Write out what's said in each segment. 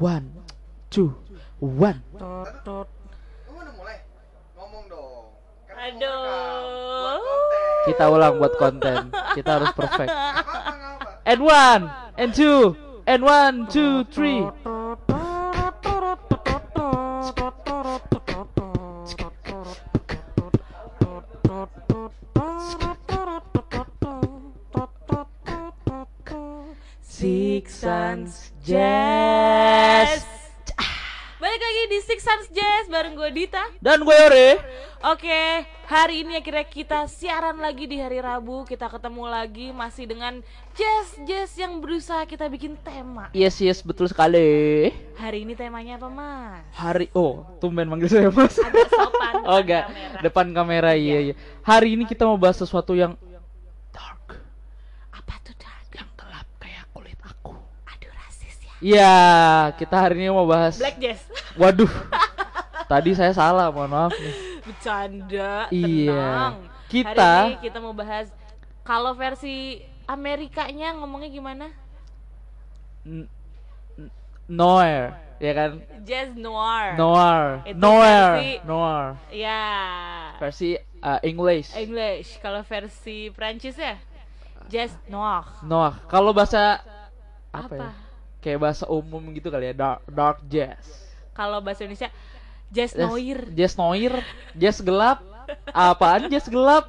One, two, one. Tot, tot. Udah mulai? Ngomong dong. Aduh. Kita ulang buat konten. Kita harus perfect. And one, and two, and one, two, three. Dita. Dan gue Ore. Oke, hari ini akhirnya kita siaran lagi di hari Rabu. Kita ketemu lagi masih dengan jazz jazz yang berusaha kita bikin tema. Yes, yes, betul sekali. Hari ini temanya apa, Mas? Hari, oh, tumben manggil saya mas. Agak sopan. oh depan enggak, kamera. depan kamera, iya, iya. Hari ini kita mau bahas sesuatu yang dark, Apa tuh, Dark? yang gelap kayak kulit aku. Aduh, rasis ya. Iya, kita hari ini mau bahas. Black jazz. Waduh, tadi saya salah, mohon maaf nih. Bercanda, Iya. tenang. Kita- Hari ini kita mau bahas kalau versi Amerikanya ngomongnya gimana? N- Noir, ya kan? Jazz noir. Noir, Itu noir, versi- noir. Ya. Versi uh, English. English. Kalau versi Prancis ya? Jazz noir. Noir. Kalau bahasa apa, Apa? ya? Kayak bahasa umum gitu kali ya, dark, dark jazz. Kalau bahasa Indonesia jazz noir. jazz noir, jazz gelap. Apaan jazz gelap?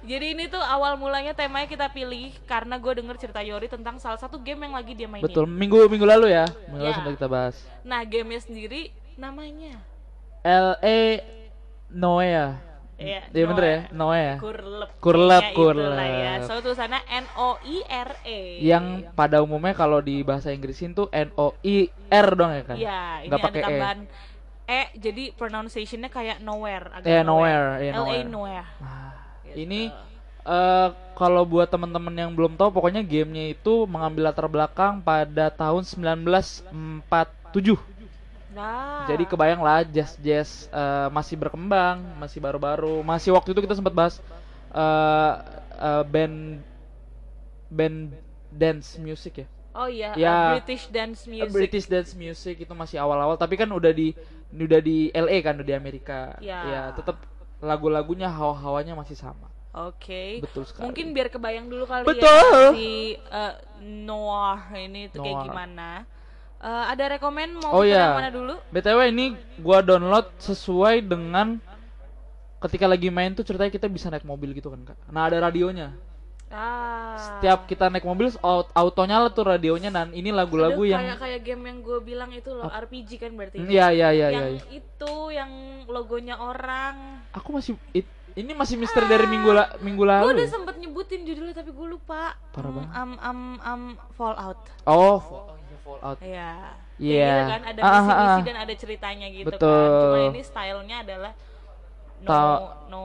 Jadi ini tuh awal mulanya temanya kita pilih karena gue denger cerita Yori tentang salah satu game yang lagi dia mainin. Betul, minggu minggu lalu ya. Minggu lalu Ya. sempat kita bahas. Nah, gamenya sendiri namanya LA Noia. Iya, Iya bener ya, Noir. Noia. Kurlep. Kurlep, Kayaknya itulah ya. kurlep. So tulisannya N O I R E. Yang pada umumnya kalau di bahasa Inggrisin tuh N O I R dong ya kan? Iya, ini Nggak ada pakai E. E. jadi pronunciationnya kayak nowhere agak Iya, nowhere, iya, LA nowhere. nowhere. Nah, Gitu. ini eh kalau buat teman-teman yang belum tahu pokoknya gamenya itu mengambil latar belakang pada tahun 1947. Nah. Jadi kebayang lah jazz jazz eh, masih berkembang, masih baru-baru. Masih waktu itu kita sempat bahas eh, eh, band band dance music ya. Oh iya, Ya. uh, British dance music. British dance music itu masih awal-awal tapi kan udah di udah di LA kan udah di Amerika. Ya. Ya, tetap lagu-lagunya hawa-hawanya masih sama. Oke. Betul sekali. Mungkin biar kebayang dulu kali Betul. ya si uh, Noir ini tuh kayak Noir. gimana. Eh, ada rekomen mau Oh iya. yang mana dulu? BTW ini gua download sesuai dengan ketika lagi main tuh ceritanya kita bisa naik mobil gitu kan Kak. Nah, ada radionya. Ah. Setiap kita naik mobil aut- autonya tuh radionya dan ini lagu-lagu yang kayak kayak game yang gue bilang itu loh RPG kan berarti. Hmm, Iya iya iya yang iya. itu yang logonya orang. Aku masih it- ini masih misteri dari minggu la, minggu Gue lalu. udah ya? sempet nyebutin judulnya tapi gue lupa. Parah Hmm, banget. Am am am Fallout. Oh, Fall- oh, iya, Fallout. Iya. Iya. Kayak gitu kan ada Ah, ah, misi-misi ah. dan ada ceritanya gitu kan. Betul. Cuma ini stylenya adalah no Ta- no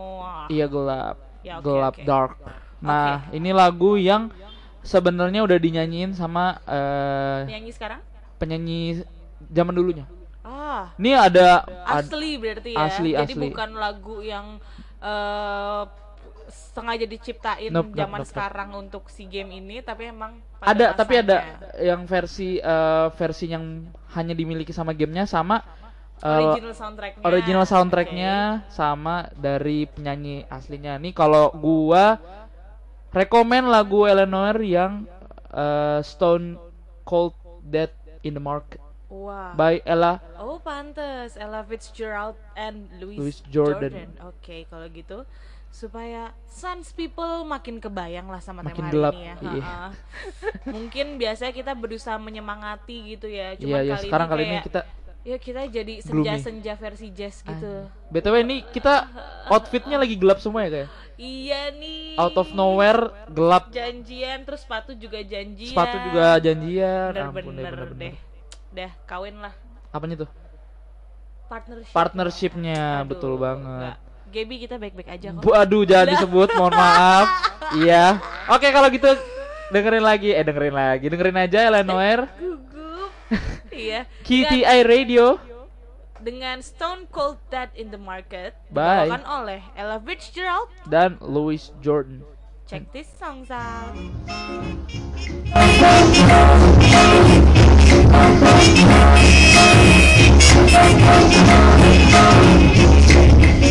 Iya gelap. Ya, oke, gelap oke. dark. Nah, ini lagu yang sebenarnya udah dinyanyiin sama eh, Nyanyi sekarang? penyanyi zaman dulunya. Ah, Ini ada ad- asli berarti ya. asli, Jadi asli. bukan lagu yang eh sengaja diciptain Nope, nope, zaman nope, nope. sekarang untuk si game ini tapi emang ada tapi ada masanya. yang versi eh, versi yang hanya dimiliki sama gamenya sama eh, original soundtracknya. original soundtracknya sama dari penyanyi aslinya. Nih kalau gua rekomen lagu Eleanor yang eh, Stone Cold Dead in the Market. Wah. by Ella. Oh pantes Ella Fitzgerald and Louis, Louis Jordan. Oke kalau gitu supaya Suns people makin kebayang lah sama Makin tema hari gelap, ini ya. iya. Mungkin biasanya kita berusaha menyemangati gitu ya. Cuma Iya, iya, kali sekarang ini kali ini kita ya kita jadi senja-senja versi jazz gitu. BTW ini kita outfitnya lagi gelap semua ya kayak. Iya nih. Out of nowhere gelap. Janjian terus sepatu juga janjian. Sepatu juga janjian. Ampun deh, Bener-bener bener-bener. deh. Dah kawin lah. Apanya tuh? Partnership. Partnershipnya Aduh, betul banget. enggak. Gaby kita baik-baik aja kok. Bu, aduh jangan disebut, mohon maaf. Iya. Oke kalau gitu dengerin lagi, eh dengerin lagi, dengerin aja Eleanor. iya. KTI Radio dengan Stone Cold Dead in the Market dibawakan oleh Ella Fitzgerald dan Louis Jordan. Check this song out.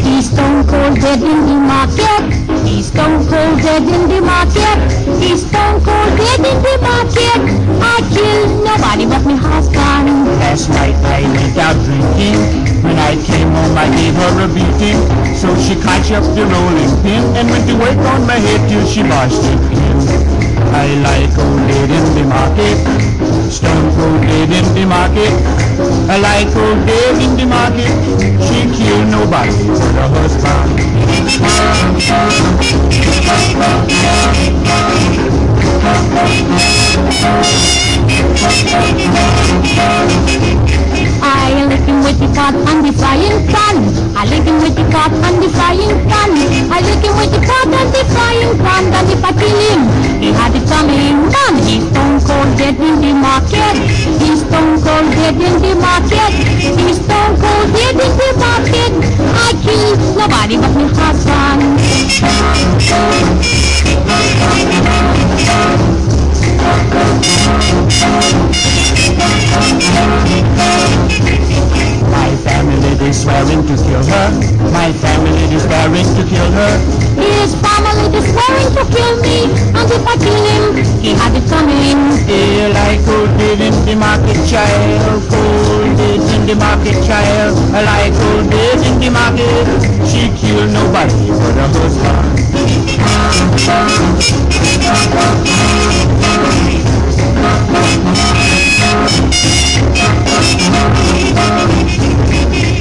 He's stone cold dead in the market Stone cold dead in the market. Stone cold dead in the market. I killed nobody but my husband. Last night I went out drinking. When I came home I gave her a beating. So she caught up the rolling pin and went to work on my head till she barged it in. I like old dead in the market. Stone cold dead in the market. Like old dead in the market. She killed nobody but her husband. I lick him with the pot and the frying pan. I lick him with the pot and the frying pan. I lick him with the pot and the frying pan. Then if I him, he had it coming. Man, he's stone cold dead in the market. He's stone cold dead in the market. He's stone cold dead in the market. I kill nobody but my husband. My family is swearing to kill her. My family is swearing to kill her. His family is swearing to kill me. And if I kill him, he had it coming. Yeah, I old dead in the market child, cold in the market child. I like old dead in the market. She killed nobody but her husband.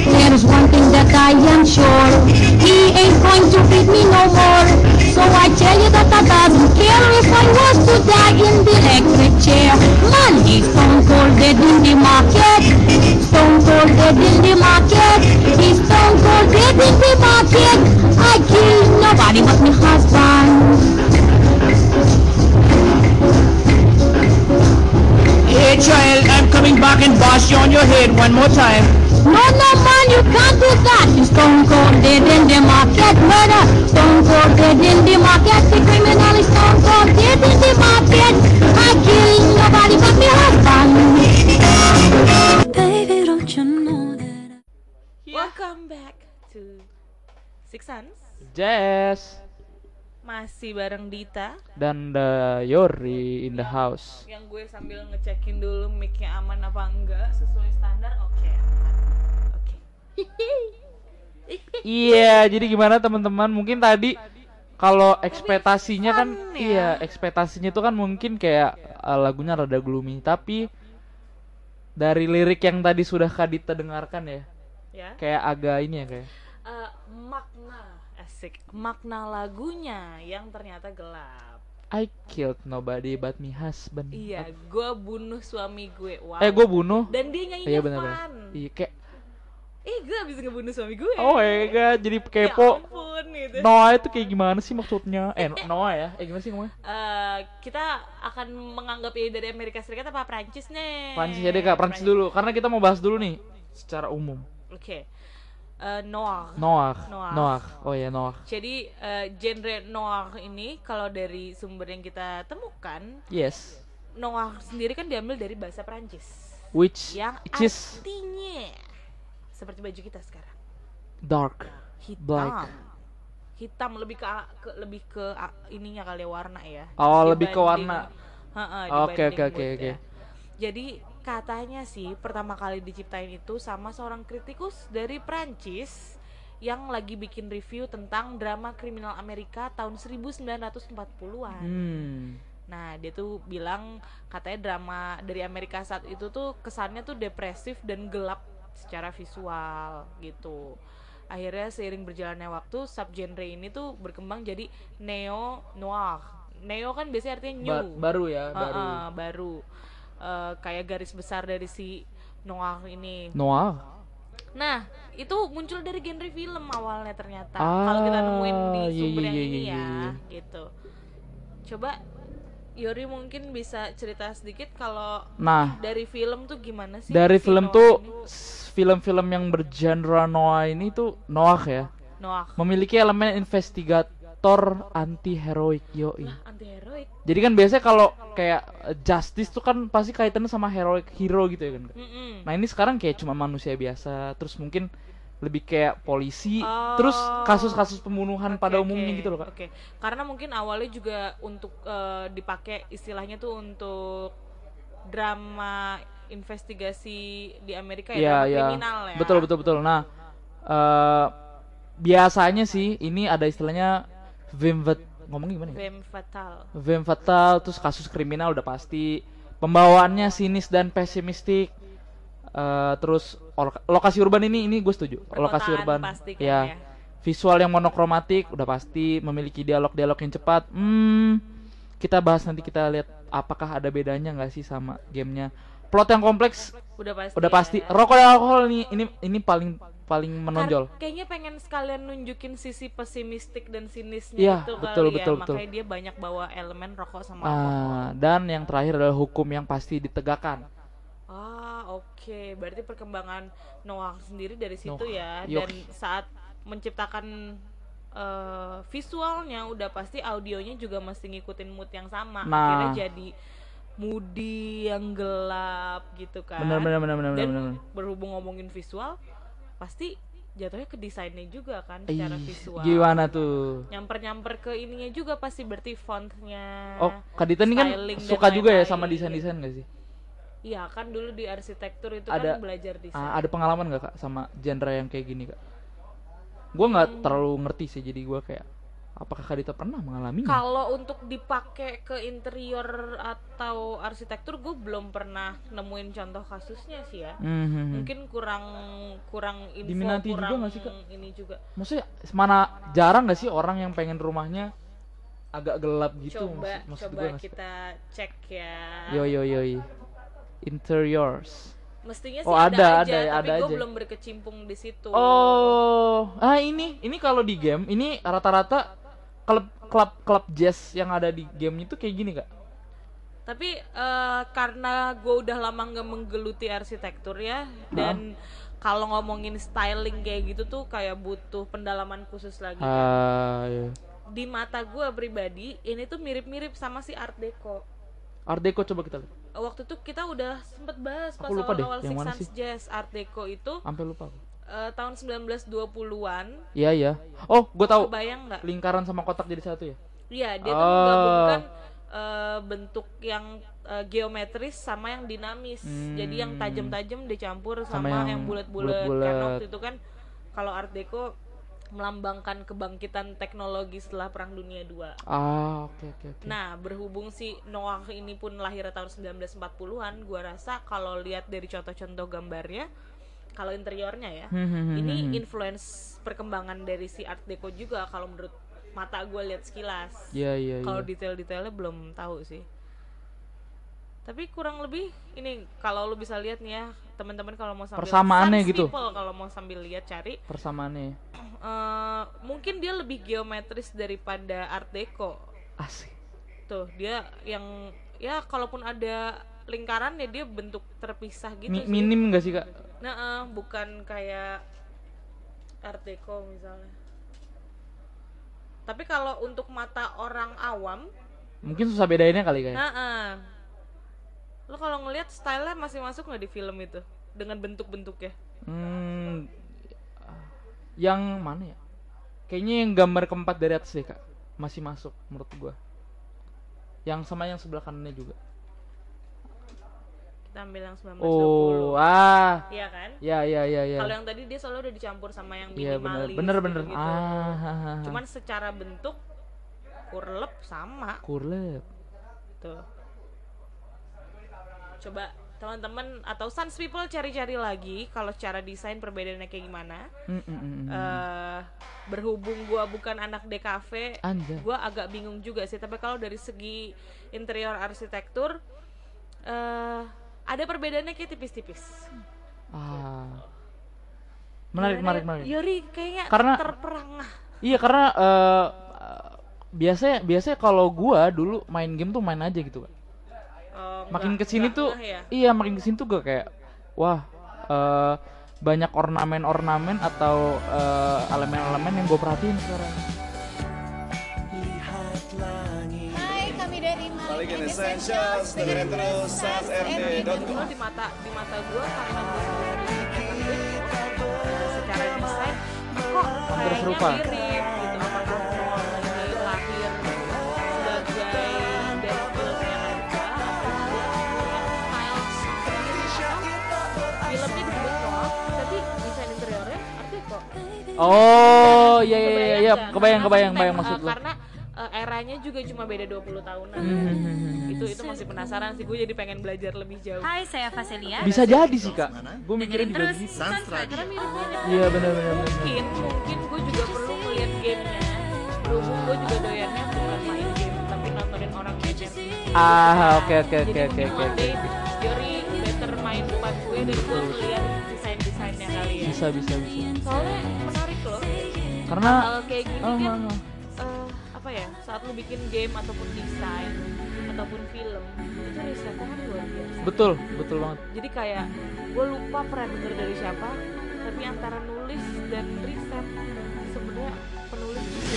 There is one thing that I am sure. He ain't going to beat me no more. So I tell you that I doesn't care If I was to die in the electric chair. Man, he's stone cold dead in the market. Stone cold dead in the market. He's stone cold dead in the market. I kill nobody but my husband Hey child, I'm coming back and bash you on your head one more time. No, no, man, you can't do that. You stone cold dead in the market, murder. Stone cold dead in the market. The criminal is stone cold dead in the market. I kill nobody but my husband. Baby, don't you know that? Welcome back to Six Sense. Jazz Masih bareng Dita dan the Yori in the house. yang gue sambil ngecekin dulu mic-nya aman apa enggak sesuai standar. Oke, aman. Oke. Iya, jadi gimana teman-teman? Mungkin tadi kalau ekspektasinya kan ya. iya, ekspektasinya itu kan mungkin kayak uh, lagunya rada gloomy, tapi dari lirik yang tadi sudah Kadita dengarkan ya, Ya. kayak agak ini ya kayak. Eh, makna asik. Makna lagunya yang ternyata gelap. I killed nobody but me husband. Iya, gue bunuh suami gue. Wow. Eh, gue bunuh. Dan dia nyanyinya Iya benar fun. Iya kayak Eh, gue bisa ngebunuh suami gue. oh my god, jadi Ya kepo. ampun gitu. Noah itu kayak gimana sih maksudnya? Eh, Noah ya? Eh gimana sih ngomongnya? Eh, kita akan menganggap ini dari Amerika Serikat apa Prancis nih? Prancis ya deh kak, Prancis dulu. Karena kita mau bahas dulu nih secara umum. Oke. Eh, noir. Noah, Noah. Noah, oh ya Noah. Jadi eh, genre noir ini kalau dari sumber yang kita temukan, Yes. noir sendiri kan diambil dari bahasa Prancis Which yang which is artinya seperti baju kita sekarang. dark. Hitam. Black. Hitam lebih ke, ke lebih ke ininya kali ya warna ya. Oh, lebih ke warna. Heeh, Oke, oke, oke, oke. Jadi katanya sih pertama kali diciptain itu sama seorang kritikus dari Prancis yang lagi bikin review tentang drama kriminal Amerika tahun 1940-an. Hmm. Nah, dia tuh bilang katanya drama dari Amerika saat itu tuh kesannya tuh depresif dan gelap secara visual gitu. Akhirnya seiring berjalannya waktu subgenre ini tuh berkembang jadi neo noir. Neo kan biasanya artinya new. Ba- baru ya, baru. Heeh, baru. Eh, kayak garis besar dari si noir ini. Noah. Nah, itu muncul dari genre film awalnya ternyata. Ah, Kalau kita nemuin di iya, sumber iya, yang iya, ini iya, ya, iya. gitu. Coba Yori mungkin bisa cerita sedikit kalau Nah, dari film tuh gimana sih? dari si film Noah tuh film-film yang bergenre Noah ini tuh Noah ya. Noah Memiliki elemen investigator anti heroik yoi. lah anti heroik. Jadi kan biasanya kalau kayak justice tuh kan pasti kaitannya sama heroic hero gitu ya kan. Mm-mm. Nah ini sekarang kayak cuma manusia biasa, terus mungkin lebih kayak polisi Oh. terus kasus-kasus pembunuhan pada Oke, umumnya oke, gitu loh kak Oke, karena mungkin awalnya juga untuk eh, dipakai istilahnya tuh untuk drama investigasi di Amerika ya, Iya, drama iya. kriminal ya. Betul betul betul. Nah, eh biasanya sih ini ada istilahnya femme fat- ngomongnya gimana ya? Femme fatal. Femme fatal terus kasus kriminal udah pasti. Pembawaannya sinis dan pesimistik. Eh terus lokasi urban ini ini gue setuju. Lokasi Perkotaan urban. pasti kan ya. ya. Visual yang monokromatik udah pasti memiliki dialog-dialog yang cepat. Hmm, kita bahas nanti kita lihat apakah ada bedanya nggak sih sama gamenya. Plot yang kompleks Udah pasti. udah ya. pasti rokok dan alkohol ini ini ini paling paling menonjol Kar- kayaknya pengen sekalian nunjukin sisi pesimistik dan sinisnya Iya, itu betul, kali betul, ya. betul. Makanya dia banyak bawa elemen rokok sama alkohol. ah dan yang terakhir adalah hukum yang pasti ditegakkan Ah, oke. Berarti perkembangan Noah sendiri dari situ Noah, ya. Dan saat menciptakan eh, visualnya udah pasti audionya juga mesti ngikutin mood yang sama. Nah. Akhirnya jadi moody yang gelap gitu kan. benar benar benar benar benar. berhubung ngomongin visual, pasti jatuhnya ke desainnya juga kan secara Ih, visual. gimana tuh Nyamper-nyamper ke ininya juga pasti berarti fontnya. oh Kak Dita ini kan suka juga ya sama desain desain gak sih Iya kan dulu di arsitektur itu Ada- kan belajar desain. ah, ada pengalaman gak kak sama genre yang kayak gini kak gue nggak Hmm. terlalu ngerti sih jadi gue kayak apakah Kak Dita pernah mengalami Kalau untuk dipakai ke interior atau arsitektur, gue belum pernah nemuin contoh kasusnya sih ya. Hmm, Mungkin kurang kurang info, Diminati juga kurang nggak sih, Kak? ini juga. maksudnya mana jarang gak sih orang yang pengen rumahnya agak gelap gitu coba maksud, maksud coba gue kita cek ya. yo yo yo yo. interiors Mestinya sih Oh, ada, ada, aja, ada, tapi ada gue belum berkecimpung di situ. Oh, ah ini ini kalau di game ini rata-rata klub klub klub jazz yang ada di game itu kayak gini kak. Tapi eh, karena gue udah lama nggak menggeluti arsitektur ya, dan kalau ngomongin styling kayak gitu tuh kayak butuh pendalaman khusus lagi. kan. Ah, iya. Di mata gue pribadi, ini tuh mirip-mirip sama si Art Deco. Art Deco coba kita lihat. Waktu itu kita udah sempet bahas pas awal-awal Six Sense? Jazz Art Deco itu Sampai lupa. aku. Eh, tahun 1920-an. Iya iya. Oh, gue tahu. Kebayang nggak? Lingkaran sama kotak jadi satu ya. Iya, dia tuh Oh. menggabungkan eh, bentuk yang eh, geometris sama yang dinamis. Jadi yang Hmm. tajam-tajam dicampur Sama sama, yang bulat-bulat. Karena waktu itu kan kalau Art Deco melambangkan kebangkitan teknologi setelah Perang Dunia II. Ah, oke oke oke. Nah, berhubung si Noah ini pun lahir tahun 1940-an, gua rasa kalau lihat dari contoh-contoh gambarnya, kalau interiornya ya, Hmm, hmm, hmm, ini influence perkembangan dari si Art Deco juga kalau menurut mata gue lihat sekilas. Iya iya Kalau iya. detail-detailnya belum tahu sih. Tapi kurang lebih ini kalau lu bisa lihat nih ya, teman-teman kalau mau sambil Persamaannya gitu. Kalau mau sambil lihat cari Persamaannya. eh, mungkin dia lebih geometris daripada Art Deco. Asik. Tuh, dia yang ya kalaupun ada lingkaran ya dia bentuk terpisah gitu Mi- sih. minim gak sih kak? Nah, eh, bukan kayak Art Deco misalnya. Tapi kalau untuk mata orang awam, Mungkin susah bedainnya kali kayak. nah, eh, lo kalau ngelihat stylenya masih masuk nggak di film itu dengan bentuk-bentuknya? Hmm, yang mana ya? Kayaknya yang gambar keempat dari atas deh kak, masih masuk menurut gua. Yang sama yang sebelah kanannya juga. Yang 1920. Oh, ah, Iya kan? ya ya ya ya. Kalau yang tadi dia selalu udah dicampur sama yang Iya bener minimalis. bener bener. gitu-gitu. Ah, ha, ha, ha. Cuman secara bentuk kurlep sama kurlep. tuh. Coba teman-teman atau sans people cari-cari lagi kalau secara desain perbedaannya kayak gimana. Mm, mm, eh berhubung gua bukan anak DKV, gua agak bingung juga sih. Tapi kalau dari segi interior arsitektur, eh ada perbedaannya kayak tipis-tipis. Ah. Menarik menarik menarik. Yori kayaknya Karena- terperangah. Iya karena eh, biasanya biasanya kalau gua dulu main game tuh main aja gitu. Oh, Makin ke sini nggak tuh, ya? iya makin ke sini tuh gak kayak, wah eh, banyak ornamen-ornamen atau eh, elemen-elemen yang gue perhatiin sekarang. Essentials, dengerin terus sansrd.com Dulu di mata di mata gua karena gua. Secara desain Nova. mirip gitu apakah Noah ini lahir sebagai Deadpool-nya aja filmnya Noah tapi desain interiornya Art Deco Oh, iya iya iya, iya, nggak? kebayang kebayang kebayang eh, maksud lu. karena eh, eranya juga cuma beda 20 tahunan Hmm. itu itu masih penasaran sih gue jadi pengen belajar lebih jauh Hai, saya Vaselia. Bisa jadi sih kak. Gue mikirin juga terus gitu. Karena mirip-mirip Iya benar benar benar. mungkin mungkin gue juga perlu ngeliat gamenya berhubung gue juga doyannya bukan main game tapi nontonin orang main game Ah oke oke oke jadi oke mungkin oke. one day Yori better main depan gue dan gue ngeliat desain desainnya kali ya Bisa bisa bisa. soalnya menarik loh Karena hal kayak gini Oh, kan oh, oh. Apa ya saat lu bikin game ataupun desain ataupun film itu risetnya kan luar biasa betul betul banget. jadi kayak gue lupa pernah denger dari siapa tapi antara nulis dan riset sebenarnya penulis lebih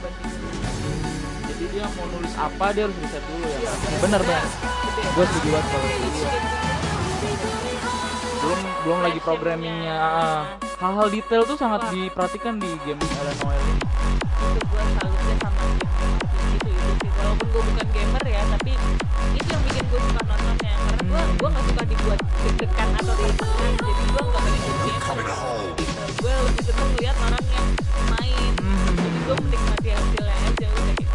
banyak riset. Jadi dia mau nulis apa dia harus riset dulu ya. Iya, Benar risetnya benar. gede Gue setuju banget kalau banget. Belum belum lagi programmingnya. ah. Hal-hal detail tuh sangat Wah. diperhatikan di game Alan Noel ini. itu gue salutnya sama game RPG itu itu sih walaupun gue bukan gamer ya tapi itu yang bikin gue suka nontonnya karena gue Hmm. gue nggak suka dibuat deg-degan atau tertekan jadi gue nggak gamer gitu gue lebih seneng lihat orang yang main Hmm. jadi gue menikmati hasilnya aja udah gitu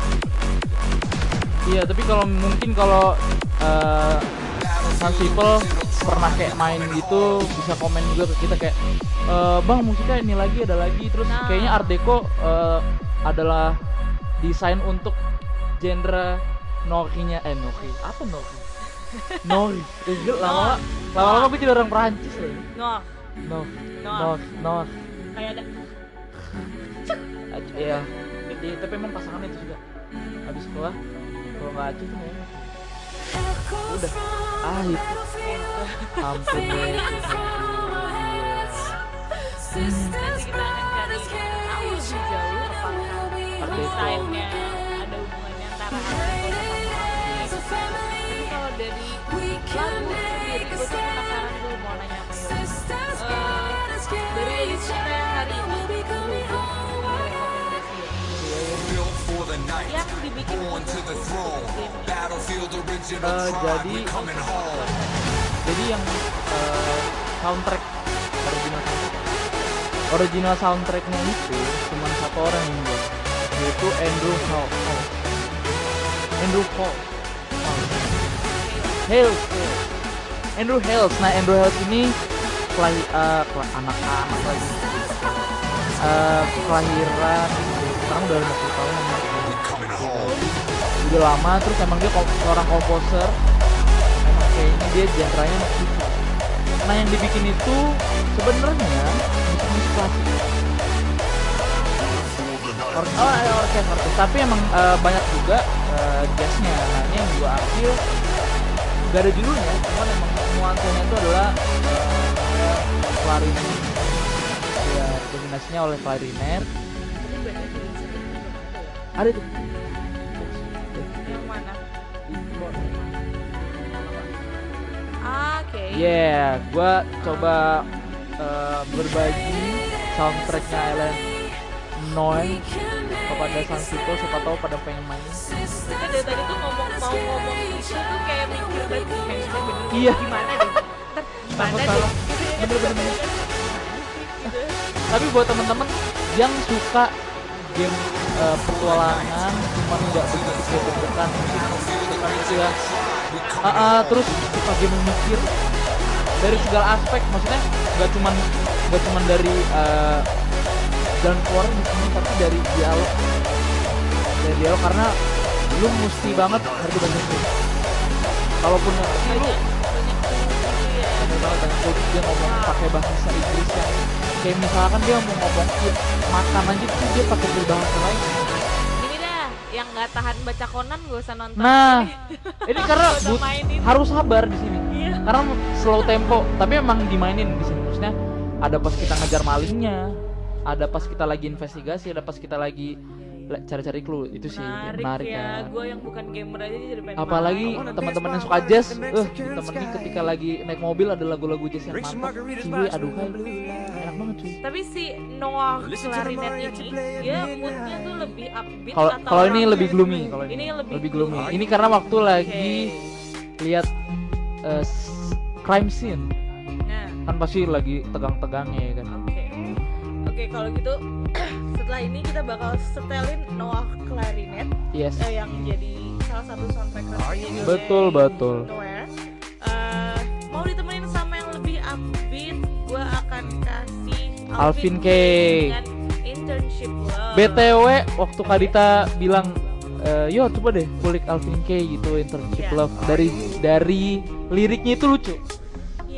Iya, tapi kalau mungkin kalau eh Sans People pernah kayak main gitu bisa komen juga ke kita kayak "Eh, bang musiknya ini lagi ada lagi. Terus Nah. kayaknya Art Deco eh, adalah desain untuk genre Norinya eh Nori apa Nori Nori Eh, gila, lama-lama lama-lama gue jadi orang Perancis loh. Nor Nor. Nor Nor kayak ada. Iya, jadi tapi emang pasangan itu juga habis sekolah kalau nggak aja tuh kayaknya udah. Ah itu ampun deh nanti kita akan cari tahu lebih jauh apakah desainnya ada hubungannya antara tapi kalau dari yang dibikin khusus untuk game Eh, jadi jadi yang eh, soundtrack original soundtrack. Original soundtracknya itu cuma satu orang yang buat. Yaitu Andrew Hall. Andrew Hall. Hales Andrew Hales nah Andrew Hales ini kelahir eh, kela- anak-anak lagi. Eh, kelahiran sekarang udah 50 tahun udah lama terus emang dia seorang komposer. Emang kayaknya dia genre-nya musik nah yang dibikin itu sebenarnya musik klasik. Or oh ada orkes orkes. Tapi emang eh, banyak juga eh, jazznya. Nah ini yang gua ambil. Gak ada judulnya cuman emang nuansanya itu adalah klarinet. Ya dominasinya oleh klarinet. Juga ada ya? tuh mana Ah, oke Yeah, gua coba eh, berbagi soundtracknya Ellen Noy kepada Sans People siapa tahu pada pengen main. kita dari tadi tuh ngomong mau ngomong itu tuh kayak mikir banget Iya. gimana deh gimana deh salah. Bener, bener, bener. Tapi buat temen-temen yang suka game eh, petualangan cuma nggak begitu deg-degan gitu ya. Ah, ah, terus suka game mikir dari segala aspek maksudnya nggak cuman nggak cuman dari eh, jalan keluar di sini tapi dari dialog. Dari dialog karena lu mesti banget ngerti bahasa Inggris kalaupun ngerti lu bener banget dan dia ngomong pakai bahasa Inggris yang kayak misalkan dia mau ngomong "Ih, makan aja tuh dia pakai berbahasa lain. Ini dah yang nggak tahan baca Conan gak usah nonton nah ini. karena but- harus sabar di sini. Iya. Karena slow tempo tapi emang dimainin di sini. Maksudnya ada pas kita ngejar malingnya ada pas kita lagi investigasi ada pas kita lagi cari-cari clue itu sih menarik, menarik ya, ya. gue yang bukan gamer aja jadi pengen Apalagi teman-teman yang suka jazz, eh temen ketika lagi naik mobil ada lagu-lagu jazz yang mantap. Cuy, aduh hai. Enak banget cuy. tapi si Noah Clarinet ini dia moodnya tuh lebih upbeat Kalau atau kalau ini lebih gloomy kalau ini. Ini lebih lebih gloomy. gloomy. Ini karena waktu lagi Oke. lihat s- crime scene nah kan pasti lagi tegang-tegangnya ya kan. Oke, oke kalau gitu setelah ini kita bakal setelin Noah Clarinet Yes. eh, yang jadi salah satu soundtrack resminya Betul, betul. Nowhere. Eh, mau ditemenin sama yang lebih upbeat, gue akan kasih Alvin K. dengan internship love. BTW waktu Kadita bilang eh, yo coba deh kulik Alvin K gitu internship Iya. love dari dari liriknya itu lucu.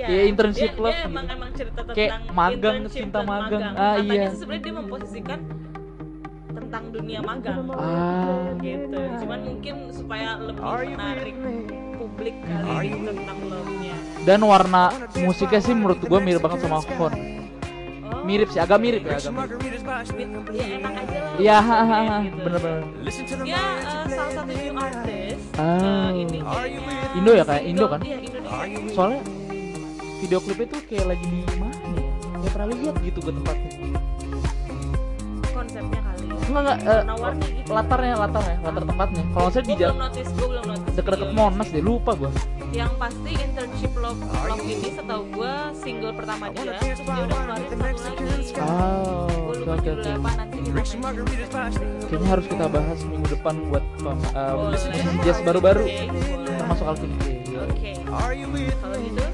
Iya, Kayak internship dia, love dia gitu. emang emang cerita tentang Kayak magang, internship cinta dan magang. Ah, Katanya iya. sebenarnya dia memposisikan tentang dunia magang. Ah. gitu cuman mungkin supaya lebih menarik publik kali gitu tentang love-nya Dan warna musiknya sih menurut gua mirip banget sama Hon. oh Mirip sih, agak mirip ya, agak mirip. ya enak aja lah Iya, gitu, hahaha, gitu. bener-bener. dia eh, salah satu new artist eh, ini kayaknya Indo ya, kayak Indo kan? iya Indonesia Soalnya video klipnya tuh kayak lagi di mana ya? Gak pernah lihat gitu ke tempatnya. konsepnya kali ya Enggak enggak eh, warna-warni gitu latarnya, latarnya, latar tempatnya. Kalau nggak salah di gue jalan gue deket-deket videonya. Monas deh, lupa gua. yang pasti internship love love ini setahu gue single pertama dia terus dia udah keluarin satu lagi Oh, gue oke lupa judulnya apa nanti kita. Kayaknya harus kita bahas minggu depan buat uh, jazz baru-baru, termasuk Alvin. Oke. Kalau gitu,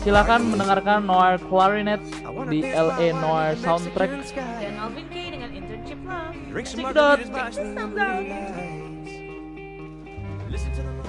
Silakan mendengarkan Noir Clarinet di LA Noir Soundtrack. dan Alvin K dengan internship love. Sedot. Stop down. Even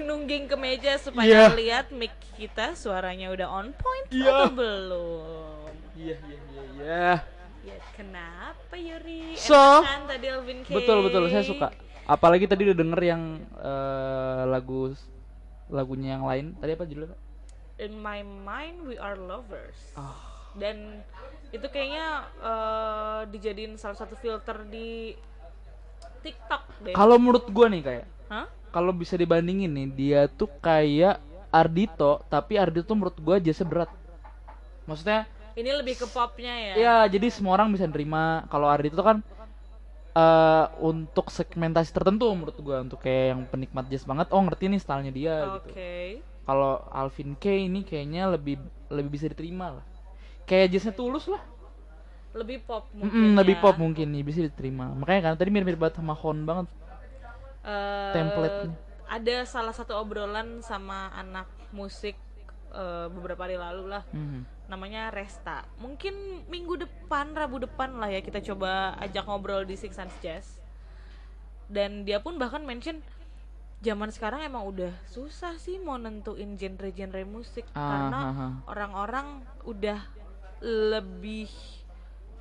nungging-nungging ke meja supaya lihat mic kita suaranya udah on point Iya. atau belum. Iya, iya, iya, iya. Ya kenapa Yuri? So, Enak kan tadi Alvin K? Betul betul, saya suka. Apalagi tadi udah denger yang eh, lagu lagunya yang lain. Tadi apa judulnya? In my mind we are lovers. Ah. Dan itu kayaknya eh, dijadiin salah satu filter di TikTok deh. Kalau menurut gue nih kayak, Hah? Kalau bisa dibandingin nih, dia tuh kayak Ardito, tapi Ardito menurut gue jazznya berat. Maksudnya, Ini lebih ke popnya ya. ya jadi semua orang bisa nerima. Kalau Ardito kan eh untuk segmentasi tertentu menurut gue, untuk kayak yang penikmat jazz banget, oh ngerti nih stylenya dia Oke. gitu. Kalau Alvin K ini kayaknya lebih lebih bisa diterima lah. Kayak jazznya tulus lah. Lebih pop mungkin. Mm-mm, lebih ya. pop mungkin nih bisa diterima. Makanya kan tadi mirip-mirip banget sama Hon banget. Eh, Template-nya. Ada salah satu obrolan sama anak musik eh, beberapa hari lalu lah. Mhm. Namanya Resta. Mungkin minggu depan, Rabu depan lah ya kita coba ajak ngobrol di Six Sense Jazz. Dan dia pun bahkan mention zaman sekarang emang udah susah sih mau nentuin genre-genre musik Ah, karena orang-orang udah lebih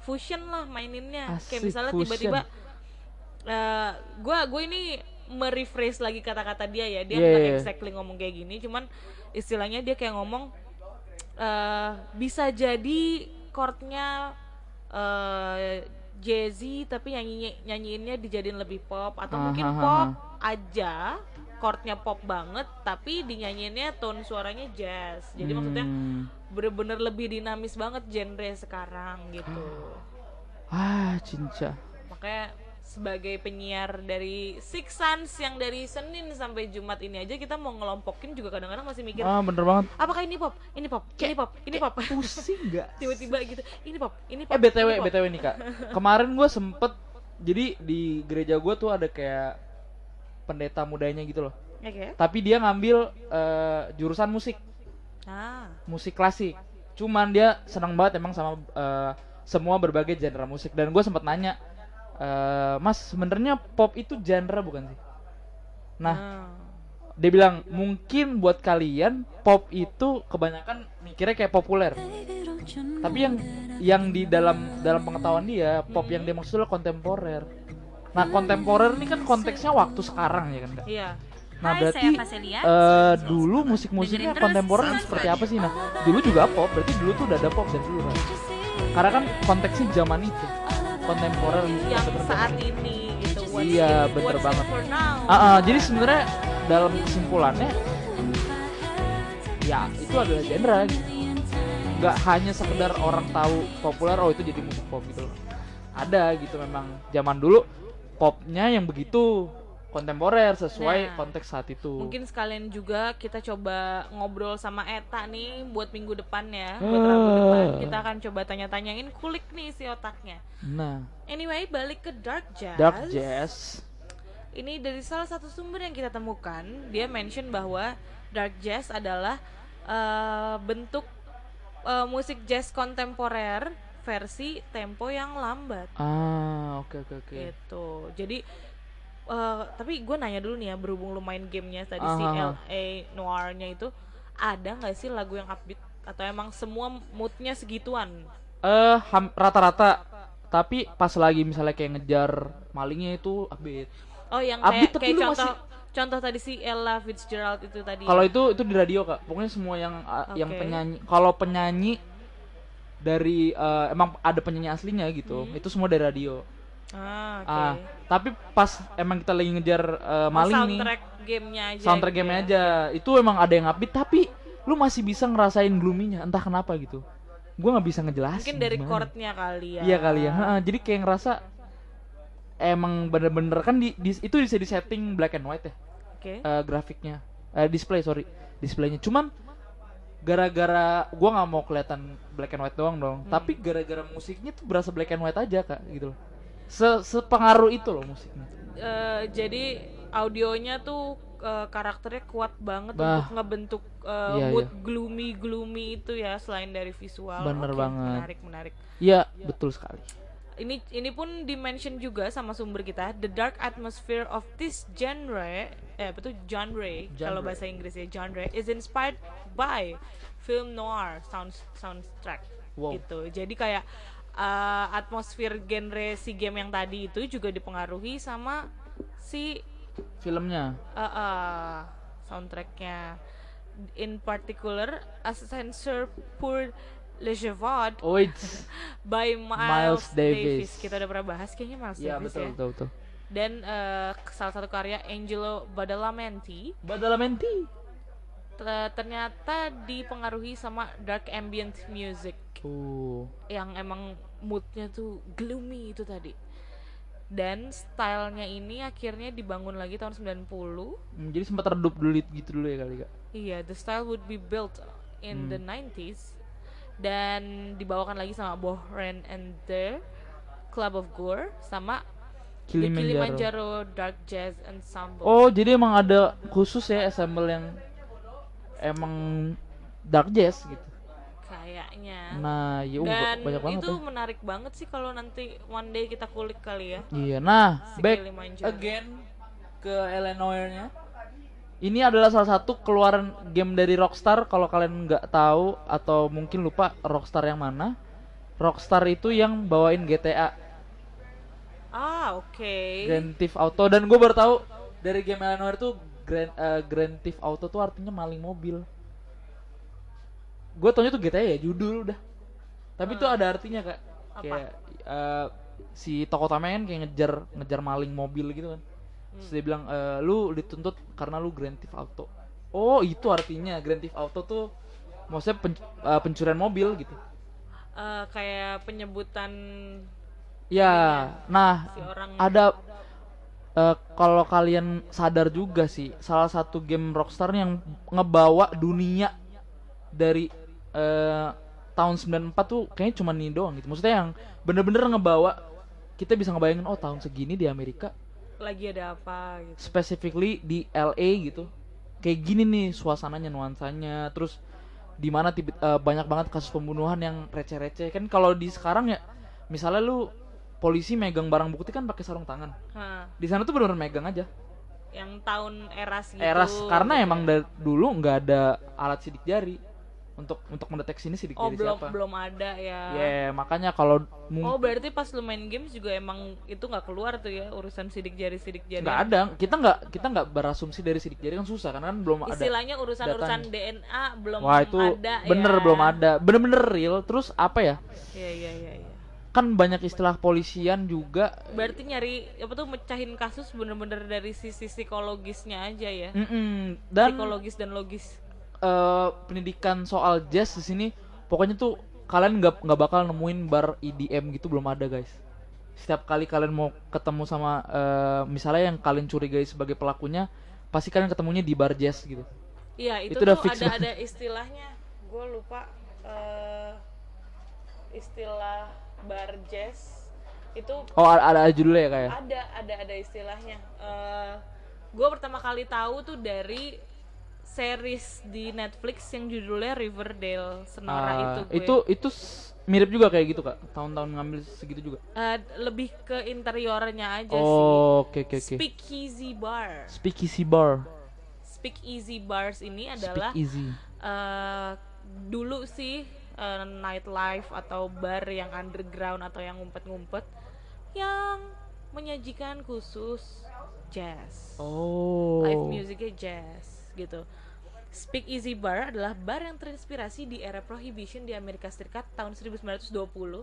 fusion lah maininnya. Asik, Kayak misalnya tiba-tiba eh gua gue ini merephrase lagi kata-kata dia ya dia Yeah, nggak yeah. exactly ngomong kayak gini cuman istilahnya dia kayak ngomong eh bisa jadi chordnya eh jazzy tapi nyanyi nyanyiinnya dijadiin lebih pop atau Ah, mungkin ah, pop aja chordnya pop banget tapi dinyanyiinnya tone suaranya jazz jadi maksudnya Hmm. bener-bener lebih dinamis banget genre sekarang gitu Ah, cinca. makanya sebagai penyiar dari Six Sense yang dari Senin sampai Jumat ini aja kita mau ngelompokin juga kadang-kadang masih mikir Ah, bener banget. apakah ini pop ini pop ini pop ini pop Pusing gak? tiba-tiba gitu ini pop ini pop Eh btw ini pop. btw nih kak. Kemarin gue sempet jadi di gereja gue tuh ada kayak pendeta mudanya gitu loh. Oke. Tapi dia ngambil eh, jurusan musik, ah musik klasik. Cuman dia senang banget emang sama eh, semua berbagai genre musik. Dan gue sempet nanya, eh, Mas sebenarnya pop itu genre bukan sih? Nah, ah. dia bilang mungkin buat kalian pop itu kebanyakan mikirnya kayak populer. Tapi yang yang di dalam dalam pengetahuan dia pop yang dia maksud adalah kontemporer. Nah kontemporer ini kan konteksnya waktu sekarang ya kan Kak? iya. Nah Hai, berarti eh, dulu musik-musiknya kontemporer seperti apa sih? Nah dulu juga pop berarti dulu tuh udah ada pop dari dulu kan karena kan konteksnya zaman itu kontemporer yang kontemporer. saat ini gitu. Iya, bener banget. Ah, ah, jadi sebenarnya dalam kesimpulannya ya itu adalah genre gitu. nggak hanya sekedar orang tahu populer oh itu jadi musik pop gitu loh ada gitu memang zaman dulu popnya yang begitu kontemporer sesuai Nah, konteks saat itu Mungkin sekalian juga kita coba ngobrol sama Eta nih buat minggu depan ya. Buat Ah. Rabu depan kita akan coba tanya-tanyain kulik nih si otaknya. nah Anyway, balik ke Dark Jazz. dark jazz Ini dari salah satu sumber yang kita temukan, dia mention bahwa dark jazz adalah eh, bentuk eh, musik jazz kontemporer versi tempo yang lambat ah oke oke oke gitu. Jadi eh, tapi gue nanya dulu nih ya berhubung lu main gamenya tadi si Aha. LA Noir-nya itu ada nggak sih lagu yang upbeat atau emang semua moodnya segituan? eh ham- rata-rata tapi pas lagi misalnya kayak ngejar malingnya itu upbeat Oh yang Upbeat kayak tapi kayak lu contoh masih- contoh tadi si Ella Fitzgerald itu tadi. Kalau ya? itu itu di radio kak, pokoknya semua yang uh, yang penyanyi, kalau penyanyi dari uh, emang ada penyanyi aslinya gitu, itu semua dari radio. ah, oke. Ah, tapi pas emang kita lagi ngejar uh, Oh, maling nih, soundtrack gamenya aja. soundtrack gitu game ya. aja, itu emang ada yang upbeat, tapi lu masih bisa ngerasain gloomy-nya, entah kenapa gitu. Gua nggak bisa ngejelasin. Mungkin dari gimana. chordnya kali ya. Iya kali ya. Ha, jadi kayak ngerasa emang bener-bener kan di, di- itu bisa di setting black and white ya Oke. eh, grafiknya eh, display sorry displaynya cuman gara-gara gua nggak mau kelihatan black and white doang dong Hmm. tapi gara-gara musiknya tuh berasa black and white aja kak gitu loh Se sepengaruh itu loh musiknya Eh, jadi audionya tuh eh, karakternya kuat banget Bah. untuk ngebentuk eh, Iya, mood iya. gloomy gloomy itu ya selain dari visual. Bener Oke, banget. Menarik menarik. iya betul sekali Ini ini pun dimention juga sama sumber kita. The dark atmosphere of this genre, eh apa tuh genre, kalau Genre. bahasa Inggrisnya genre is inspired by film noir sound soundtrack. Wow. Gitu. Jadi kayak eh, atmosfer genre si game yang tadi itu juga dipengaruhi sama si filmnya uh, uh, soundtracknya. In particular, A Censor pour Le Jevaude oh it's by Miles, Miles Davis. Davis. Kita udah pernah bahas kayaknya Miles iya Davis betul ya. betul betul Dan eh, salah satu karya Angelo Badalamenti Badalamenti ternyata dipengaruhi sama dark ambient music uh yang emang moodnya tuh gloomy itu tadi. Dan stylenya ini akhirnya dibangun lagi tahun 90. Hmm, jadi sempat redup dulu gitu dulu ya kali kak Iya, the style would be built in the Hmm. 90s dan dibawakan lagi sama Bohren and the Club of Gore sama The Kilimanjaro. Kilimanjaro Dark Jazz Ensemble. Oh, jadi emang ada khusus ya ensemble yang emang dark jazz gitu. Kayaknya. Nah, ya uh, dan banyak banget itu ya. menarik banget sih kalau nanti one day kita kulik kali ya. Iya, nah, Si back again ke Illinois-nya. Ini adalah salah satu keluaran game dari Rockstar kalau kalian nggak tahu atau mungkin lupa Rockstar yang mana. Rockstar itu yang bawain GTA Ah, oke. Grand Theft Auto dan gue baru tahu dari game Illinois itu Grand eh, Grand Theft Auto tuh artinya maling mobil. Gue taunya tuh GTA ya judul udah. Tapi itu ada artinya kak. Kayak eh, si tokoh utamanya kan kayak ngejar ngejar maling mobil gitu kan. Terus dia bilang eh, lu dituntut karena lu Grand Theft Auto. Oh itu artinya Grand Theft Auto tuh maksudnya pen- eh, pencurian mobil gitu. Eh, kayak penyebutan Ya, nah si orang ada eh, kalau kalian sadar juga sih salah satu game Rockstar yang ngebawa dunia dari eh, tahun 94 tuh kayaknya cuma ini doang gitu. Maksudnya yang bener-bener ngebawa kita bisa ngebayangin oh tahun segini di Amerika lagi ada apa gitu. specifically di LA gitu. Kayak gini nih suasananya nuansanya terus di mana eh, banyak banget kasus pembunuhan yang receh-receh. Kan kalau di sekarang ya misalnya lu polisi megang barang bukti kan pakai sarung tangan di sana tuh benar megang aja yang tahun eras gitu. eras karena emang ya. dari dulu nggak ada alat sidik jari untuk untuk mendeteksi ini sidik Oh, jari belum siapa belum ada ya. ya makanya kalau Oh, berarti pas lu main games juga emang itu nggak keluar tuh ya urusan sidik jari sidik jari. nggak ada kita nggak kita nggak berasumsi dari sidik jari kan susah karena kan belum ada Istilahnya urusan-urusan. DNA belum wah itu ada bener ya. belum ada bener-bener real terus apa ya Iya iya iya iya. Kan banyak istilah polisian juga. Berarti nyari apa tuh mecahin kasus bener-bener dari sisi psikologisnya aja ya? Mm-mm. dan psikologis dan logis. eh, pendidikan soal jazz di sini pokoknya tuh kalian nggak nggak bakal nemuin bar EDM gitu belum ada guys. Setiap kali kalian mau ketemu sama eh, misalnya yang kalian curigai sebagai pelakunya pasti kalian ketemunya di bar jazz gitu. Iya itu, Itu udah tuh fix ada banget. ada istilahnya. Gue lupa eh, istilah bar jazz itu oh ada, ada judulnya ya kayak ada ada ada istilahnya. Gue pertama kali tahu tuh dari series di Netflix yang judulnya Riverdale Senora Ah, itu gue. itu itu mirip juga kayak gitu kak? Tahun-tahun ngambil segitu juga? Eh, lebih ke interiornya aja oh oke oke sih oke. Speakeasy Bar. Speakeasy bar. Speakeasy Bars ini adalah speakeasy eh, dulu sih eh, nightlife atau bar yang underground atau yang ngumpet-ngumpet yang menyajikan khusus jazz. Oh. Live musicnya jazz gitu. Speakeasy Bar adalah bar yang terinspirasi di era Prohibition di Amerika Serikat tahun 1920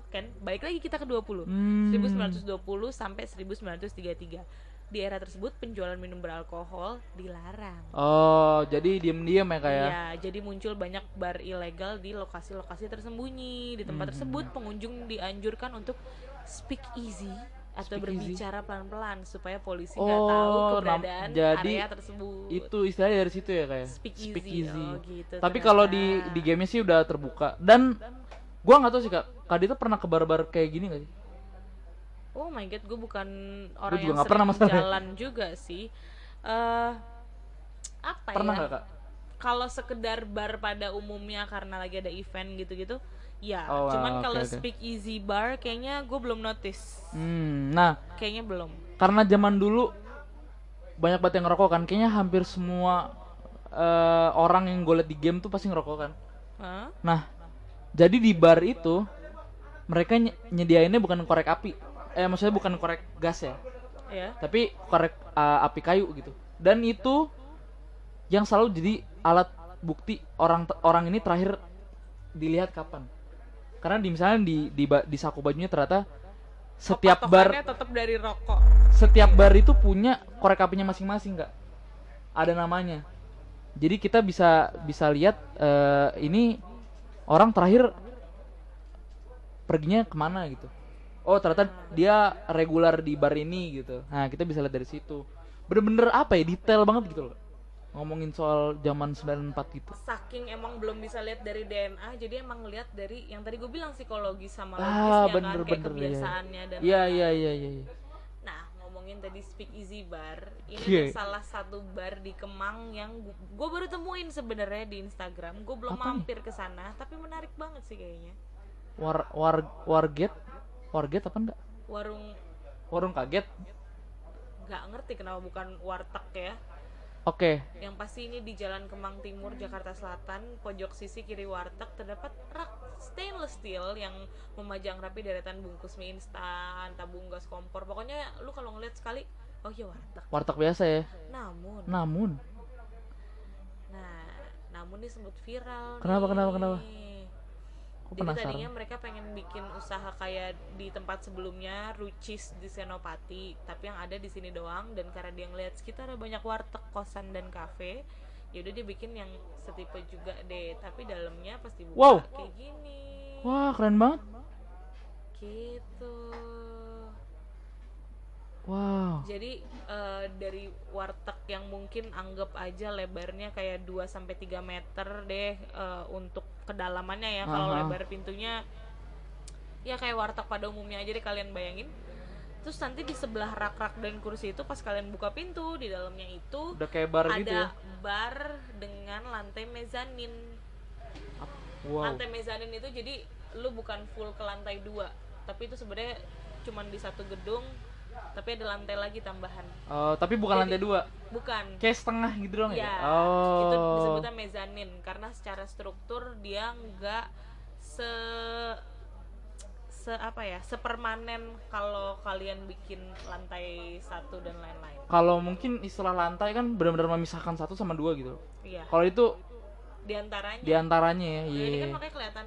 kan? Balik lagi kita ke 20 Hmm. 1920 sampai 1933 di era tersebut penjualan minum beralkohol dilarang oh jadi diem-diem ya kayak Iya, jadi muncul banyak bar ilegal di lokasi-lokasi tersembunyi. Di Hmm. tempat tersebut pengunjung dianjurkan untuk speak easy atau Speak easy. berbicara pelan-pelan supaya polisi nggak tahu Oh, nam- keberadaan jadi area tersebut. itu istilahnya dari situ ya kayak Speak easy. Oh, gitu tapi kalau di di gamenya sih udah terbuka dan gua nggak tahu sih kak kak Dita pernah ke bar-bar kayak gini gak sih Oh my god, gue bukan orang juga yang sering pernah masalahnya. jalan juga sih. eh apa pernah ya? kak Kalau sekedar bar pada umumnya karena lagi ada event gitu-gitu, ya. Oh, Cuman oke, kalau oke. speak easy bar, kayaknya gue belum notice. hmm, nah Kayaknya belum. karena zaman dulu banyak banget yang ngerokok kan kayaknya hampir semua eh, orang yang gue liat di game tuh pasti ngerokok kan Hah? nah jadi di bar itu mereka ny- nyediainnya bukan korek api eh maksudnya bukan korek gas ya. Ya. tapi korek uh, api kayu gitu. Dan itu yang selalu jadi alat bukti orang orang ini terakhir dilihat kapan. Karena di misalnya di di, di saku bajunya ternyata setiap bar tetap dari rokok. setiap bar itu punya korek apinya masing-masing nggak ada namanya. Jadi kita bisa bisa lihat eh, ini orang terakhir perginya ke mana gitu oh ternyata dia regular di bar ini gitu. Nah kita bisa lihat dari situ. Bener-bener apa ya detail banget gitu loh. Ngomongin soal zaman 94 gitu. Saking emang belum bisa lihat dari DNA, jadi emang ngelihat dari yang tadi gue bilang psikologi sama ah logisnya kan, bener kayak bener kebiasaannya dan iya iya iya iya iya. Nah, ngomongin tadi Speak Easy Bar, ini tuh salah satu bar di Kemang yang gue baru temuin sebenarnya di Instagram. Gue belum Apa mampir ke sana, tapi menarik banget sih kayaknya. war war warget warget apa enggak Warung warung kaget nggak ngerti kenapa bukan warteg ya. oke Yang pasti ini di Jalan Kemang Timur, Jakarta Selatan, pojok sisi kiri warteg terdapat rak stainless steel yang memajang rapi deretan bungkus mie instan, tabung gas kompor. Pokoknya lu kalau ngeliat sekali, oh iya warteg. warteg biasa ya Namun, namun nah, namun ini sempat viral. Kenapa, nih. kenapa, kenapa? Kok Jadi penasaran? tadinya mereka pengen bikin usaha kayak di tempat sebelumnya Rucis di Senopati, tapi yang ada di sini doang dan karena dia ngeliat sekitar ada banyak warteg, kosan dan kafe, ya udah dia bikin yang setipe juga deh, tapi dalamnya pasti buka Wow. kayak gini. wah keren banget Gitu. Wow Jadi eh, dari warteg yang mungkin anggap aja lebarnya kayak 2 sampai 3 meter deh eh, untuk kedalamannya ya. Kalau lebar pintunya ya kayak warteg pada umumnya aja deh kalian bayangin. Terus nanti di sebelah rak-rak dan kursi itu pas kalian buka pintu di dalamnya itu udah kayak bar ada gitu ya bar dengan lantai mezanin. wow Lantai mezanin itu jadi lu bukan full ke lantai dua, tapi itu sebenarnya cuman di satu gedung tapi ada lantai lagi tambahan. Oh, tapi bukan Jadi- lantai dua Bukan. kayak setengah gitu dong ya Ya, oh itu disebutnya mezanin karena secara struktur dia nggak se se apa ya sepermanen kalau kalian bikin lantai satu dan lain-lain. kalau mungkin istilah lantai kan benar-benar memisahkan satu sama dua gitu Iya. kalau itu Di antaranya. di antaranya ya Nah, iya ini kan makanya kelihatan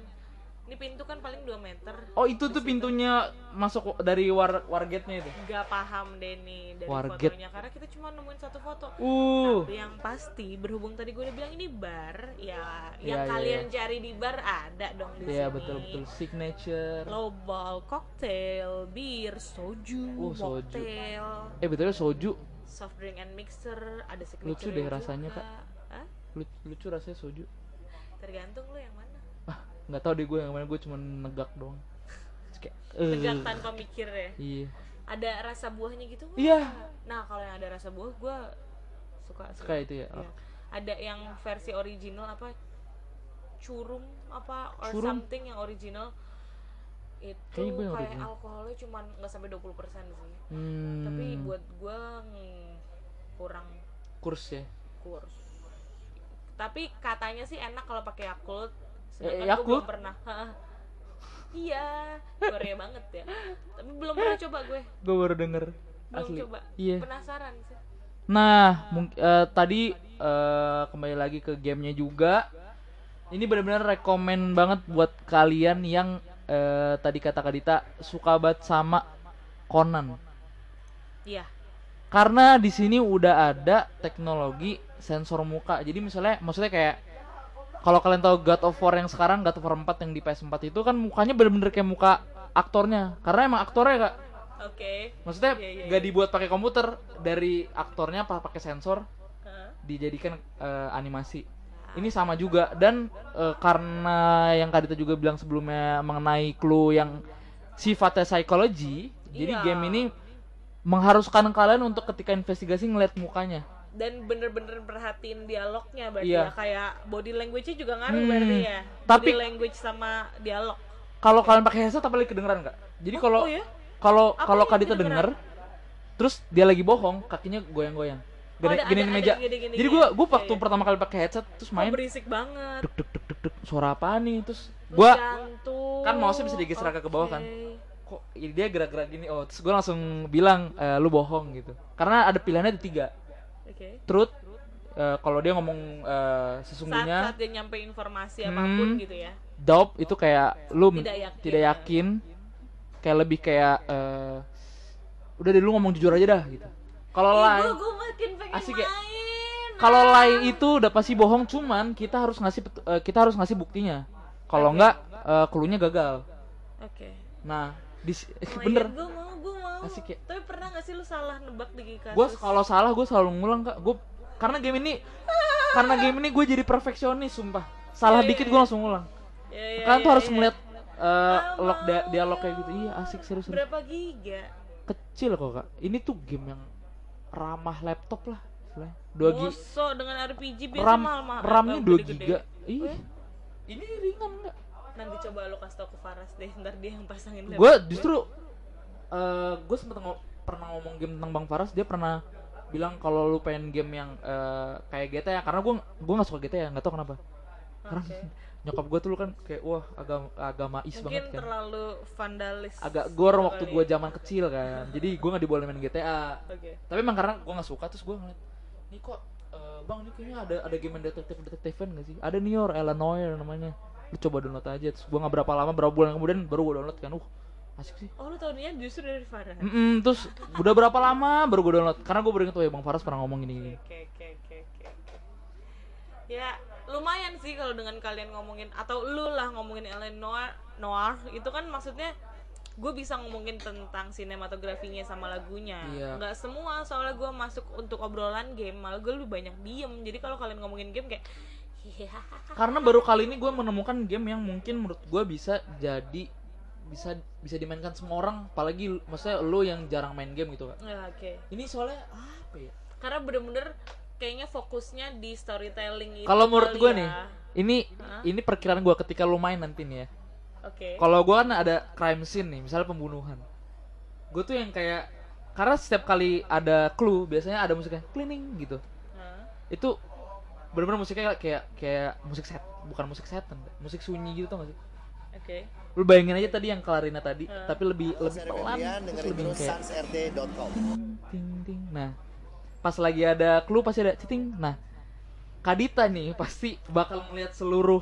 Ini pintu kan paling 2 meter. Oh itu tuh pintunya masuk dari war wargate-nya itu. Gak paham deh nih dari Warget. fotonya karena kita cuma nemuin satu foto. Uh. Tapi yang pasti berhubung tadi gue udah bilang ini bar, ya Iya, yang iya, kalian cari di bar ada dong di Iya sini. betul betul signature. Lowball, cocktail, bir, soju, Oh, soju. Eh betulnya soju soft drink and mixer, ada signature Lucu deh rasanya, Kak. Hah? lucu, lucu rasanya soju. Tergantung lu yang mana. Nggak tahu deh gue yang mana gue cuma negak doang. Kayak, eh. Tegak tanpa mikir ya. Iya. Ada rasa buahnya gitu? Iya. Nah kalau yang ada rasa buah gue suka. sih. Suka itu ya. Iya. Ada yang versi original apa curum apa or Curum? something yang original itu kayak alkoholnya cuman nggak sampai 20% sih. Hmm. Tapi buat gue kurang kurs ya. kurs. Tapi katanya sih enak kalau pakai Yakult. Eh, Sedangkan Yakult? gue belum pernah. Iya, Korea banget ya. Tapi belum pernah coba gue. Gue baru denger. Belum Asli. coba. Iya. Penasaran sih. Nah, mung- eh, tadi eh, kembali lagi ke gamenya juga. Ini benar-benar rekomen banget buat kalian yang eh, tadi kata Kadita suka banget sama Conan. Iya. Karena di sini udah ada teknologi sensor muka. Jadi misalnya maksudnya kayak kalau kalian tahu God of War yang sekarang God of War 4 yang di PS4 itu kan mukanya bener-bener kayak muka aktornya. Karena emang aktornya Kak. Oke. Maksudnya Iya, iya, nggak iya. dibuat pakai komputer dari aktornya apa pakai sensor Hah? dijadikan eh, animasi. Ini sama juga dan eh, karena yang Kadita juga bilang sebelumnya mengenai clue yang sifatnya psikologi, jadi Iya. game ini mengharuskan kalian untuk ketika investigasi ngeliat mukanya. Dan bener-bener perhatiin dialognya berarti Iya. ya kayak body language-nya juga ngaruh Hmm, berarti ya. tapi- body language sama dialog. Kalau kalian pakai headset apalagi kedengeran nggak? Jadi kalau oh ya? kalau kalau Kadita denger, terus dia lagi bohong, kakinya goyang-goyang. Oh, Gini, ada- gini di ada meja. gini-gini Jadi ya. gua gua Iya, waktu iya. pertama kali pakai headset terus Oh, main berisik banget. dek dek dek dek dek suara apa nih terus jantung. kan mouse-nya bisa digeser agak ke bawah kan. Kok ini dia gerak-gerak gini oh terus gue langsung bilang e, lu bohong gitu karena ada pilihannya ada tiga Oke. truth eh, kalau dia ngomong Saat, sesungguhnya saat dia nyampe informasi Hmm. apa pun gitu ya. doubt itu kayak lu Tidak yakin. tidak yakin kayak lebih kayak eh, udah deh lu ngomong jujur aja dah gitu kalau lain Asik ya? kalau Ah. lain itu udah pasti bohong cuman kita harus ngasih eh, kita harus ngasih buktinya kalau enggak eh, clue-nya gagal Oke. nah di Oh my bener God, gua mau, gua mau. Asik ya? Tapi pernah gak sih lu salah nebak di kasus? gue kalau salah gue selalu ngulang kak gue karena game ini karena game ini gue jadi perfeksionis sumpah salah Iya, iya, dikit iya. gue langsung ngulang Ya, ya, kalian tuh ya, harus ya. ngeliat eh, Ah, log dia- dialog kayak gitu iya asik serius Berapa giga? kecil kok kak ini tuh game yang ramah laptop lah dua giga dengan RPG biasa ram mahal-mahal. ramnya Apa 2 gede-gede? giga ih ini ringan nggak Nanti coba lu kasih tau ke Faras deh, ntar dia yang pasangin gue justru eh gue sempet ngo- pernah ngomong game tentang bang Faras dia pernah bilang kalau lu pengen game yang eh, kayak GTA karena gue gue nggak suka GTA nggak tau kenapa karena Oke. nyokap gue tuh lu kan kayak wah agama agamais Mungkin banget kan terlalu vandalis. agak gor gitu waktu gue ya. zaman kecil kan jadi gue nggak diboleh main GTA Oke. tapi emang karena gue nggak suka terus gue ngeliat ini kok eh, bang ini kayaknya ada ada game yang detektif detektifan gak sih ada nih or Illinois namanya lu coba download aja terus gue nggak berapa lama berapa bulan kemudian baru gue download kan uh asik sih Oh lu tahunya justru dari Faras. Mm-mm, terus udah berapa lama baru gue download karena gue baru inget oh ya bang Faras pernah ngomong gini gini Oke oke oke oke. Ya lumayan sih kalau dengan kalian ngomongin atau lu lah ngomongin Ellen Noir, Noir itu kan maksudnya gue bisa ngomongin tentang sinematografinya sama lagunya. Iya. Nggak semua soalnya gue masuk untuk obrolan game malah gue lebih banyak diem. Jadi kalau kalian ngomongin game kayak karena baru kali ini gue menemukan game yang mungkin menurut gue bisa jadi bisa bisa dimainkan semua orang apalagi maksudnya lo yang jarang main game gitu Ya, oke. ini soalnya apa ya Karena bener-bener kayaknya fokusnya di storytelling itu. kalau menurut gue ya. nih ini Hah? ini perkiraan gue ketika lo main nanti nih ya Oke. kalau gue kan ada crime scene nih misalnya pembunuhan gue tuh yang kayak karena setiap kali ada clue biasanya ada musiknya cleaning gitu Hah? itu bener-bener musiknya kayak kayak musik set bukan musik setan musik sunyi gitu tau gak sih Oke. lu bayangin aja tadi yang Clarina tadi Hmm. tapi lebih lebih Saya pelan terus dengerin lebih kayak ting ting nah pas lagi ada clue pasti ada citing nah Kadita nih pasti bakal melihat seluruh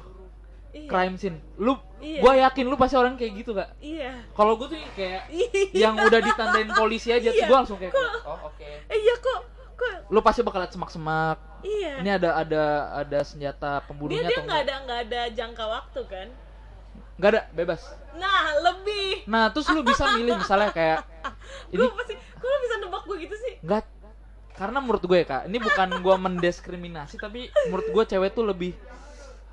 Iya. crime scene. Lu Iya. gua yakin lu pasti orang kayak gitu gak? Iya. Kalau gua tuh kayak Iya. yang udah ditandain polisi aja tuh Iya. gua langsung kayak Kok- oh oke. Eh, iya kok kok Lu pasti bakal liat semak-semak. iya. Ini ada ada ada senjata dia pembunuhnya dia atau nggak enggak? ada nggak ada jangka waktu kan? Enggak ada, bebas. Nah lebih. Nah, terus lu bisa milih misalnya kayak ini Gue pasti, kok lu bisa nebak gue gitu sih? enggak karena menurut gue ya kak ini bukan gue mendiskriminasi tapi menurut gue cewek tuh lebih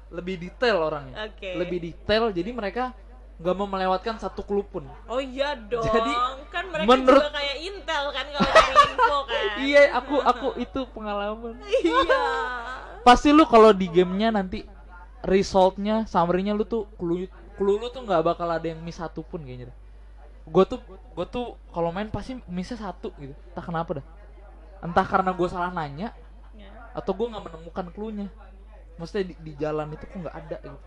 lebih detail orangnya Oke. lebih detail jadi mereka nggak mau melewatkan satu clue pun Oh iya dong. Jadi, kan mereka menurut- juga kayak Intel kan kalau cari info kan. iya aku aku itu pengalaman Iya. pasti lu kalau di gamenya nanti resultnya summary-nya lu tuh clue clue lu tuh nggak bakal ada yang miss satu pun kayaknya gue tuh gue tuh kalau main pasti missnya satu gitu entah kenapa dah entah karena gue salah nanya Ya. atau gue nggak menemukan clue-nya maksudnya di, di jalan itu kok nggak ada gitu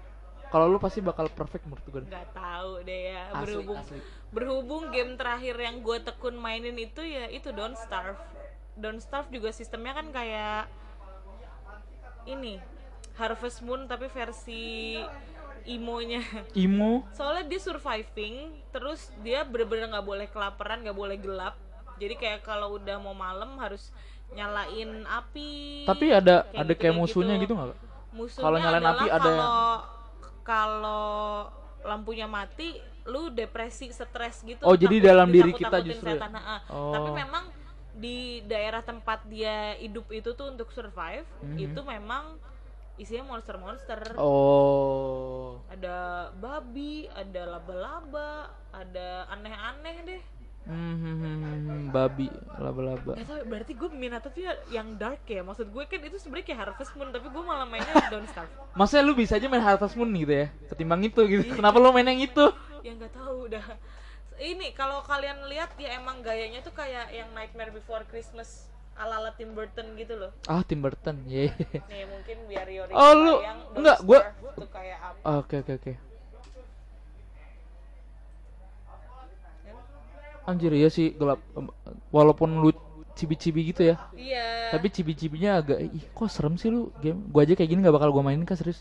kalau lu pasti bakal perfect menurut gue Nggak tahu deh ya. Asli, berhubung asli. berhubung game terakhir yang gue tekun mainin itu ya itu Don't Starve. Don't Starve juga sistemnya kan kayak ini Harvest Moon tapi versi imonya. imo soalnya dia surviving terus dia bener-bener nggak boleh kelaparan nggak boleh gelap jadi kayak kalau udah mau malam harus nyalain api tapi ada Kayak ada gitu, kayak musuhnya gitu nggak Kak? musuhnya Kalau nyalain api ada yang- kalau kalau lampunya mati lu depresi stres gitu Oh, jadi dalam diri kita justru ya? setan. Oh. tapi memang di daerah tempat dia hidup itu tuh untuk survive Mhm. itu memang isinya monster-monster oh ada babi, ada laba-laba, ada aneh-aneh deh. Hmm, hmm, hmm, hmm, babi laba-laba berarti gue minatnya tuh ya yang dark ya. Maksud gue kan itu sebenarnya kayak Harvest Moon, tapi gue malah mainnya Don't Starve. Maksudnya lu bisa aja main Harvest Moon gitu ya ketimbang itu gitu kenapa lu main yang itu Ya nggak tahu udah. Ini kalau kalian lihat ya emang gayanya tuh kayak yang Nightmare Before Christmas ala-ala Tim Burton gitu loh. ah Tim Burton yeah. Nih mungkin biar Yori Oh, lu- enggak, gua- kayak apa? Oke oke oke. Anjir ya sih gelap walaupun lu cibi-cibi gitu ya. Iya. Tapi cibi-cibinya agak ih kok serem sih lu game. Gua aja kayak gini gak bakal gua mainin kan serius.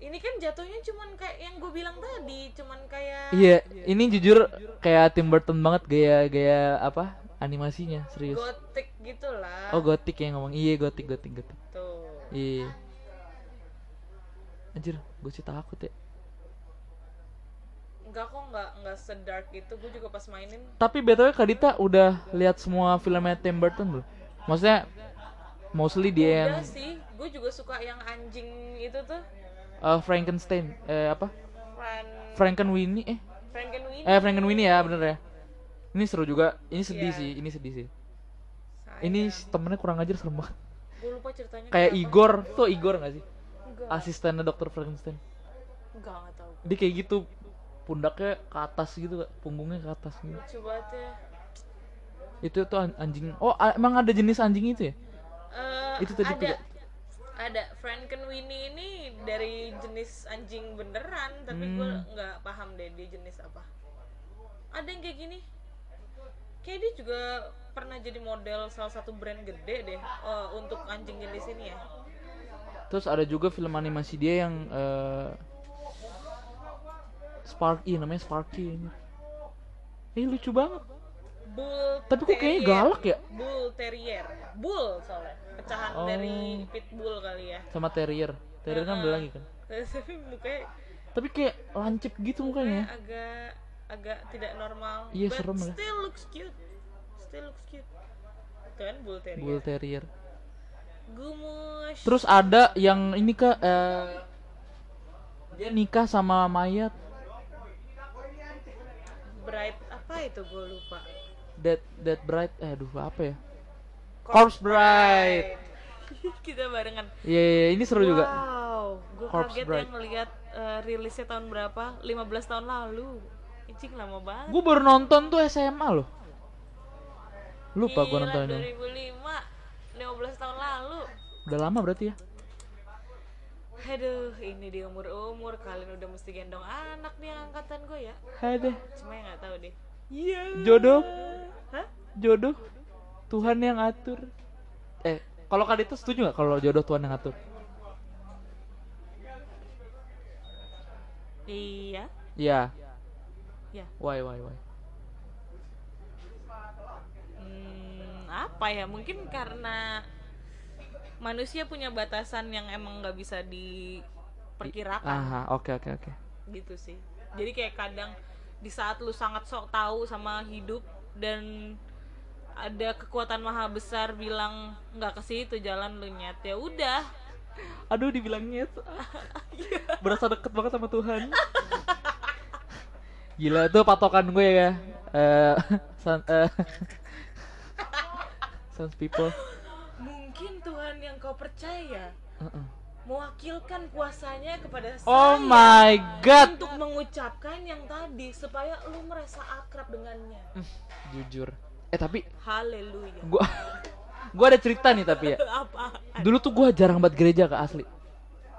Ini kan jatuhnya cuman kayak yang gue bilang tadi, cuman kayak Iya, ini jujur kayak Tim Burton banget gaya-gaya apa? Animasinya, serius. gothic gitu lah. Oh, gotik yang ngomong. Iya, gotik gotik gotik. Tuh. Iya. Anjir, gue sih takut ya. Enggak kok enggak enggak sedark itu gue juga pas mainin Tapi BTW Kak Dita udah lihat semua filmnya Tim Burton belum? Maksudnya mostly dia yang udah sih gue juga suka yang anjing itu tuh eh, Frankenstein eh apa? Fran Frankenweenie eh Frankenweenie eh Frankenweenie ya bener ya. Ini seru juga. Ini sedih Iya. sih, ini sedih sih. Sayang. Ini temennya kurang ajar serem banget. gue lupa ceritanya Kayak kenapa. Igor, tuh Igor gak sih? enggak Asistennya Dr. Frankenstein. enggak enggak tahu Dia kayak gitu pundaknya ke atas gitu, punggungnya ke atas gitu. lucu banget ya Itu tuh an- anjing. Oh, emang ada jenis anjing itu ya? Eh, Itu tadi ada juga. ada Frankenweenie ini dari jenis anjing beneran tapi gue Hmm. nggak paham deh dia jenis apa ada yang kayak gini kayak dia juga pernah jadi model salah satu brand gede deh eh, untuk anjing jenis ini ya Terus ada juga film animasi dia yang eh Sparky namanya Sparky ini. Eh lucu banget. Bull Tapi kok kayaknya galak ya? Bull Terrier Bull soalnya pecahan Oh. dari Pitbull kali ya Sama Terrier. Terrier kan beda lagi kan. tapi mukanya Tapi kayak lancip gitu mukanya. agak agak tidak normal Iya, but serem lah. still looks cute still looks cute kan Bull Terrier Bull Terrier. Gumus Terus ada yang ini kak eh, dia nikah sama mayat Bright apa itu gue lupa. Dead Dead Bride eh aduh apa ya? Corpse Bride kita barengan. Iya iya, iya, ini seru juga. Wow gue kaget Bride. yang ngeliat eh, rilisnya tahun berapa? 15 tahun lalu. Icing lama banget. Gue baru nonton tuh SMA loh. Lupa gue nontonnya. 2005 15 tahun lalu. Udah lama berarti ya Aduh, ini di umur-umur kalian udah mesti gendong anak nih angkatan gue ya. Ada Cuma yang nggak tahu deh. Iya. jodoh Hah? jodoh Tuhan yang atur eh kalau kali itu setuju nggak kalau jodoh Tuhan yang atur Iya. Iya. Iya. Why why why? Hmm, apa ya? Mungkin karena manusia punya batasan yang emang nggak bisa diperkirakan Aha, oke oke oke. gitu sih. Jadi kayak kadang di saat lu sangat sok tahu sama hidup dan ada kekuatan maha besar bilang nggak ke situ jalan lu nyet ya udah Aduh dibilangnya berasa deket banget sama Tuhan. Gila itu patokan gue ya. Eh, son, eh, sons people. Tuhan yang kau percaya mewakilkan kuasanya kepada saya Oh my god. untuk mengucapkan yang tadi supaya lu merasa akrab dengannya Jujur. Eh tapi haleluya gua gua ada cerita nih tapi ya. apa Dulu tuh gua jarang banget gereja ke asli.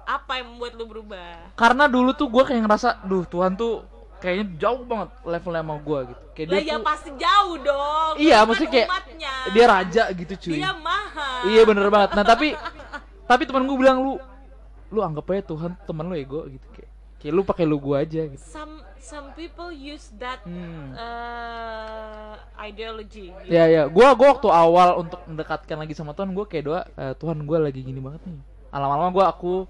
apa yang membuat lu berubah Karena dulu tuh gua kayak ngerasa, duh Tuhan tuh kayaknya jauh banget levelnya sama gua gitu. Kayak lah dia ya tuh pasti jauh dong Iya, kan maksudnya kayak umatnya. dia raja gitu cuy. dia mahal Iya bener banget. Nah tapi tapi temen gue bilang lu lu anggap aja Tuhan temen lu ego gitu kayak kayak lu pakai lu gua aja gitu. some some people use that Hmm. uh, ideology gitu. Ya ya, gua gua waktu awal untuk mendekatkan lagi sama Tuhan gua kayak doa "Eh, Tuhan gua lagi gini banget nih. Lama-lama gua aku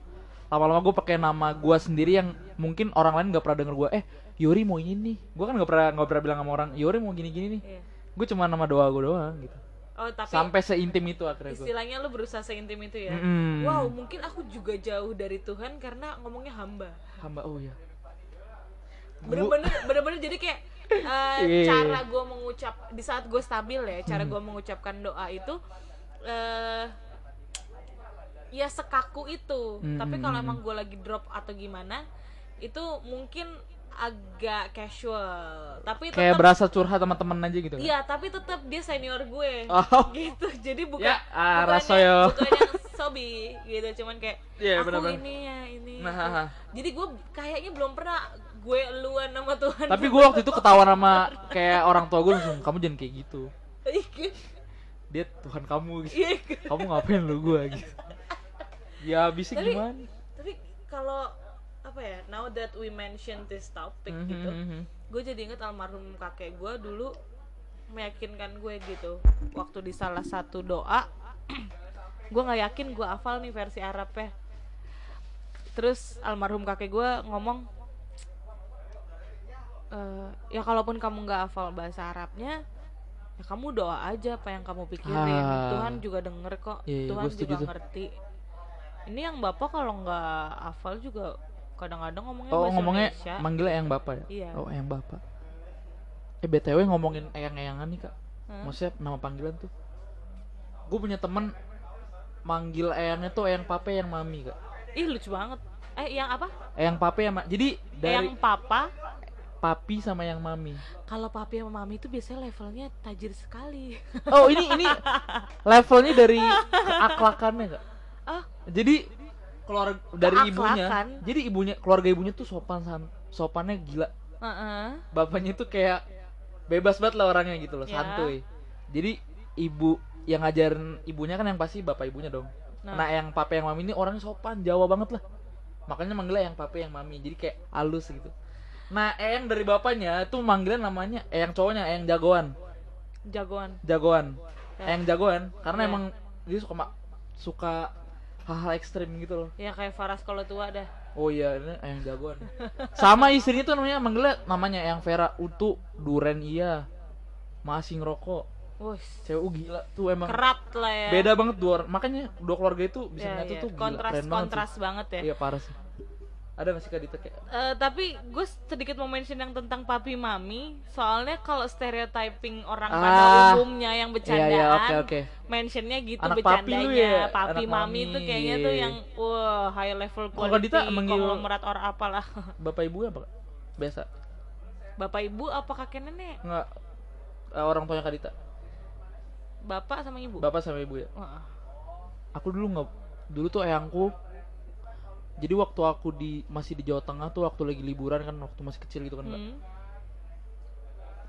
lama-lama gua pakai nama gua sendiri yang mungkin orang lain nggak pernah denger gua. Eh Yori mau ini nih. Gua kan nggak pernah nggak pernah bilang sama orang Yori mau gini-gini nih. Iya. Gue cuma nama doa gua doang gitu. oh tapi Sampai seintim itu akhirnya istilahnya lu berusaha seintim itu ya Mm-mm. wow mungkin aku juga jauh dari Tuhan karena ngomongnya hamba Hamba oh ya. bener-bener bener-bener jadi kayak uh, Iya. cara gue mengucap di saat gue stabil ya cara gue mengucapkan doa itu eh ya sekaku itu Hmm, tapi kalau emang gue lagi drop atau gimana itu mungkin agak casual tapi Kayak tetap berasa curhat sama temen aja gitu kan. iya tapi tetap dia senior gue Oh. gitu jadi bukan Ya, ah, bukan raso yang- bukan yang sobi gitu cuman kayak Iya, aku bener-bener. ini ya ini Nah, itu." haha. jadi gue kayaknya belum pernah gue eluan sama Tuhan Tapi gue waktu itu ketahuan sama kayak orang tua gue langsung kamu jangan kayak gitu. Dia Tuhan kamu gitu. Iya. Kamu ngapain lu gue gitu. Ya bisa Tapi- gimana? tapi kalau apa ya now that we mention this topic Mhm, gitu mhm. gue jadi inget almarhum kakek gue dulu meyakinkan gue gitu waktu di salah satu doa gue nggak yakin gue hafal nih versi Arabnya terus almarhum kakek gue ngomong "Eh, ya kalaupun kamu nggak hafal bahasa Arabnya ya kamu doa aja apa yang kamu pikirin Ah. Tuhan juga denger kok Iya, iya, Tuhan juga tuh. ngerti ini yang bapak kalau nggak hafal juga kadang-kadang ngomongnya Oh ngomongnya Indonesia manggilnya eyang bapak ya? Iya. Oh eyang bapak. Eh btw ngomongin eyang-eyangan nih kak. Hah? Maksudnya nama panggilan tuh. Gue punya temen manggil eyangnya tuh eyang pape yang mami kak. ih lucu banget eh yang apa Eyang pape yang ma- jadi dari yang papa papi sama yang mami. kalau papi sama mami itu biasanya levelnya tajir sekali Oh ini ini levelnya dari keaklakannya kak. ah Jadi keluarga dari ibunya. Keaklakan? Jadi ibunya keluarga ibunya tuh sopan san, sopannya gila. heeh. Bapaknya tuh kayak bebas banget lah orangnya gitu loh, Ya. santuy. Jadi ibu yang ngajarin ibunya kan yang pasti bapak ibunya dong. Nah. Nah, yang papa yang mami ini orangnya sopan, Jawa banget lah. Makanya manggilnya yang papa yang mami. Jadi kayak halus gitu. Nah, eyang dari bapaknya tuh manggilnya namanya eyang cowoknya eyang jagoan. jagoan Jagoan. Ya. Eyang jagoan karena Ya. emang dia suka suka hal-hal ekstrim gitu loh. ya kayak Faras kalau tua dah Oh iya, ini ayang jagoan. Sama istrinya tuh namanya manggilnya namanya ayang Vera Utu Duren iya. Masih ngerokok. Wus, Cewek uh, gila tuh emang kerat lah ya beda banget dua. Makanya dua keluarga itu bisa Ya, nyatu ya. tuh gila, kontras banget. kontras sih. banget ya Iya parah sih. Ada nggak sih Kak Dita kayak Eh, tapi gue sedikit mau mention yang tentang papi mami soalnya kalau stereotyping orang pada Ah. umumnya yang Iya bercandaan iya oke oke. mentionnya gitu Anak papi bercandanya lu ya, papi anak mami mami, itu kayaknya iya. tuh yang wah high level Dita quality manggil- konglomerat or apalah Bapak ibu apa? Biasa. bapak ibu apa kakek nenek Enggak eh, orang tuanya Kak Dita. bapak sama ibu Bapak sama ibu ya. Wah. Aku dulu nggak dulu tuh eyangku jadi waktu aku di masih di Jawa Tengah tuh waktu lagi liburan kan waktu masih kecil gitu kan. Hmm.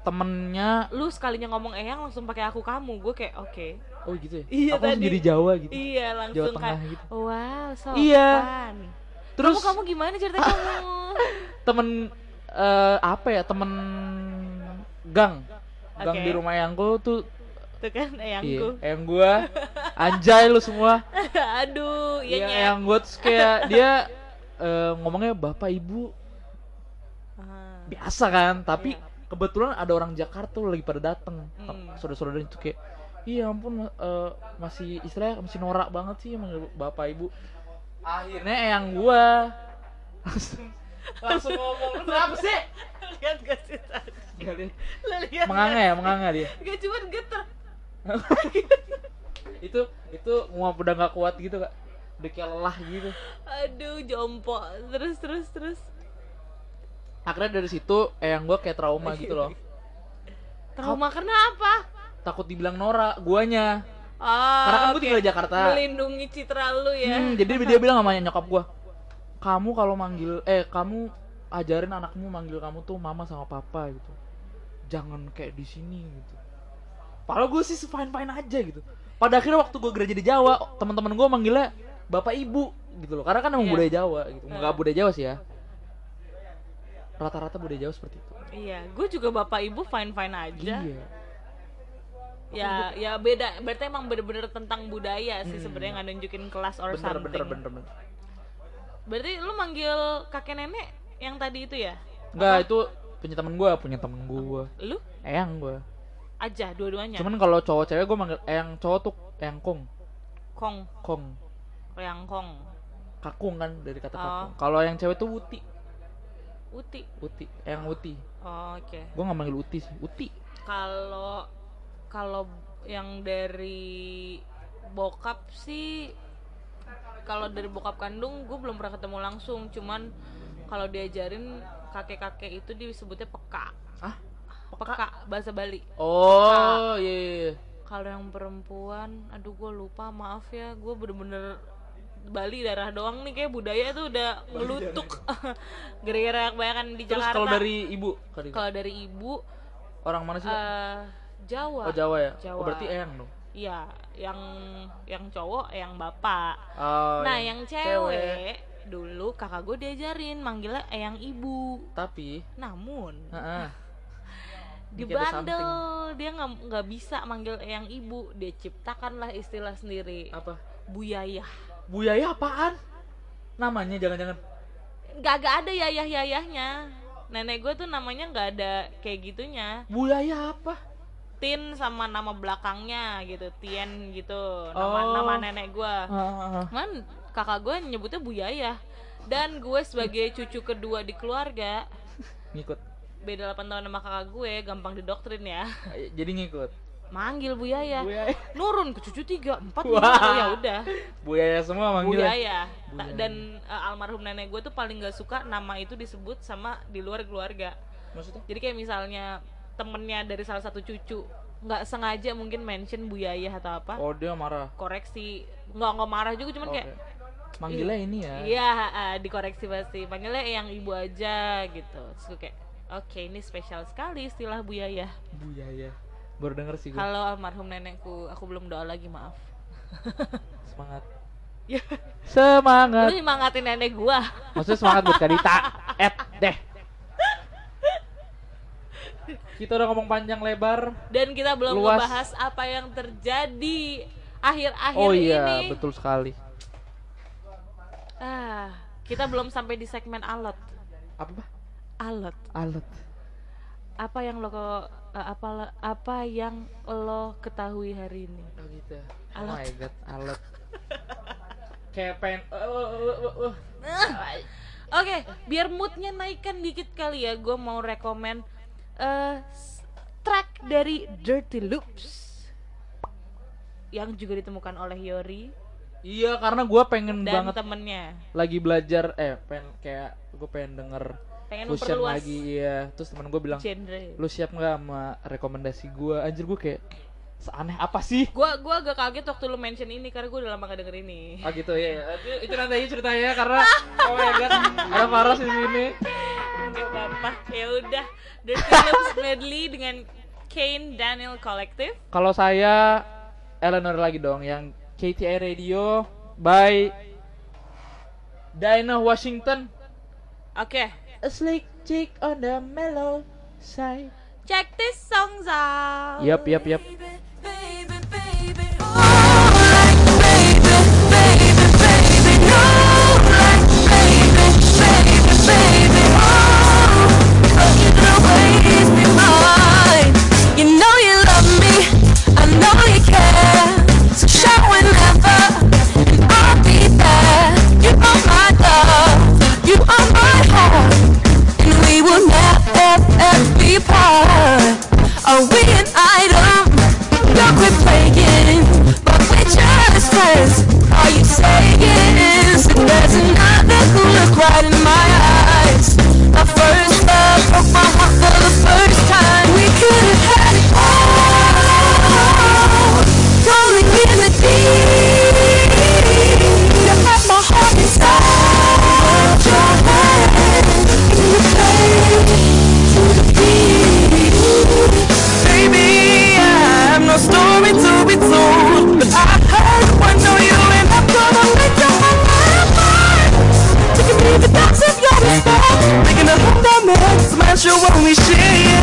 temennya lu sekalinya ngomong eyang langsung pakai aku kamu gue kayak oke oh gitu ya Iya, aku langsung tadi. jadi Jawa gitu iya Jawa langsung Tengah kayak gitu wow sopan Iya. terus kamu kamu gimana cerita kamu temen eh, apa ya temen gang gang Oke. di rumah eyangku tuh Tuh kan iya, eyangku. eyang gua anjay lu semua Aduh, iya Iya, nyet. eyang gua terus kayak dia eh, ngomongnya bapak ibu Ah. biasa kan tapi Iya. kebetulan ada orang Jakarta lagi pada dateng Hmm. saudara-saudara itu kayak iya ampun eh, masih istilahnya masih norak banget sih manggil bapak ibu akhirnya eyang gua langsung langsung ngomong "Lu kenapa sih Lihat gak sih tadi? Lihat menganga ya menganga dia Gak cuman geter. itu itu nguap udah nggak kuat gitu kak udah kayak lelah gitu Aduh, jompo. Terus terus terus. akhirnya dari situ eyang gua kayak trauma gitu loh Trauma karena apa? takut dibilang norak guanya Ah, Karena kan gua oke. tinggal di Jakarta. Melindungi citra lu ya. Hmm, jadi dia bilang sama nyokap gua, kamu kalau manggil, eh kamu ajarin anakmu manggil kamu tuh mama sama papa gitu. Jangan kayak di sini gitu. Padahal gue sih fine fine aja gitu. Pada akhirnya waktu gue gereja di Jawa, teman-teman gue manggilnya bapak ibu gitu loh. Karena kan emang Iya. budaya Jawa gitu. Enggak Hmm. budaya Jawa sih ya. Rata-rata budaya Jawa seperti itu. Iya, gue juga bapak ibu fine fine aja. Iya. Ya, ya beda. Berarti emang bener-bener tentang budaya sih sebenarnya nggak nunjukin kelas or Hmm. Bener something. bener bener bener. Berarti lu manggil kakek nenek yang tadi itu ya? Enggak itu punya temen gue, punya temen gue. Lu Eyang gue. Aja dua-duanya. Cuman kalau cowok cewek gue manggil eyang cowok tuh eyang kong. Kong, Kong. yang Kong, Kakung kan dari kata Oh. kakung. Kalau yang cewek tuh Uti. Uti. Uti. Eyang Uti. Oh, Oke. Gue nggak manggil Uti sih. Uti. Kalau kalau yang dari bokap sih kalau dari bokap kandung gue belum pernah ketemu langsung cuman kalau diajarin kakek-kakek itu disebutnya peka? Peka bahasa Bali Oh, iya. iya, iya. kalau yang perempuan aduh gue lupa maaf ya gue bener-bener Bali darah doang nih kayak budaya tuh udah ngelutuk gara-gara kebanyakan di Terus Jakarta kalau dari ibu, kalau dari ibu orang mana sih? Eh Jawa oh Jawa ya. Jawa. Oh berarti eyang dong. Iya, yang yang cowok, yang bapak. Oh, nah, yang cewek, dulu kakak gue diajarin manggilnya eyang ibu. Tapi, Namun heeh. di Ini ada bandel dia nggak nggak bisa manggil eyang ibu. Dia ciptakanlah istilah sendiri. Apa? Buyayah. Buyaya apaan? Namanya jangan-jangan. Gak gak ada yayah yayahnya. Nenek gue tuh namanya nggak ada kayak gitunya. Buyaya apa? Tin sama nama belakangnya gitu, Tien gitu. Nama Oh. nama nenek gue. Ah, Man, kakak gue nyebutnya Bu Yaya Dan gue sebagai cucu kedua di keluarga ngikut. Beda 8 tahun sama kakak gue, gampang didoktrin ya Eh, Jadi ngikut. Manggil Bu Yaya Buyaya. Nurun ke cucu 3, 4, 5, Wah. oh ya udah Buyaya semua Bu manggilnya. Yaya Bu Yaya. Dan eh, almarhum nenek gue tuh paling gak suka nama itu disebut sama di luar keluarga Maksudnya? Jadi kayak misalnya temennya dari salah satu cucu nggak sengaja mungkin mention Bu Yaya atau apa Oh, dia marah. Koreksi, nggak nggak marah juga cuman Oke. kayak Manggilnya ini ya. Iya, ah, dikoreksi pasti. Panggilnya yang ibu aja gitu. Terus gue kayak, oke ini spesial sekali istilah Bu Yaya. Buyaya. Baru denger sih gue. Halo almarhum nenekku, aku belum doa lagi maaf. Semangat. Ya, Semangat. lu nyemangatin nenek gua. Maksudnya semangat buat Kadita. Et deh. Kita udah ngomong panjang lebar. Dan kita belum Luas. ngebahas apa yang terjadi akhir-akhir Oh iya, ini. betul sekali. Ah, kita belum sampai di segmen alot. Apa? Alot. Alat. Apa yang lo eh, apa apa yang lo ketahui hari ini? Oh gitu. Oh Alat. my god, alat. Kayak pengen uh, uh, uh, uh, uh. Oke, biar moodnya naikkan dikit kali ya, gue mau rekomen eh, s- track dari Dirty Loops yang juga ditemukan oleh Yori Iya, karena gue pengen dan banget temennya. lagi belajar eh pengen kayak gue pengen denger Pengen fusion memperluas lagi iya. Terus temen gue bilang, genre. "Lu siap nggak sama rekomendasi gue?" Anjir gue kayak seaneh apa sih? Gua gua agak kaget waktu lu mention ini karena gue udah lama gak denger ini. Oh gitu ya. Itu, itu nanti aja ceritanya karena oh my god, ada Faras di sini. Apa-apa. Ya udah, Dirty Loops medley dengan Kane Daniel Collective. Kalau saya Eleanor lagi dong yang KTI Radio by Dinah Washington. Oke, a slick chick on the mellow side. Check this songs out. Yap, yap, yap. You be apart. Are we an item? Don't quit playing, but we're just friends. Are you saying so there's another who look right in my eyes? My first love broke my heart for the first time. Makes smash you when we share.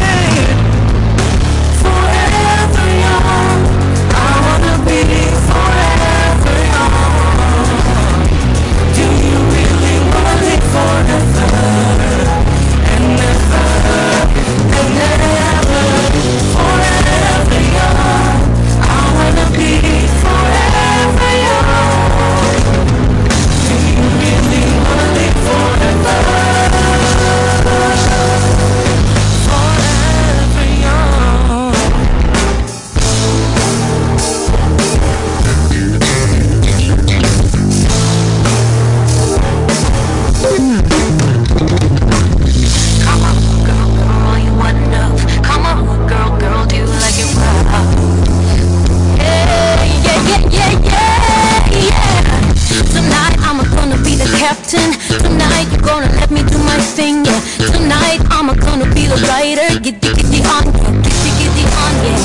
Gonna be the writer. Giddy, giddy on, yeah. Giddy, giddy on, yeah.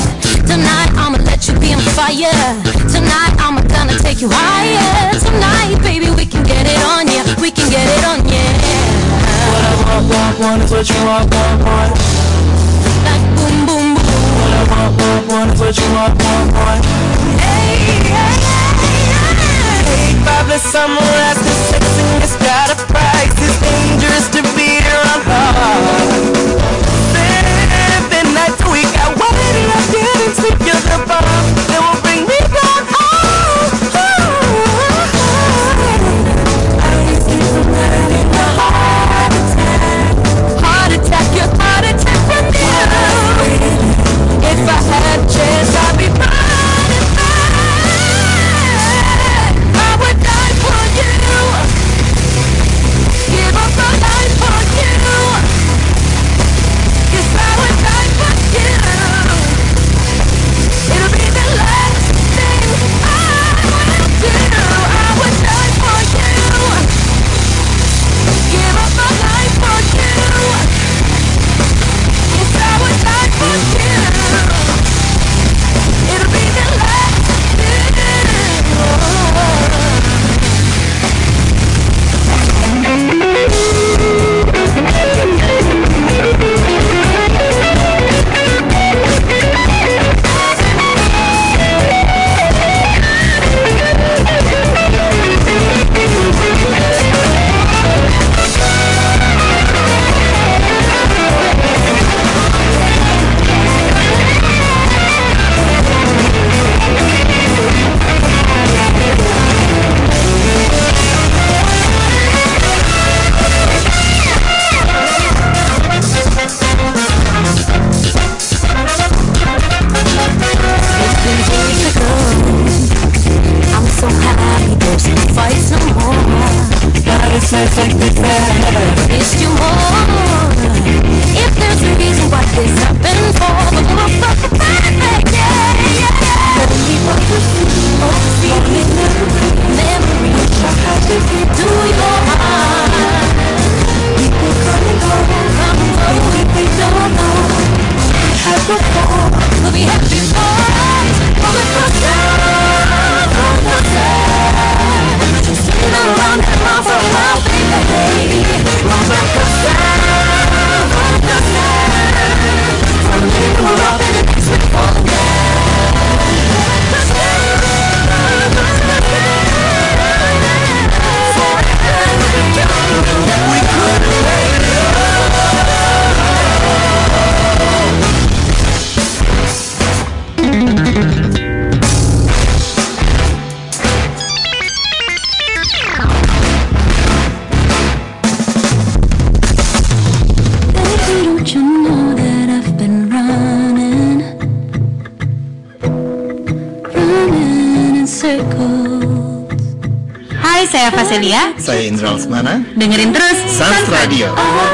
Tonight I'ma let you be on fire. Tonight I'm gonna take you higher. Tonight, baby, we can get it on, yeah. We can get it on, yeah. What I want, want, want is what you want, want, want. Like boom, boom, boom. What I want, want, want is what you want, want, want. Hey, hey, hey, hey. Fabulous summer after sexing, it's got a price. It's dangerous to be around I didn't sleep. You're the bomb that will bring me Dengerin terus Sans Radio. All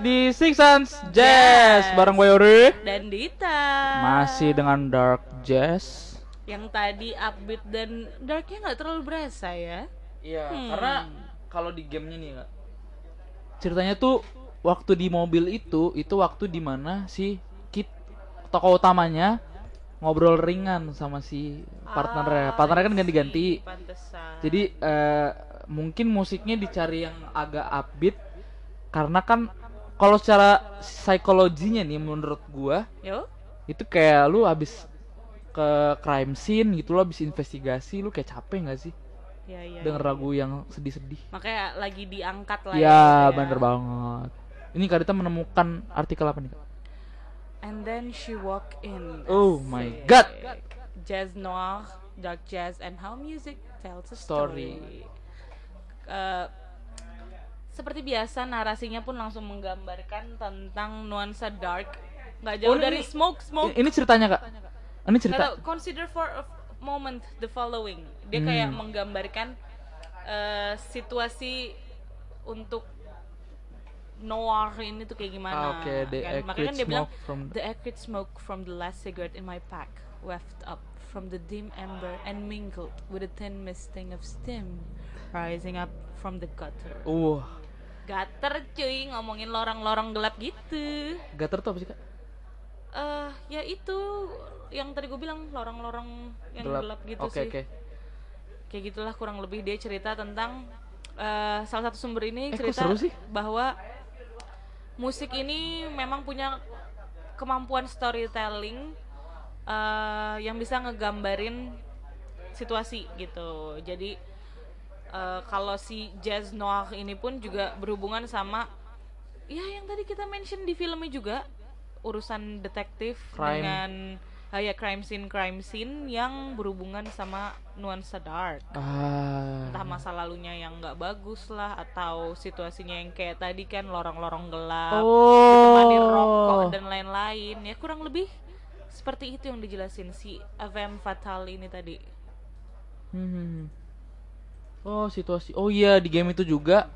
di Six Sense Jazz Yes. bareng gue Yori. Dan Dita. Masih dengan Dark Jazz. Yang tadi upbeat dan darknya nggak terlalu berasa ya. Iya, Hmm. karena kalau di gamenya nih Kak, ceritanya tuh waktu di mobil itu itu waktu di mana si kit tokoh utamanya ngobrol ringan sama si partnernya. Ah, partnernya kan ganti-ganti. Jadi eh, mungkin musiknya dicari yang agak upbeat karena kan kalau secara psikologinya nih menurut gua Yo, itu kayak lu habis ke crime scene gitu lo habis investigasi lu kayak capek nggak sih ya ya. denger ya, lagu yang sedih-sedih Makanya lagi diangkat lah ya gitu bener banget ini Karita menemukan artikel apa nih Kak? And then she walk in. Oh my Asik. God. Jazz noir, dark jazz, and how music tells a Story. story. Eh, seperti biasa narasinya pun langsung menggambarkan tentang nuansa dark, nggak jauh Oh, ini- dari smoke smoke. ini ceritanya kak ini cerita tahu, consider for moment the following dia kayak Hmm. menggambarkan eh, situasi untuk noir ini tuh kayak gimana Ah, oke, the kan? makanya kan acrid dia bilang smoke from- the acrid smoke from the last cigarette in my pack wafted up from the dim amber and mingled with a thin misting of steam rising up from the gutter Uh, gutter cuy ngomongin lorong-lorong gelap gitu. Gater tuh apa sih kak? eh ya itu yang tadi gue bilang lorong-lorong yang gelap, gitu Oke sih. oke. kayak gitulah kurang lebih dia cerita tentang eh, salah satu sumber ini Eh, cerita bahwa musik ini memang punya kemampuan storytelling eh, yang bisa ngegambarin situasi gitu. Jadi eh, kalau si jazz noir ini pun juga berhubungan sama ya yang tadi kita mention di filmnya juga urusan detektif Crime. dengan ah, ya crime scene crime scene yang berhubungan sama nuansa dark Ah. entah masa lalunya yang nggak bagus lah atau situasinya yang kayak tadi kan lorong-lorong gelap ditemani rokok Oh. dan lain-lain ya kurang lebih seperti itu yang dijelasin si Avem Fatale ini tadi Hmm. Oh situasi. Oh iya di game itu juga.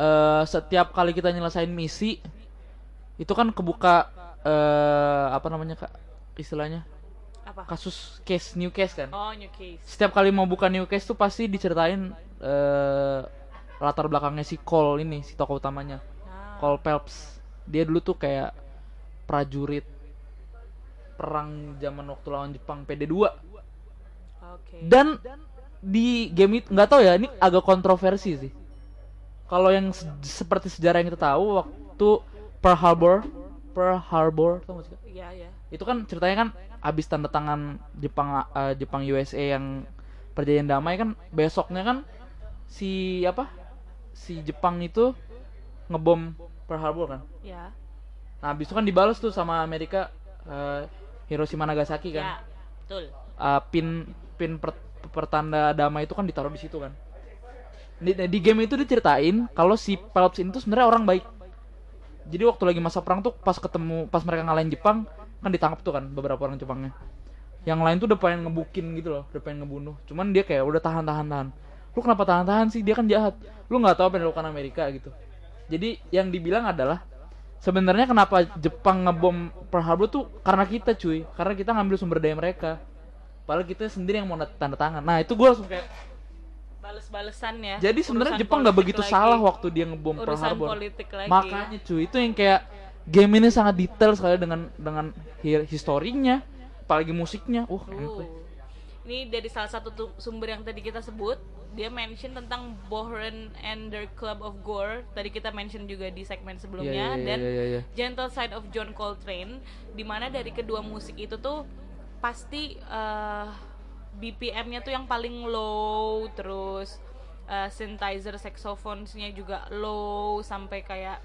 Eh setiap kali kita nyelesain misi itu kan kebuka eh apa namanya kak? Istilahnya? Apa? Kasus case new case kan. oh new case. Setiap kali mau buka new case tuh pasti diceritain eh latar belakangnya si Cole ini si tokoh utamanya. Nah, Cole Phelps. Dia dulu tuh kayak prajurit perang zaman waktu lawan Jepang PD2 oke. Dan di game itu nggak tahu ya ini agak kontroversi sih. Kalau yang se- seperti sejarah yang kita tahu waktu Pearl Harbor Pearl Harbor tau gak sih? Iya ya itu kan ceritanya kan abis tanda tangan Jepang eh, Jepang USA yang perjanjian damai kan besoknya kan si apa si Jepang itu ngebom Pearl Harbor kan? Ya nah abis itu kan dibalas tuh sama Amerika eh, Hiroshima Nagasaki ya kan betul. Uh, pin pin per- pertanda damai itu kan ditaruh di situ kan. Di, di game itu diceritain kalau si Phelps ini tuh sebenarnya orang baik. Jadi waktu lagi masa perang tuh pas ketemu pas mereka ngalahin Jepang kan ditangkap tuh kan beberapa orang Jepangnya. Yang lain tuh udah pengen ngebukin gitu loh, udah pengen ngebunuh. Cuman dia kayak udah tahan tahan tahan. Lu kenapa tahan tahan sih? Dia kan jahat. Lu nggak tahu apa yang dilakukan Amerika gitu. Jadi yang dibilang adalah sebenarnya kenapa Jepang ngebom Pearl Harbor tuh karena kita cuy, karena kita ngambil sumber daya mereka. Padahal kita sendiri yang mau tanda tangan. Nah itu gue langsung kayak. bales-balesan ya Jadi sebenarnya Jepang nggak begitu lagi. salah waktu dia ngebom Pearl Harbor. politik lagi Makanya cuy itu yang kayak game ini sangat detail sekali dengan dengan hi- historinya, apalagi musiknya. Uh, Uh. Ini dari salah satu tu- sumber yang tadi kita sebut, dia mention tentang Bohren and their Club of Gore. Tadi kita mention juga di segmen sebelumnya Iya, iya, dan iya, iya, iya. Gentle Side of John Coltrane, di mana dari kedua musik itu tuh pasti eh, BPM-nya tuh yang paling low, terus eh, synthesizer saxophones-nya juga low sampai kayak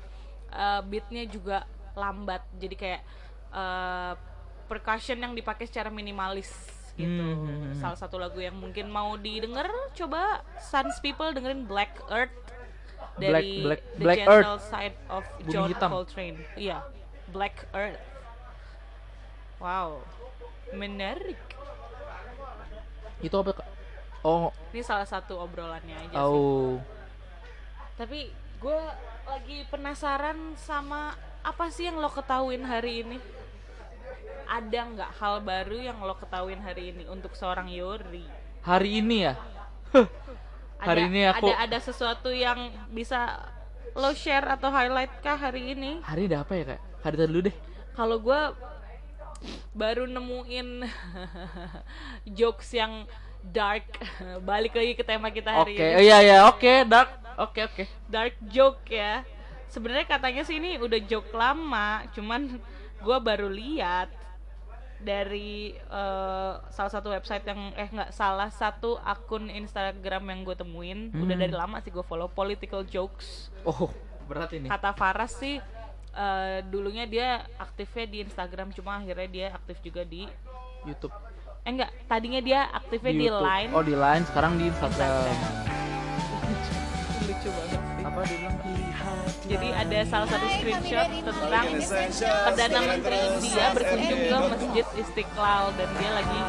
eh, beatnya juga lambat. Jadi kayak eh, percussion yang dipakai secara minimalis gitu. Hmm. Salah satu lagu yang mungkin mau didengar coba Suns People dengerin Black Earth dari Black- The Black Gentle Side of John. Coltrane. Iya, Black Earth. Wow, menarik. Itu apa kak? Oh, Ini salah satu obrolannya aja sih. oh. Tapi gue lagi penasaran sama apa sih yang lo ketahuin hari ini? Ada nggak hal baru yang lo ketahuin hari ini untuk seorang Yori? Hari ini ya. Huh. Hari Ada- ini aku ada ada sesuatu yang bisa lo share atau highlight kah hari ini? hari ini ada apa ya kak? Hari dulu deh. Kalau gue baru nemuin jokes yang dark. Balik lagi ke tema kita hari Oke, ini. oh, iya iya, oke, dark. Oke oke. dark joke ya. Sebenarnya katanya sih ini udah joke lama, cuman gua baru lihat dari eh, salah satu website yang eh nggak salah satu akun Instagram yang gue temuin udah Hmm. dari lama sih gue follow political jokes Oh, berat ini. kata Faras sih eh, dulunya dia aktifnya di Instagram cuma akhirnya dia aktif juga di YouTube. eh enggak tadinya dia aktifnya di, YouTube. Line Oh, di Line, sekarang di Instagram. lucu banget sih Apa dia bilang? Jadi ada salah satu screenshot tentang Perdana Menteri India berkunjung ke Masjid Istiqlal dan dia lagi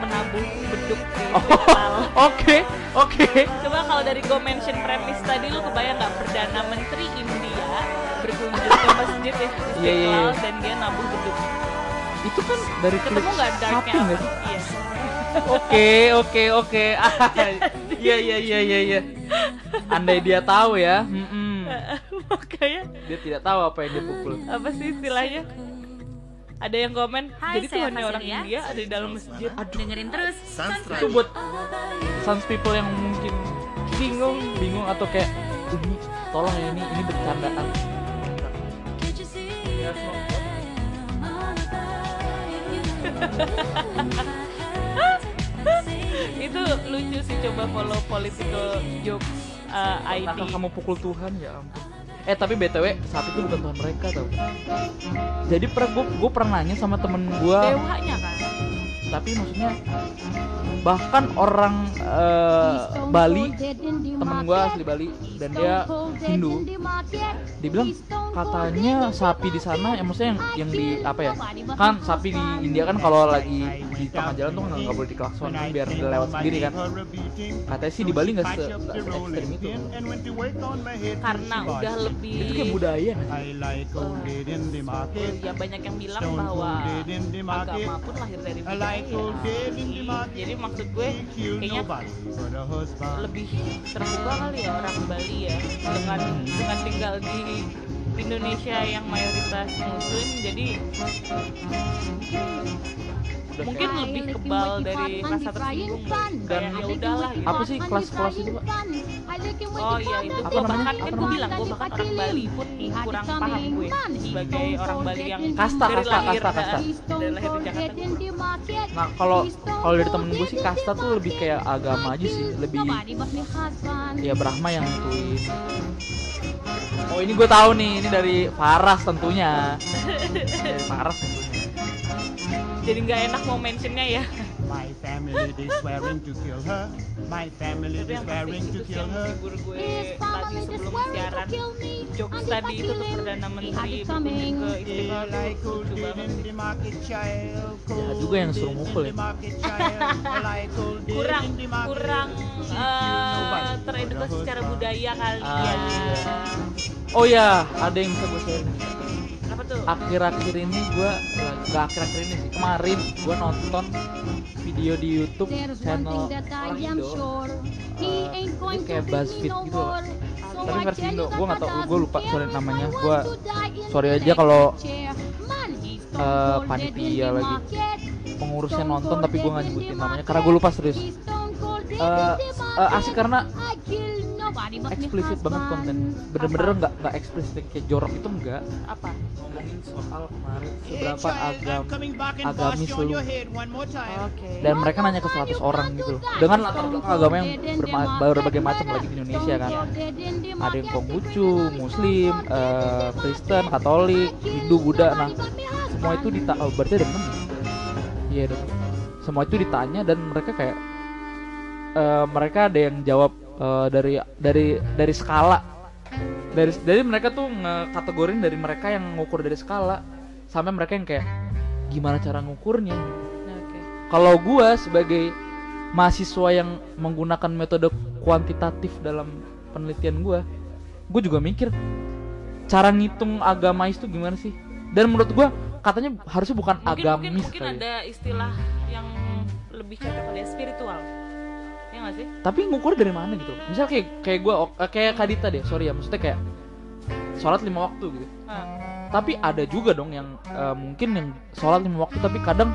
nabuh beduk di Oh, viral. Oke, oke. Coba kalau dari gue mention premis tadi lu kebayang nggak perdana menteri India berkunjung ke masjid ya Istiqlal Iya, iya, iya. dan dia nabuh beduk. Itu kan dari Ketemu nggak darknya apa? Iya. Oke, oke, oke. Iya, iya, iya, iya, iya. Andai dia tahu ya, mm-mm. Makanya dia tidak tahu apa yang dia pukul. apa sih istilahnya? Ada yang komen, Hai, jadi saya Tuhannya orang Fasilia. India ada di dalam masjid. Dengerin terus. Sans Itu buat sans people yang mungkin bingung, bingung atau kayak ini tolong ya ini ini bercandaan. Itu lucu sih coba follow political jokes uh, ID. Kamu pukul Tuhan ya ampun. Eh tapi btw saat itu bukan Tuhan mereka tau. Jadi pernah gue gue pernah nanya sama temen gue, Dewanya kan. Tapi maksudnya bahkan orang eh, Bali temen gue asli Bali dan dia Hindu. dia bilang katanya sapi di sana yang maksudnya yang yang di apa ya? kan sapi di India kan kalau lagi di tengah jalan tuh nggak boleh diklakson biar dia lewat sendiri kan. katanya sih di Bali nggak se se ekstrem itu. Karena udah lebih itu kayak budaya. Kan? ya banyak yang bilang bahwa agama pun lahir dari budaya. Jadi maksud gue kayaknya lebih terbuka kali ya orang Bali ya. Dengan dengan tinggal di Indonesia yang mayoritas muslim jadi mungkin lebih kebal dari rasa tersinggung dan ya udahlah gitu. apa sih kelas-kelas itu pak? Oh iya itu Apa gue namanya? bahkan Apa kan gue bilang gue bahkan orang Bali pun kurang paham gue sebagai orang Bali yang Kasta, dari kasta, lahir kasta, kasta. dari lahir di Jakarta. Nah kalau kalau dari temen gue sih kasta tuh lebih kayak agama aja sih lebih ya Brahma yang nentuin. Oh ini gue tahu nih ini dari Faras tentunya. Dari Faras tentunya jadi nggak enak mau mentionnya ya My family is swearing to kill her. My family is swearing to kill her. tadi sebelum siaran jokes tadi itu tuh perdana menteri ke istiqlal Like lucu banget. Ya, juga yang suruh mukul ya. kurang kurang eh, teredukasi secara budaya kali Ah, ya iya. oh ya ada yang bisa gue share akhir-akhir ini gue nggak akhir-akhir ini sih kemarin gue nonton video di YouTube channel orang Indo. Eh, ini kayak BuzzFeed gitu loh. tapi versi Indo gue nggak tau gue lupa sorry namanya. gue sorry aja kalau eh, panitia lagi. pengurusnya nonton tapi gue nggak nyebutin namanya karena gue lupa serius. Eh, eh, asik karena eksplisit banget konten. Bener-bener nggak nggak eksplisit kayak jorok itu enggak apa? Ngomongin soal kemarin seberapa agam agamis lu oke. Dan mereka nanya ke 100 orang gitu. loh dengan latar belakang agama yang berbagai macam lagi di Indonesia kan. ada yang Konghucu, Muslim, eh, Kristen, Katolik, Hindu, Buddha. nah semua itu dita oh, berarti ada enam ya? iya semua itu ditanya dan mereka kayak eh, mereka ada yang jawab eh, dari dari dari skala. Dari dari mereka tuh ngekategorin dari mereka yang ngukur dari skala sampai mereka yang kayak gimana cara ngukurnya? Oke. Kalau gua sebagai mahasiswa yang menggunakan metode kuantitatif dalam penelitian gua gue juga mikir cara ngitung agamais itu gimana sih? Dan menurut gua katanya harusnya bukan mungkin mungkin agamis mungkin kali ya. ada istilah yang lebih cocok pada spiritual ya sih? Tapi ngukur dari mana gitu? Misal kayak kayak gua eh, kayak Kadita deh sorry ya maksudnya kayak sholat lima waktu gitu. Ah, tapi ada juga dong yang eh, mungkin yang sholat lima waktu tapi kadang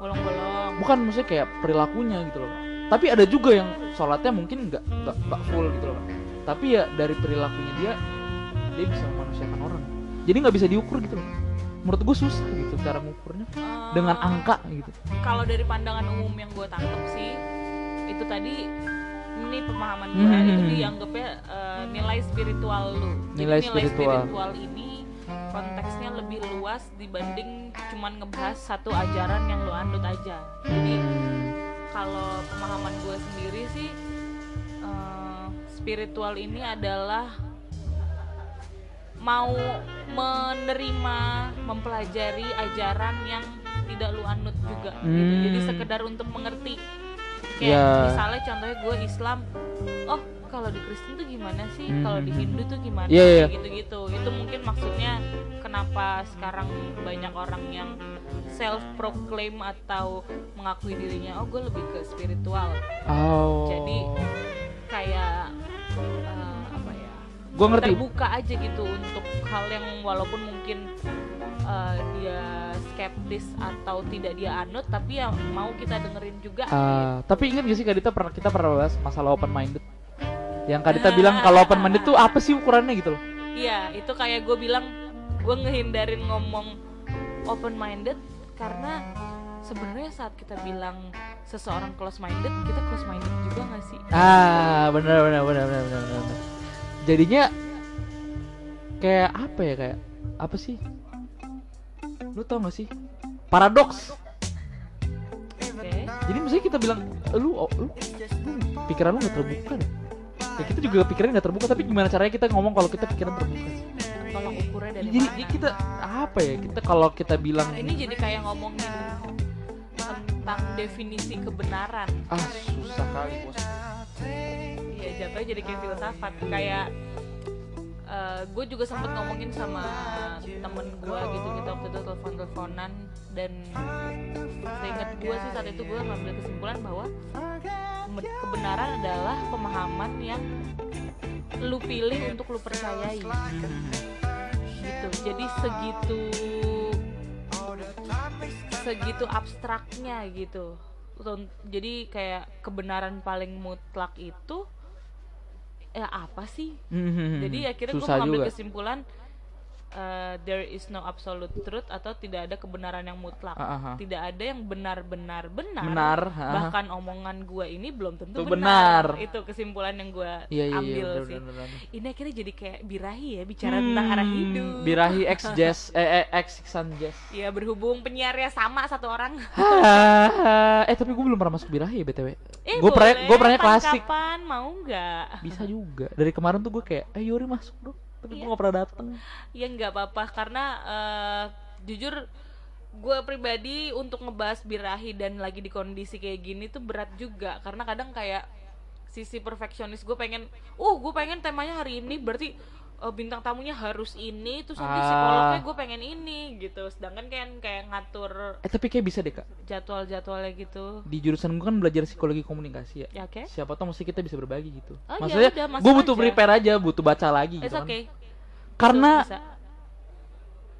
bolong-bolong. Bukan maksudnya kayak perilakunya gitu loh. Tapi ada juga yang sholatnya mungkin nggak nggak full gitu loh. Tapi ya dari perilakunya dia dia bisa memanusiakan orang. Jadi nggak bisa diukur gitu loh. Menurut gue susah gitu cara ngukurnya. Eh, dengan angka gitu. Kalau dari pandangan umum yang gue tangkap sih itu tadi ini pemahaman gue Hmm. itu dianggapnya eh, nilai spiritual lu Jadi Nilai spiritual. spiritual ini konteksnya lebih luas dibanding cuman ngebahas satu ajaran yang lu anut aja jadi kalau pemahaman gue sendiri sih eh, spiritual ini adalah mau menerima mempelajari ajaran yang tidak lu anut juga gitu. Hmm. jadi sekedar untuk mengerti kayak Ya. misalnya contohnya gue Islam oh kalau di Kristen tuh gimana sih kalau di Hmm. Hindu tuh gimana Iya, iya. gitu gitu itu mungkin maksudnya kenapa sekarang banyak orang yang self proclaim atau mengakui dirinya oh gue lebih ke spiritual Oh. jadi kayak eh, apa ya Gua ngerti. terbuka aja gitu untuk hal yang walaupun mungkin eh, dia skeptis atau tidak dia anut tapi ya mau kita dengerin juga Ah, tapi ingat gak sih Kak Dita pernah kita pernah bahas masalah open minded. Yang Kak Dita bilang kalau open minded tuh apa sih ukurannya gitu loh. iya itu kayak gue bilang gue ngehindarin ngomong open minded karena sebenarnya saat kita bilang seseorang close minded kita close minded juga gak sih Ah, benar benar benar benar. benar. Jadinya kayak apa ya kayak apa sih? Lu tau gak sih? Paradoks. oke Jadi misalnya kita bilang lu oh, lu, pikiran lu gak terbuka deh. Ya kita juga pikirannya gak terbuka tapi gimana caranya kita ngomong kalau kita pikiran terbuka sih? tolong ukurnya dari Jadi mana kita apa ya? Kita kalau kita bilang ini jadi kayak ngomongin tentang definisi kebenaran ah susah kali bos. Iya jatuhnya jadi kayak filsafat kayak gue juga sempet ngomongin sama temen gue gitu gitu waktu itu telepon teleponan dan seingat gue sih saat itu gue ngambil kesimpulan bahwa kebenaran adalah pemahaman yang lu pilih untuk lu percayai. Gitu. Jadi segitu segitu abstraknya gitu. Jadi kayak kebenaran paling mutlak itu ya apa sih Hmm, jadi akhirnya gue mengambil juga. kesimpulan uh, there is no absolute truth atau tidak ada kebenaran yang mutlak Ah, ah, ah. tidak ada yang benar-benar benar Benar, ah, ah. bahkan omongan gue ini belum tentu benar. benar. itu kesimpulan yang gue Iya iya iya ambil benar, sih benar, benar. ini akhirnya jadi kayak birahi ya bicara tentang arah Hmm, hidup Birahi X Jazz eh, eh X San Jazz. ya berhubung penyiarnya sama satu orang eh tapi gue belum pernah masuk Birahi ya btw. eh gue pernah gue pernahnya klasik. kapan mau nggak Bisa juga. Dari kemarin tuh gue kayak, eh Yuri masuk dong. Tapi gue Iya. gak pernah dateng. ya nggak apa-apa karena eh, jujur gue pribadi untuk ngebahas birahi dan lagi di kondisi kayak gini tuh berat juga karena kadang kayak sisi perfeksionis gue pengen uh gue pengen temanya hari ini berarti eh, bintang tamunya harus ini terus nanti Ah. psikolognya gue pengen ini gitu sedangkan kan kayak ngatur Eh tapi kayak bisa deh kak. jadwal-jadwalnya gitu Di jurusan gue kan belajar psikologi komunikasi ya. ya oke Siapa tau mesti kita bisa berbagi gitu. Oh, ya Maksudnya masuk gue butuh aja. prepare aja, butuh baca lagi it's gitu kan. okay Karena Bisa.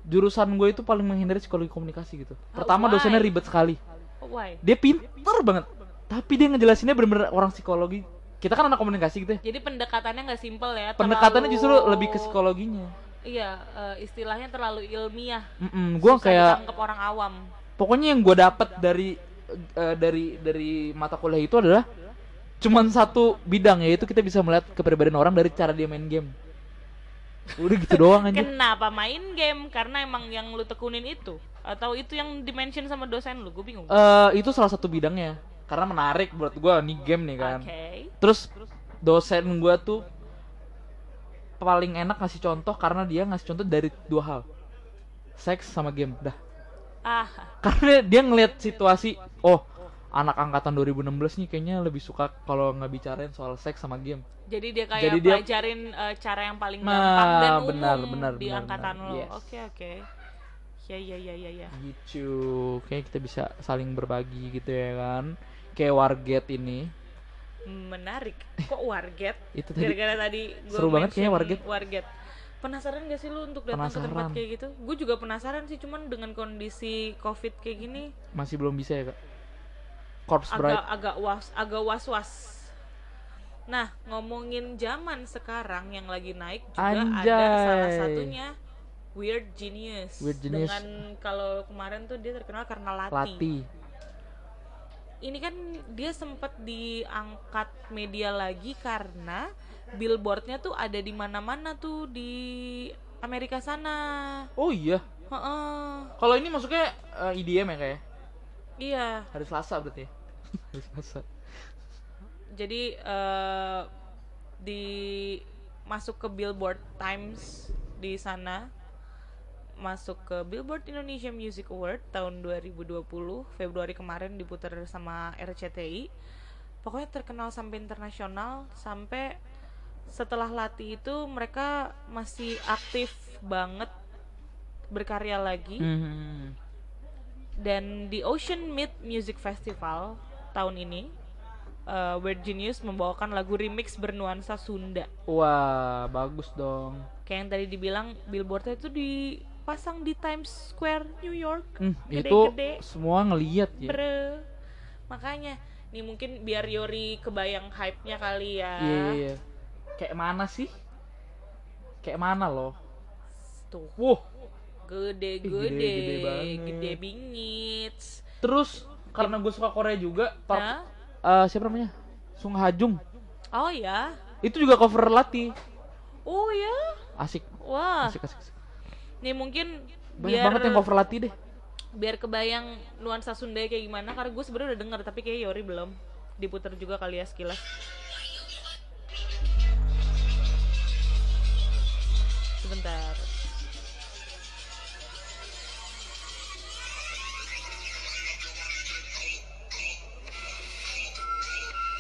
jurusan gue itu paling menghindari psikologi komunikasi gitu. Pertama why? dosennya ribet sekali. Oh, why Dia pinter banget. Tapi dia ngejelasinnya bener-bener orang psikologi. Kita kan anak komunikasi gitu ya. jadi pendekatannya nggak simpel ya Pendekatannya terlalu- justru lebih ke psikologinya. Iya, eh, istilahnya terlalu ilmiah. Mm gue Susah kayak orang awam. pokoknya yang gue dapat dari eh, dari dari mata kuliah itu adalah cuman satu bidang yaitu kita bisa melihat kepribadian orang dari cara dia main game. Udah gitu doang aja. Kenapa main game? Karena emang yang lu tekunin itu atau itu yang dimention sama dosen lu? Gue bingung. Eh, itu salah satu bidangnya. Karena menarik buat gue nih game nih kan. Oke. Terus dosen gue tuh paling enak ngasih contoh karena dia ngasih contoh dari dua hal. Seks sama game. Dah. Ah, karena dia ngeliat situasi oh anak angkatan 2016 nih kayaknya lebih suka kalau nggak bicarain soal seks sama game jadi dia kayak Jadi dia- pelajarin eh, cara yang paling Nah, gampang dan umum benar, benar, di benar, angkatan benar. lo. Yes. Oke, oke. Ya, ya, ya, ya, ya. gitu kayak kita bisa saling berbagi gitu ya kan kayak warget ini Menarik. Kok warget? itu tadi Gara-gara tadi gua Seru banget kayaknya warget. Warget. Penasaran gak sih lu untuk datang ke tempat Penasaran. kayak gitu? Gue juga penasaran sih, cuman dengan kondisi covid kayak gini masih belum bisa ya kak corpse agak agak was agak was was nah ngomongin zaman sekarang yang lagi naik juga ada Anjay. salah satunya Weird Genius, Weird Genius. dengan kalau kemarin tuh dia terkenal karena Lati. lati Ini kan dia sempat diangkat media lagi karena billboardnya tuh ada di mana-mana tuh di Amerika sana. oh iya Heeh. kalau ini masuknya eh, IDM ya kayak Iya. hari Selasa berarti ya hari Selasa jadi eh, di masuk ke Billboard Times di sana masuk ke Billboard Indonesia Music Award tahun 2020 Februari kemarin diputar sama RCTI pokoknya terkenal sampai internasional sampai setelah latih itu mereka masih aktif banget berkarya lagi Hmm. dan di Ocean Meet Music Festival tahun ini uh, Weird Genius membawakan lagu remix bernuansa Sunda Wah, bagus dong. kayak yang tadi dibilang billboardnya itu dipasang di Times Square New York Hmm, itu Gede-gede. semua ngeliat ya. bre makanya nih mungkin biar Yori kebayang hype-nya kali ya Iya, iya, iya. Kayak mana sih? Kayak mana loh? tuh Wuh, gede-gede gede banget. gede bingit terus karena gue suka Korea juga, Park, Hah? eh, siapa namanya? Sung Hajung. oh ya Itu juga cover Lati. oh ya Asik, wah asik, asik. asik. Nih mungkin Banyak biar banget yang cover Lati deh. biar kebayang nuansa Sunda kayak gimana karena gue sebenarnya udah denger tapi kayak Yori belum diputar juga kali ya sekilas sebentar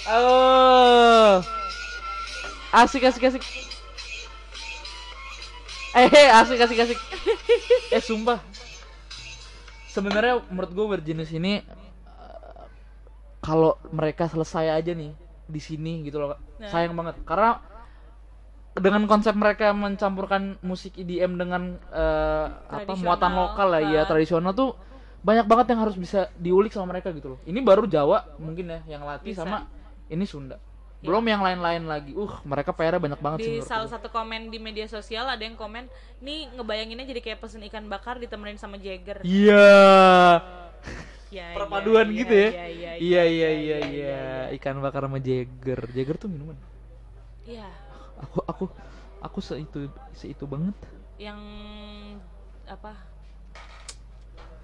Oh. Asik asik asik. Eh, eh, asik asik asik. eh, sumpah. Sebenarnya menurut gue berjenis ini eh, kalau mereka selesai aja nih di sini gitu loh. Nah. Sayang banget karena dengan konsep mereka mencampurkan musik EDM dengan eh, apa muatan lokal lah ya tradisional tuh banyak banget yang harus bisa diulik sama mereka gitu loh. Ini baru Jawa mungkin ya yang latih Bisa. sama ini Sunda. Belum yang lain-lain lagi. Uh, mereka PR banyak banget sih di menurut salah gue. satu komen di media sosial ada yang komen nih ngebayanginnya jadi kayak pesen ikan bakar ditemenin sama Jagger Iya. Ya, Perpaduan iya, gitu ya. iya, iya, Iya iya iya iya. Ikan bakar sama Jagger. Jagger tuh minuman. iya Aku aku aku seitu seitu banget. yang apa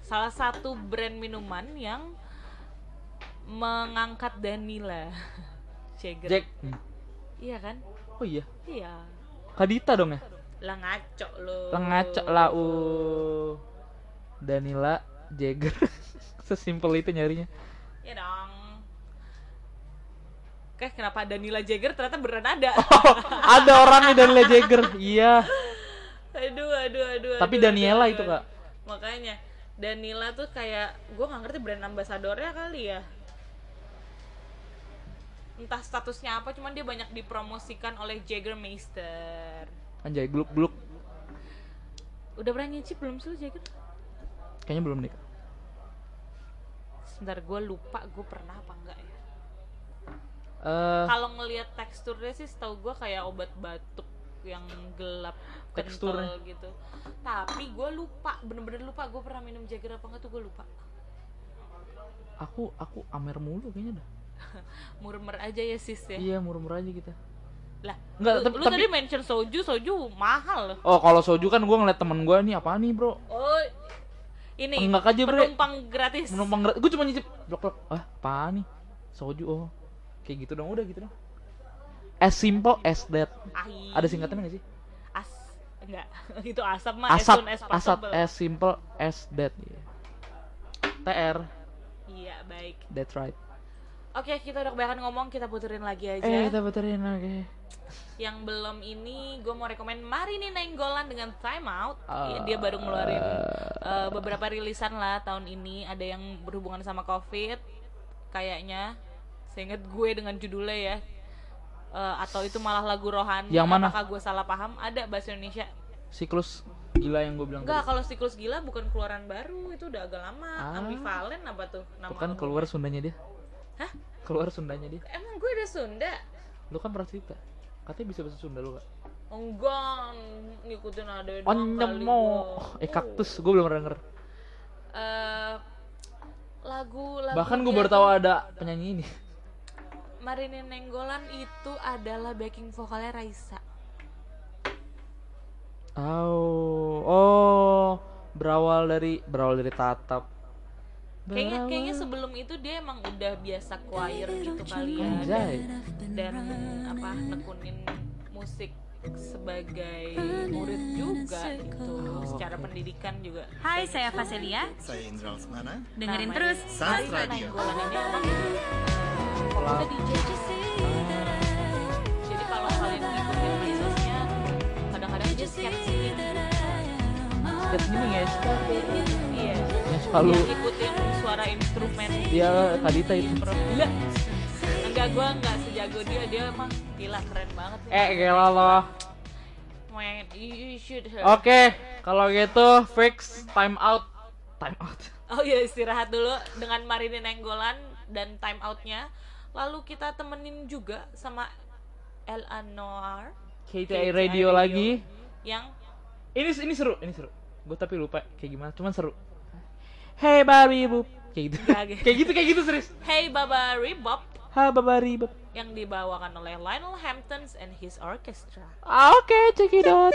salah satu brand minuman yang mengangkat Danila Jagger Jack. Hmm. iya kan Oh iya. iya Kadita dong ya? lah ngaco lo Lah ngaco lah uh. Danila Jagger. Sesimpel itu nyarinya. ya dong Oke, kenapa Danila Jagger ternyata beneran ada. Ada orangnya Danila Jagger. Iya. aduh, aduh, aduh. Tapi aduh, Daniela aduh, itu. Kak. Makanya Danila tuh kayak gue nggak ngerti brand ambasadornya kali ya. Entah statusnya apa, cuman dia banyak dipromosikan oleh Jägermeister. Anjay, gluk-gluk. Udah pernah nyicip belum sih Jagger? Kayaknya belum deh. Sebentar gue lupa gue pernah apa enggak ya. Eh, Kalau ngelihat teksturnya sih setahu gue kayak obat batuk yang gelap kental gitu. Tapi gue lupa, bener-bener lupa gue pernah minum Jagger apa enggak tuh gue lupa. aku aku amer mulu kayaknya dah. Murmer aja ya sis ya. Iya, murmur aja kita. Lah, Enggak, lu, tapi- lu tapi- tadi mention soju, soju mahal loh. Oh, kalau soju kan gua ngeliat temen gua nih apa nih, Bro? Oh, ini Enggak aja, Bre. penumpang gratis. Menumpang gra- gua cuma nyicip blok-blok. Ah, apa nih? Soju oh. Kayak gitu dong, udah gitu dong. As simple as that. Ai. Ada singkatannya gak sih? As enggak, itu asap mah as Asap, as asap possible. as simple as that. Iya. TR, Iya, baik. that's right. Oke, kita udah kebanyakan ngomong, kita puterin lagi aja. Eh, kita puterin oke. Yang belum ini, gue mau rekomen Marini Nenggolan dengan Time Out. Iya, dia baru ngeluarin eh, beberapa rilisan lah tahun ini. Ada yang berhubungan sama COVID, kayaknya. Seingat gue dengan judulnya ya. Eh, atau itu malah lagu rohani. Yang mana? Apakah gue salah paham? Ada bahasa Indonesia. Siklus gila yang gue bilang Enggak, kalau siklus gila bukan keluaran baru, itu udah agak lama. Ah. Ambivalen apa tuh nama Bukan keluar Sundanya dia. Hah? Keluar Sundanya dia. Emang gue udah Sunda? Lu kan pernah cerita. Katanya bisa bahasa Sunda lu, Kak. Enggak, ngikutin ada doang Oh, kali. Eh, kaktus. Gue belum pernah denger. Eh, lagu lagu Bahkan gue baru tahu tuh, ada penyanyi ini. Marini Nenggolan itu adalah backing vokalnya Raisa. Oh, oh, berawal dari berawal dari tatap. Kayaknya kayaknya sebelum itu dia emang udah biasa choir gitu kali ya. Anjay. Dan apa nekunin musik sebagai murid juga gitu. secara pendidikan juga. Hai, saya Faselia. Saya Indra Lesmana. Dengerin Namanya terus. Sans Radio. Emang DJ jadi kalau kalian ngikutin medsosnya kadang-kadang dia scan Kayak gini ya iya selalu dia ngikutin suara instrumen dia Kadita itu. Gila enggak gua enggak sejago dia. Dia emang gila keren banget. Nih. eh gila loh oke kalau gitu fix time out. Time out. Oh iya istirahat dulu dengan Marini Nenggolan dan time outnya. Lalu kita temenin juga sama El Anwar KTI radio lagi. Yang ini ini seru ini seru. Gue tapi lupa kayak gimana cuman seru hey babi bu kayak gitu. Gak. kayak gitu kayak gitu serius. Hey Baba Rebop ha babari bab yang dibawakan oleh Lionel Hamptons and his orchestra. ah, oke check it out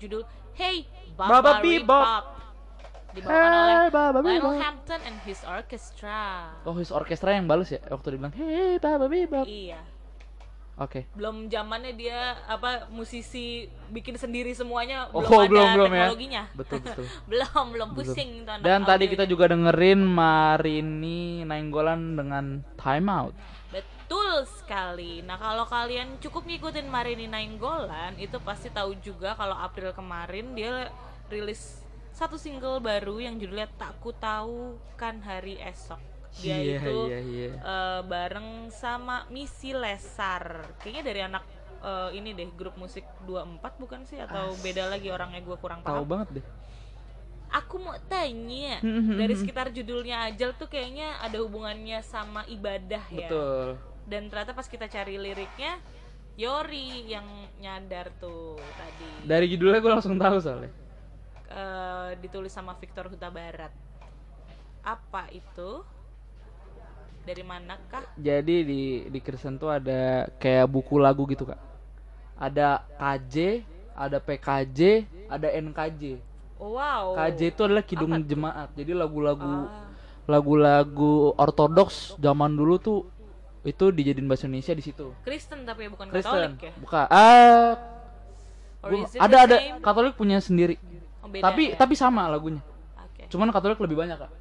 berjudul Hey Baba, Baba Bebop. Dibawakan Hey, oleh Baba Lionel Bebop. Hampton and his orchestra. Oh, his orkestra yang balas ya waktu dia bilang, "Hey, Baba Bebop." Iya. Oke. Belum zamannya dia apa musisi bikin sendiri semuanya Oh, belum ada belum, belum ya. teknologinya. Betul, betul. belum, belum pusing Dan tadi kita juga dengerin Marini Nainggolan dengan Time Out. Betul sekali. Nah, kalau kalian cukup ngikutin Marini Nainggolan, itu pasti tahu juga kalau April kemarin dia rilis satu single baru yang judulnya Tak Ku Tahu Kan Hari Esok. Dia Iya, itu iya, iya. eh, bareng sama Misi Lesar. Kayaknya dari anak eh, ini deh, grup musik 24 bukan sih atau beda lagi orangnya gue kurang Tahu paham. banget deh. Aku mau tanya, Hmm, dari sekitar judulnya aja tuh kayaknya ada hubungannya sama ibadah ya Betul. Dan ternyata pas kita cari liriknya Yori yang nyadar tuh tadi Dari judulnya gue langsung tahu soalnya. Eh, ditulis sama Victor Huta Barat apa itu dari manakah Jadi di di Kristen tuh ada kayak buku lagu gitu kak. Ada KJ, ada PKJ, ada NKJ. oh, wow KJ itu adalah kidung jemaat. Jadi lagu-lagu Ah, lagu-lagu ortodoks zaman dulu tuh itu dijadiin bahasa Indonesia di situ. Kristen tapi bukan Kristen. Katolik ya Bukan. Ah, Or gua- ada ada same? Katolik punya sendiri. Oh, beda tapi ya? tapi sama lagunya. Oke. Cuman Katolik lebih banyak kak.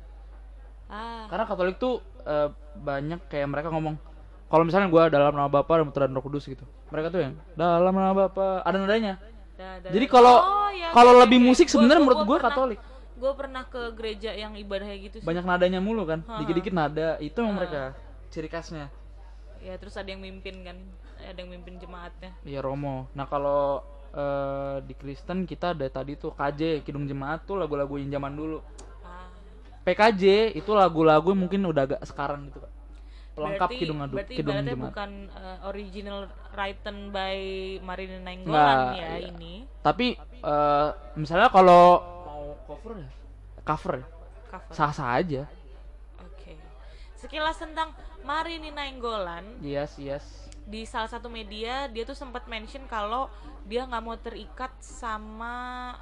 ah Karena Katolik tuh eh, banyak kayak mereka ngomong kalau misalnya gua dalam nama Bapa dan Putra dan Roh Kudus gitu. Mereka tuh yang dalam nama Bapa ada nadanya. Da- da- Jadi kalau Oh, ya, kalau lebih musik sebenarnya menurut pernah- Katolik. gue pernah ke gereja yang ibadahnya gitu sih Banyak nadanya mulu kan. Dikit-dikit nada itu yang mereka ciri khasnya. Ya terus ada yang mimpin kan ada yang mimpin jemaatnya Iya Romo. Nah kalau eh, di Kristen kita ada tadi tuh KJ Kidung Jemaat tuh lagu-lagu yang zaman dulu. ah PKJ itu lagu-lagu mungkin udah agak sekarang gitu kak. Pelengkap berarti, Kidung Adu, berarti Kidung Jemaat. bukan uh, original written by Marini Nainggolan ya iya. ini Tapi eh, misalnya kalau mau cover ya, cover ya, cover. sah-sah aja. Oke. Sekilas tentang Marini Nainggolan Yes, yes. di salah satu media dia tuh sempat mention kalau dia nggak mau terikat sama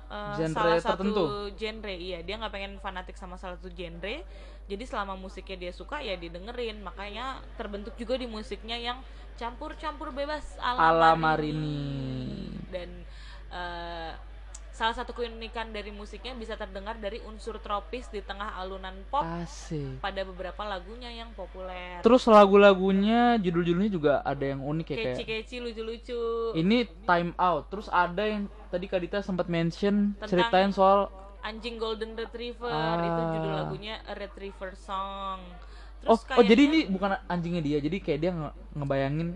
uh, Genre salah satu tertentu. genre iya dia nggak pengen fanatik sama salah satu genre jadi selama musiknya dia suka ya didengerin makanya terbentuk juga di musiknya yang campur-campur bebas ala, Ala Marini. Marini. dan uh, salah satu keunikan dari musiknya bisa terdengar dari unsur tropis di tengah alunan pop Asik. pada beberapa lagunya yang populer Terus lagu-lagunya, judul-judulnya juga ada yang unik ya kayak. keci-keci lucu-lucu Ini Time Out. Terus ada yang tadi Kadita sempat mention Tentang- ceritain soal anjing golden retriever Ah. itu judul lagunya A Retriever Song Oh, terus oh jadi kayaknya- ini bukan anjingnya dia. Jadi kayak dia nge- ngebayangin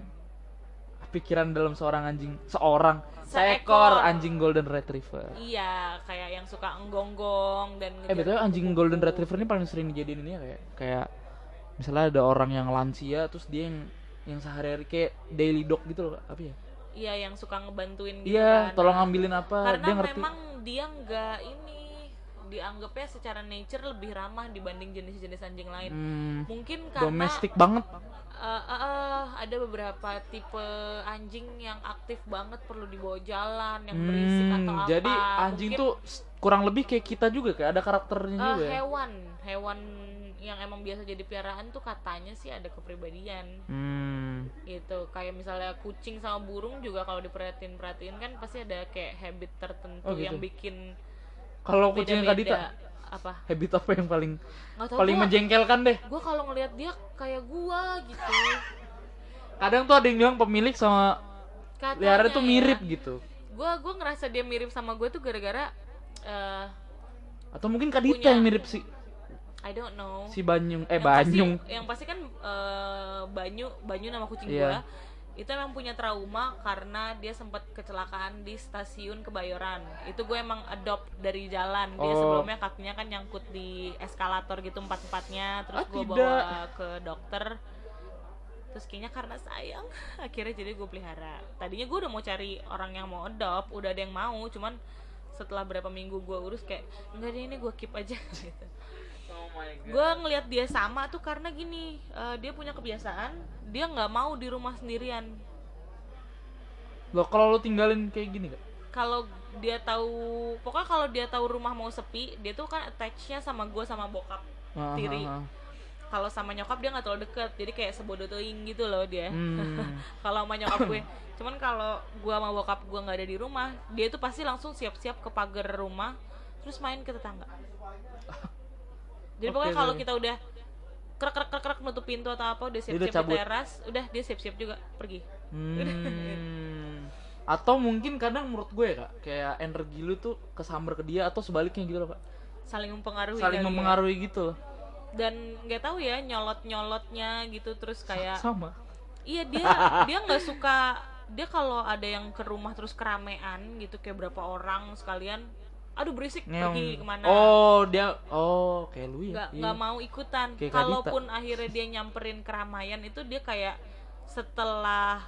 pikiran dalam seorang anjing, seorang Seekor. anjing golden retriever. iya kayak yang suka enggonggong dan Eh betul anjing kupu-kupu. golden retriever ini paling sering dijadiin ini ya kayak kayak misalnya ada orang yang lansia terus dia yang yang sehari-hari kayak daily dog gitu loh apa ya? iya yang suka ngebantuin gitu Iya, kan. tolong ambilin apa karena dia ngerti. memang dia nggak ini dianggapnya secara nature lebih ramah dibanding jenis-jenis anjing lain Hmm, mungkin karena domestik banget. eh, eh, eh, ada beberapa tipe anjing yang aktif banget perlu dibawa jalan yang berisik Hmm, atau apa jadi anjing Mungkin, tuh kurang lebih kayak kita juga kayak ada karakternya eh, juga. ya. hewan hewan yang emang biasa jadi piaraan tuh katanya sih ada kepribadian Hmm. gitu kayak misalnya kucing sama burung juga kalau diperhatiin perhatiin kan pasti ada kayak habit tertentu Oh, gitu. yang bikin Kalau kucing beda-beda. Kadita apa habit apa yang paling paling gua, menjengkelkan deh? gua kalau ngelihat dia kayak gua gitu Kadang tuh ada yang bilang pemilik sama Katanya liarnya tuh ya. mirip gitu. gua gua ngerasa dia mirip sama gue tuh gara-gara eh Atau mungkin Kadita Punya- yang mirip si I don't know si Banyung eh yang pasti, Banyung. yang pasti kan eh, Banyu Banyu nama kucing Iya. gua itu emang punya trauma karena dia sempat kecelakaan di stasiun Kebayoran. Itu gue emang adopt dari jalan. Dia Oh. sebelumnya kakinya kan nyangkut di eskalator gitu empat empatnya terus Ah, gue tidak. bawa ke dokter. Terus kayaknya karena sayang. Akhirnya jadi gue pelihara. Tadinya gue udah mau cari orang yang mau adopt udah ada yang mau. Cuman setelah berapa minggu gue urus kayak enggak deh ini gue keep aja. Gitu Oh my gue ngelihat dia sama tuh karena gini eh, dia punya kebiasaan dia nggak mau di rumah sendirian Loh, kalau lu tinggalin kayak gini gak? kalau dia tahu pokoknya kalau dia tahu rumah mau sepi dia tuh kan attachnya sama gue sama bokap Ah, tiri ah, ah. kalau sama nyokap dia nggak terlalu deket jadi kayak sebodoh teing gitu loh dia Hmm. kalau sama nyokap gue cuman kalau gue sama bokap gue nggak ada di rumah dia tuh pasti langsung siap-siap ke pagar rumah terus main ke tetangga jadi Oke, pokoknya kalau kita udah krek krek krek krek nutup pintu atau apa udah Dia siap-siap di cabut. teras udah dia siap-siap juga pergi Hmm. Atau mungkin kadang menurut gue ya kak, kayak energi lu tuh kesambar ke dia atau sebaliknya gitu loh kak. saling mempengaruhi Saling ya. mempengaruhi gitu loh. dan nggak tahu ya nyolot nyolotnya gitu terus kayak Sama. iya dia dia nggak suka dia kalau ada yang ke rumah terus keramaian gitu kayak berapa orang sekalian aduh berisik pergi Ngeong. ke mana Oh dia, oh kayak lu ya. nggak Iya. nggak mau ikutan Kayak kalaupun akhirnya dia nyamperin keramaian itu dia kayak setelah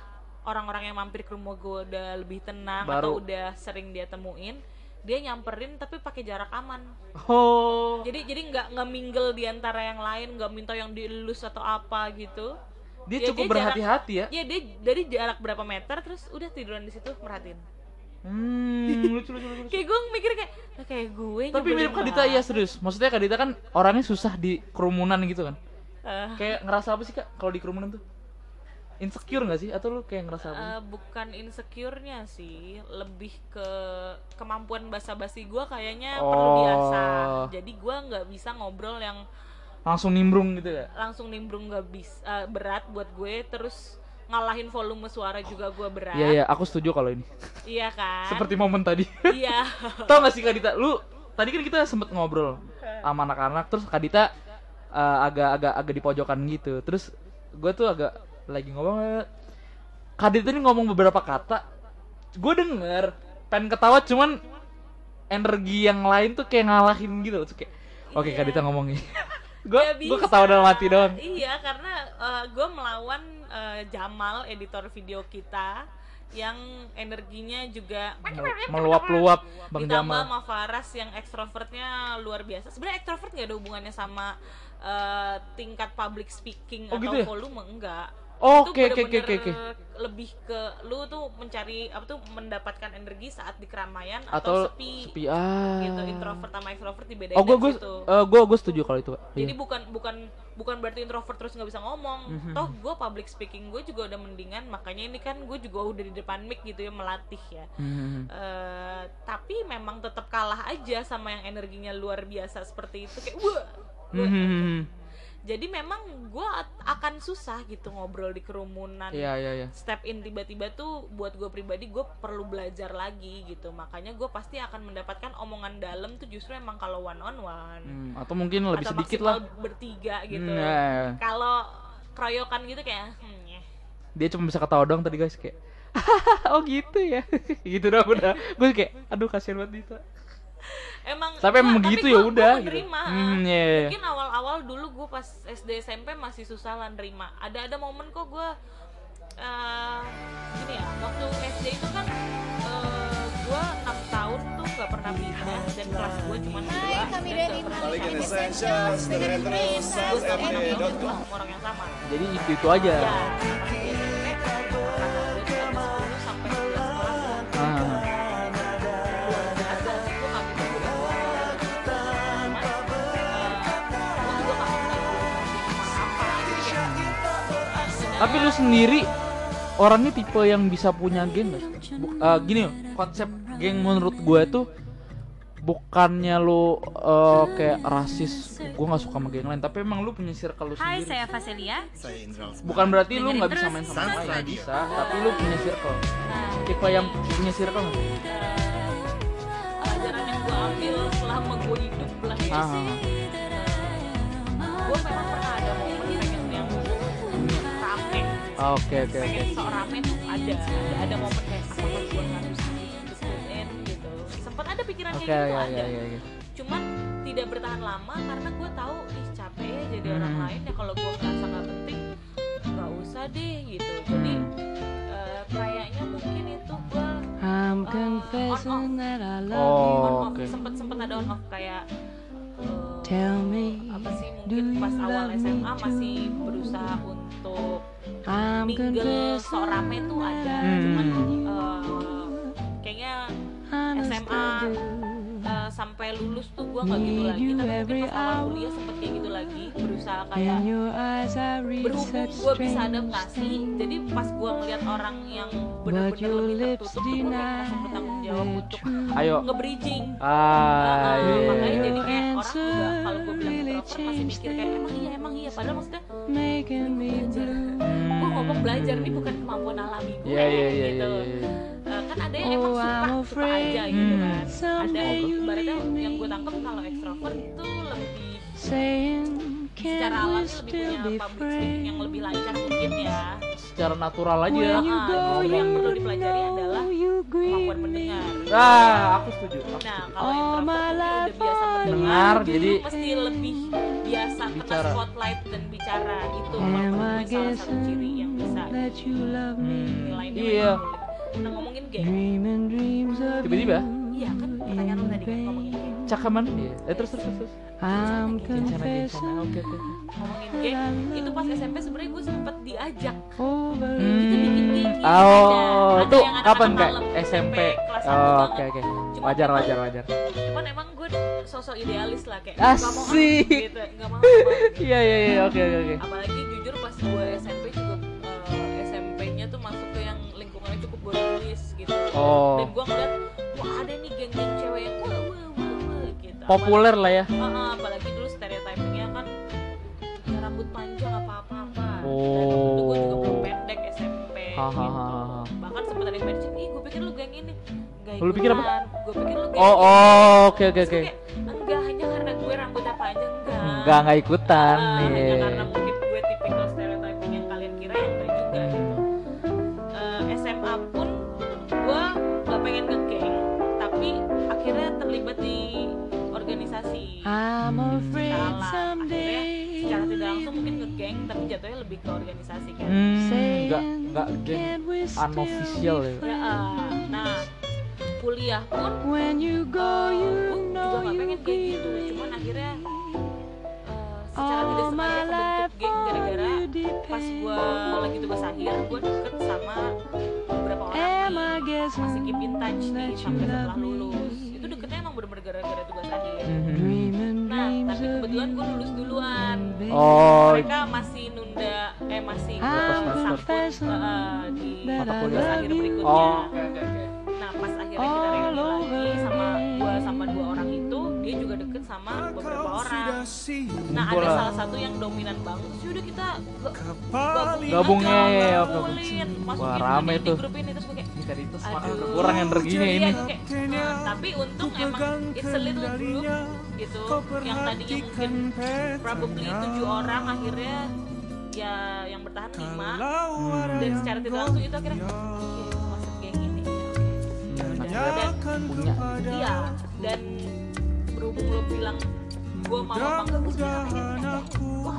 orang-orang yang mampir ke rumah gue udah lebih tenang atau Baru. udah sering dia temuin dia nyamperin tapi pakai jarak aman Oh. jadi jadi nggak nggak mingle di antara yang lain nggak minta yang dielus atau apa gitu Dia Ya, cukup berhati-hati ya. Iya dia dari jarak berapa meter terus udah tiduran di situ merhatiin. Hmm, lucu lucu lucu. lucu. Kayak gue mikir kayak "Lah, kayak gue. Tapi mirip Kadita banget." iya serius. Maksudnya Kadita kan orangnya susah di kerumunan gitu kan. Eh, Kayak ngerasa apa sih kak kalau di kerumunan tuh? Insecure nggak sih? Atau lu kayak ngerasa apa? sih? eh, bukan insecure-nya sih, lebih ke kemampuan basa-basi gue kayaknya perlu Oh. diasah. Jadi gue nggak bisa ngobrol yang Langsung nimbrung gitu ya? langsung nimbrung nggak bisa berat buat gue terus ngalahin volume suara juga gue berat. Iya iya, aku setuju kalau ini. Iya kan? Seperti momen tadi. Iya. Tau gak sih Kak Dita, lu tadi kan kita sempet ngobrol sama anak-anak terus Kak Dita eh, agak-agak agak di pojokan gitu. Terus gue tuh agak lagi ngomong Kak Dita ini ngomong beberapa kata gue denger pengen ketawa cuman energi yang lain tuh kayak ngalahin gitu. Terus kayak oke Kak Dita ngomong nih gue Ya gue ketawa dalam hati doang Iya, karena gue melawan eh, Jamal, editor video kita, yang energinya juga meluap-luap Bang ditambah Jamal sama Faras yang ekstrovertnya luar biasa. Sebenarnya ekstrovert nggak ada hubungannya sama eh, tingkat public speaking Oh, atau gitu ya? volume enggak. Oh, oke, oke, oke, oke, lebih ke lu tuh mencari apa tuh mendapatkan energi saat di keramaian atau, atau sepi, sepi ah gitu. Introvert sama extrovert dibedain oh gue gue situ. gue gue setuju kalau itu. Jadi Iya. bukan bukan bukan berarti introvert terus nggak bisa ngomong. Mhm. Toh gue public speaking gue juga udah mendingan. Makanya ini kan gue juga udah di depan mic gitu ya melatih ya. Hmm. Eh, tapi memang tetap kalah aja sama yang energinya luar biasa seperti itu kayak wah. Gua- Hmm. Jadi memang gue akan susah gitu ngobrol di kerumunan. Iya iya iya. Step in tiba-tiba tuh buat gue pribadi gue perlu belajar lagi gitu. Makanya gue pasti akan mendapatkan omongan dalam tuh justru emang kalau one on one Hmm, atau mungkin lebih atau sedikit lah. bertiga gitu. Hmm, ya, ya. Kalau keroyokan gitu kayak hmm, ya. Dia cuma bisa ketawa doang tadi guys kayak oh gitu ya gitu dong udah gue kayak aduh kasihan banget Dita Emang Tapi emang begitu ya udah gitu. menerima. Hmm, iya, iya. Mungkin awal-awal dulu gue pas SD SMP masih susah lah nerima. Ada ada momen kok gue eh gini ya, waktu SD itu kan eh gue 6 tahun tuh nggak pernah pindah dan kelas gue cuma dua Hai, kami dari Gue enam sama orang yang sama. jadi itu itu aja Ya, tapi lu sendiri orangnya tipe yang bisa punya geng gak sih? Bu- eh, gini loh, konsep geng menurut gue tuh bukannya lu eh, kayak rasis gue nggak suka sama geng lain tapi emang lu punya circle lu Hai, sendiri. saya Faselia. Saya Indra. Bukan berarti lu nggak bisa main sama lain bisa tapi lu punya circle. Tipe yang punya circle nggak? Sih? pelajaran yang gue ambil selama gue hidup lah. Ya Ah, gue memang pernah ada momen Oke oke oke. rame tuh ada ada, ada momen kayak apakah gue harus disebutkan gitu sempat ada pikiran Oke kayak gitu ya ada ya ya. ya. cuman tidak bertahan lama karena gue tahu ih capek ya jadi Hmm. orang lain ya kalau gue ngerasa nggak penting nggak usah deh gitu jadi Hmm. eh, kayaknya mungkin itu gue I'm Uh, I love Oh, on off sempet sempet ada on off kayak eh, Tell me, apa sih? mungkin pas awal SMA masih berusaha untuk mingle confessing sok rame tuh ada. Hmm. cuman eh, kayaknya SMA Sampai lulus tuh gue nggak gitu lagi. you tapi mungkin pas awal kuliah sempet kayak gitu lagi berusaha kayak berhubung gue bisa adaptasi jadi pas gue ngeliat orang yang benar-benar lebih tertutup tuh gue langsung bertanggung jawab untuk. Ayo. nge-bridging. Ah, iya, makanya jadi kayak orang juga kalau gue bilang introvert masih mikir kayak emang iya emang iya. Padahal maksudnya belajar gue ngomong belajar ini bukan kemampuan alami gue gitu. Eh, kan ada yang Oh, emang I'm suka suka aja gitu Hmm. kan ada someday you ibaratnya leave yang gue tangkap kalau ekstrovert tuh lebih Saying, secara alami lebih punya public speaking yang lebih lancar mungkin ya Secara natural aja. Ah, you yang perlu dipelajari adalah kemampuan mendengar Ah, aku setuju. Nah, kalau introvert udah biasa mendengar, Dengar, jadi- mesti lebih biasa kena Bicara. spotlight dan bicara itu gue salah satu ciri yang bisa that you love me? Hmm, nilai iya. Nah ngomongin of Tiba-tiba. iya kan pertanyaan lu tadi kan ngomongin Cakaman. Iya. Eh terus terus terus. I'm confessing Oke oke. ngomongin itu pas SMP sebenarnya gue sempet diajak kita bikin Oh, yang kapan malam, SMP? Oh. Oke oke. Wajar wajar wajar. Cuman emang gue sosok idealis lah kayak nggak mau ah, Asik. gitu, nggak mau. Iya iya iya oke oke oke. apalagi jujur pas gue SMP juga eh, SMP-nya tuh masuk boardis gitu Oh. dan gue ngeliat wah ada nih geng-geng cewek yang wah wah wah wah gitu Populer lah ya. Ah, ah, apalagi dulu stereotypingnya kan ya, rambut panjang apa apa apa dan waktu itu gue juga belum Oh. pendek SMP Hahaha. gitu bahkan sempet ada yang mention ih gue pikir lu geng ini Gak Lu pikir apa? gue pikir lu geng Oh ini." oh oke oke oke. enggak hanya karena gue rambutnya panjang enggak Enggak enggak ikutan. Ah, hanya Iya. karena mungkin I'm afraid salah. Akhirnya someday secara tidak langsung mungkin ngegeng tapi jatuhnya lebih ke organisasi kan. Hmm, enggak saying, enggak geng can't we still unofficial ya. ya ah, nah kuliah pun When you go, gue you juga know gak you pengen kayak gitu. cuman me. akhirnya eh, secara tidak sengaja kebentuk geng gara-gara pas gue lagi tugas akhir gue deket sama beberapa orang nih. Masih keep in touch nih sampai setelah lulus emang bener-bener gara-gara tugas akhir Mhm. Dreaming nah tapi kebetulan gue lulus duluan. Oh, mereka masih nunda eh masih I'm sangkut confessing eh, di that Mata kuliah. akhir berikutnya Oh, oke oke oke. Nah pas akhirnya kita reuni lagi sama gua sama dua orang juga deket sama beberapa orang. Nah ada lah. salah satu yang dominan banget. Terus udah kita ga- Gabung aja, ya, kumpulin, masukin rame di tuh. grup ini terus gue kayak Ini tadi itu berkurang energinya Iya, ini. "Nah, tapi untung emang it's a little group gitu yang tadinya mungkin probably tujuh orang akhirnya ya yang bertahan lima dan secara tidak langsung itu akhirnya "Oke, masuk geng ini ya udah." dan Punya. iya dan berhubung lo bilang gue mau apa enggak gue sebenarnya gue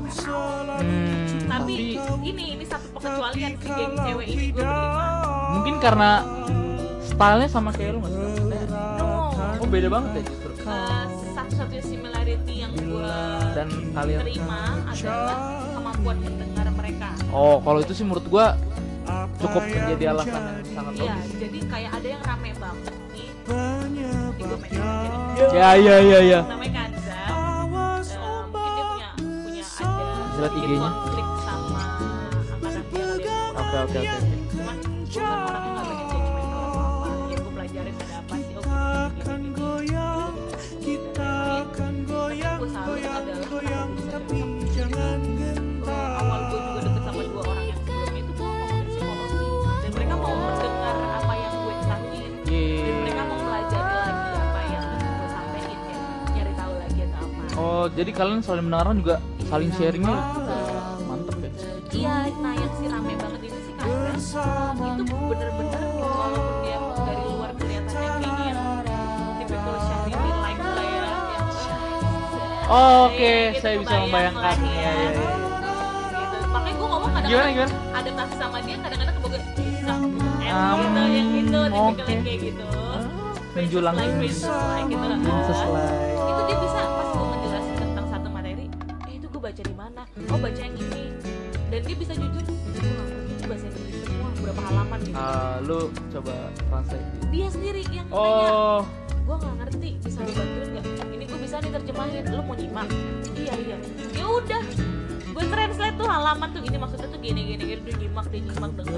Hmm, tapi ini ini satu pengecualian si geng cewek ini gue berlima mungkin karena stylenya sama kayak lu nggak sih? No. Oh beda banget ya justru. Eh, satu-satunya similarity yang gue Dan kalian terima adalah kemampuan mendengar mereka. Oh kalau itu sih menurut gua cukup menjadi alasan yang sangat iya bagus. jadi kayak ada yang rame banget gue mention Ya ya ya ya. namanya Kanza mungkin dia punya punya ada sedikit IG-nya. konflik sama angkatan dia kali. Oke oke oke. oke. cuman gue kan orangnya nggak pengen judgmental atau apa gue pelajarin ada apa sih oh gini gini gini Kita akan goyang, gue goyang, goyang, bisa tapi Oh jadi kalian saling mendengarkan juga saling sharingnya mantep ya. iya nah yang si rame banget ini sih kan itu bener-bener walaupun dia dari luar kelihatannya kayaknya yang typical Syahrini like lah ya yang Oke, Gitu, saya bisa membayangkan. lah, Iya, iya, iya. gitu. makanya gue ngomong Gimana, kadang-kadang gimana? adaptasi sama dia kadang-kadang keboga bisa Um, gitu yang itu tipikal oke. yang kayak gitu Menjulang like princess like gitu Princess like. itu dia bisa baca di mana? Oh baca yang ini. Dan dia bisa jujur gue nggak ngerti itu bahasa Inggris semua berapa halaman gitu. Ah, lu coba translate. dia sendiri yang nanya Oh, gue nggak ngerti bisa lu bantuin nggak? Ini gue bisa nih terjemahin lu mau nyimak? Iya iya. Ya udah gue translate tuh halaman tuh ini maksudnya tuh gini gini gini dia nyimak dia nyimak denger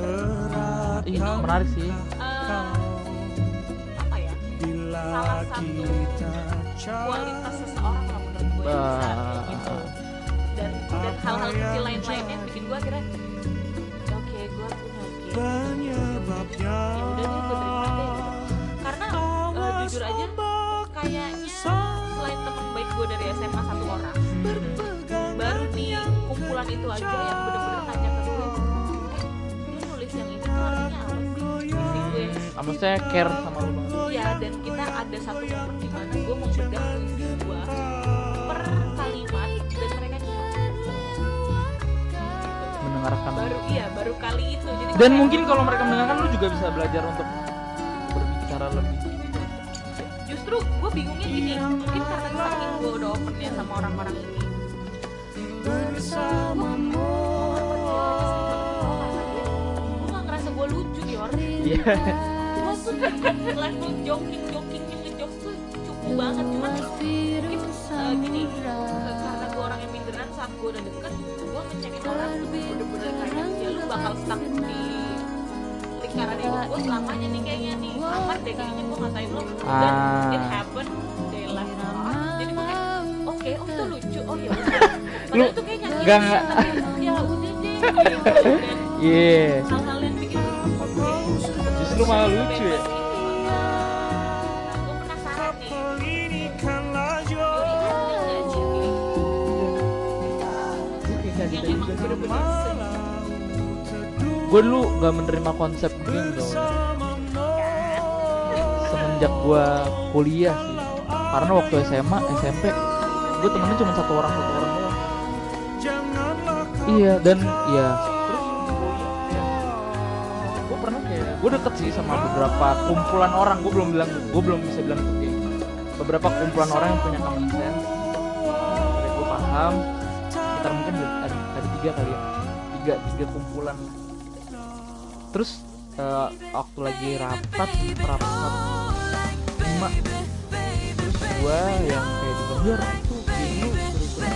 iya menarik sih. Eh, apa ya? Salah satu kualitas seseorang lah menurut gue bisa kayak gitu dan dan hal-hal kecil lain-lainnya yang bikin gue akhirnya oke gue punya oke. Ya udah deh gue terima deh. Gitu. karena eh, jujur aja kayaknya selain teman baik gue dari SMA satu orang baru di kumpulan itu aja yang bener-bener nanya ke gue eh lu nulis yang ini tuh artinya apa sih? Si gue maksudnya care sama lu banget. Iya dan kita ada satu momen di mana gue mau bedah puisi gue mendengarkan. Baru iya baru kali itu. Jadi Dan kayak- mungkin kalau mereka mendengarkan lu juga bisa belajar untuk berbicara lebih. justru gue bingungnya gini mungkin karena saking gue udah opennya sama orang-orang ini gue gak ngerasa gue lucu Yor Iya. gue tuh level joking jokingnya ngejokes tuh cukup banget cuman mungkin eh, gini karena gue orang yang minderan saat gue udah deket gue ngecengin orang bakal stuck di lingkaran hidup gue selamanya nih kayaknya nih. Amat deh kayaknya gue ngatain lo dan Ah. it happen they left. Us jadi gue kayak oke oh itu lucu. Oh ya udah. Lu itu kayak nyakitin nggak- nggak- tapi ya udah deh gitu. Dan Iya. hal-hal yang bikin oke. Justru malah lucu ya. kayak yang emang bener-bener Gue dulu gak menerima konsep game dong. Semenjak gue kuliah sih. Karena waktu SMA, SMP, gue temennya cuma satu orang satu orang doang. Iya dan iya. Gue pernah kayak gue deket sih sama beberapa kumpulan orang. Gue belum bilang, gue belum bisa bilang itu. Beberapa kumpulan orang yang punya common sense. Gue paham. Sekitar mungkin ada, ada tiga kali ya. Tiga tiga kumpulan. Terus eh, waktu lagi rapat rapat lima. Terus gua yang kayak dibilang biar tuh gini lu suruh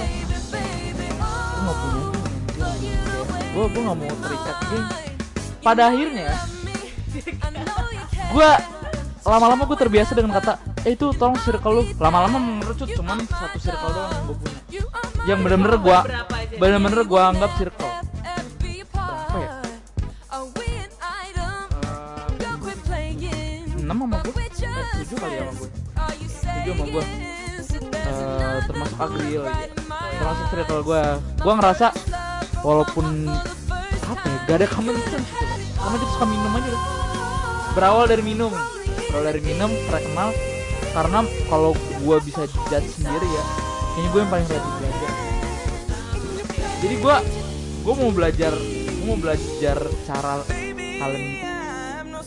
gue nggak punya gue gue nggak mau terikat geng. Pada akhirnya gue lama-lama gue terbiasa dengan kata eh itu tolong circle lu. Lama-lama mengerucut cuman satu circle doang yang gue punya. Yang bener-bener gue bener-bener gue anggap circle Eh, termasuk Agril ya. termasuk circle gue gue ngerasa walaupun apa ya gak ada common sense gitu karena kita suka minum aja udah. berawal dari minum. Berawal dari minum terkenal karena kalau gue bisa judge sendiri ya kayaknya gue yang paling rajin belajar. Jadi gue gue mau belajar gue mau belajar cara kalian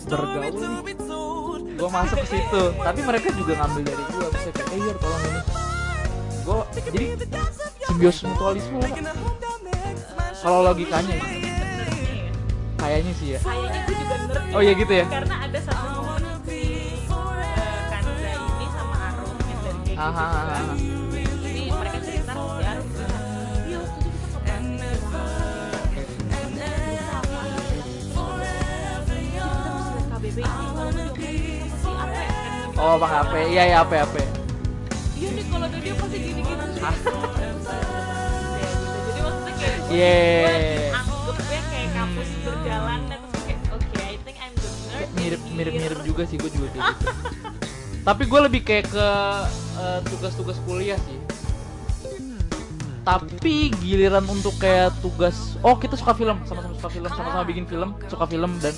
bergaul gue masuk ke situ tapi mereka juga ngambil dari gue bisa kayak eh Yur, tolong ini jadi simbiosis mutualisme. Lah. kalau logikanya gitu. kayaknya sih ya. Kayaknya gue juga nerd Oh, iya gitu ya? karena ada satu momen si Kanza ini sama Arum kayak gitu kan. jadi mereka cerita si Arum kita KBB ini kalau oh bang apa iya ya iya nih kalau dia pasti gini gini Ya, gitu. jadi maksudnya kayak gue Yeay. anggapnya kayak kampus berjalan dan kayak oke I think I'm the nerd mirip mirip here." mirip juga sih gue juga kayak gitu tapi gue lebih kayak ke eh, tugas-tugas kuliah sih tapi giliran untuk kayak tugas oh kita suka film sama-sama suka film sama-sama bikin film suka film dan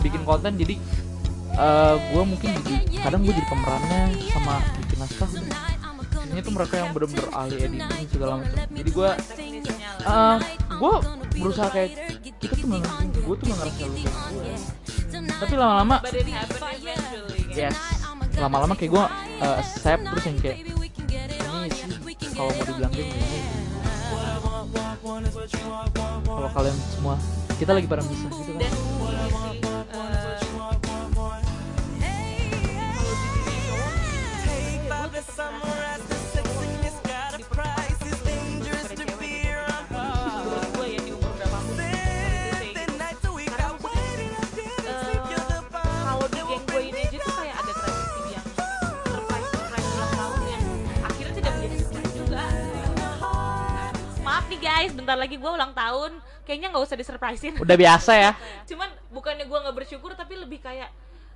bikin konten jadi eh gue mungkin jadi kadang gue jadi pemerannya sama bikin naskah ini tuh mereka yang bener-bener ahli editing segala macam jadi gue eh gue berusaha kayak kita tuh ngerti gue tuh nggak ngerasa lu tapi lama-lama kan? yes lama-lama kayak gue uh, accept terus yang kayak ini sih kalau mau dibilang game ini kalau kalian semua kita lagi bareng bisa gitu kan dan guys bentar lagi gue ulang tahun kayaknya nggak usah disurprisein udah biasa ya cuman bukannya gue nggak bersyukur tapi lebih kayak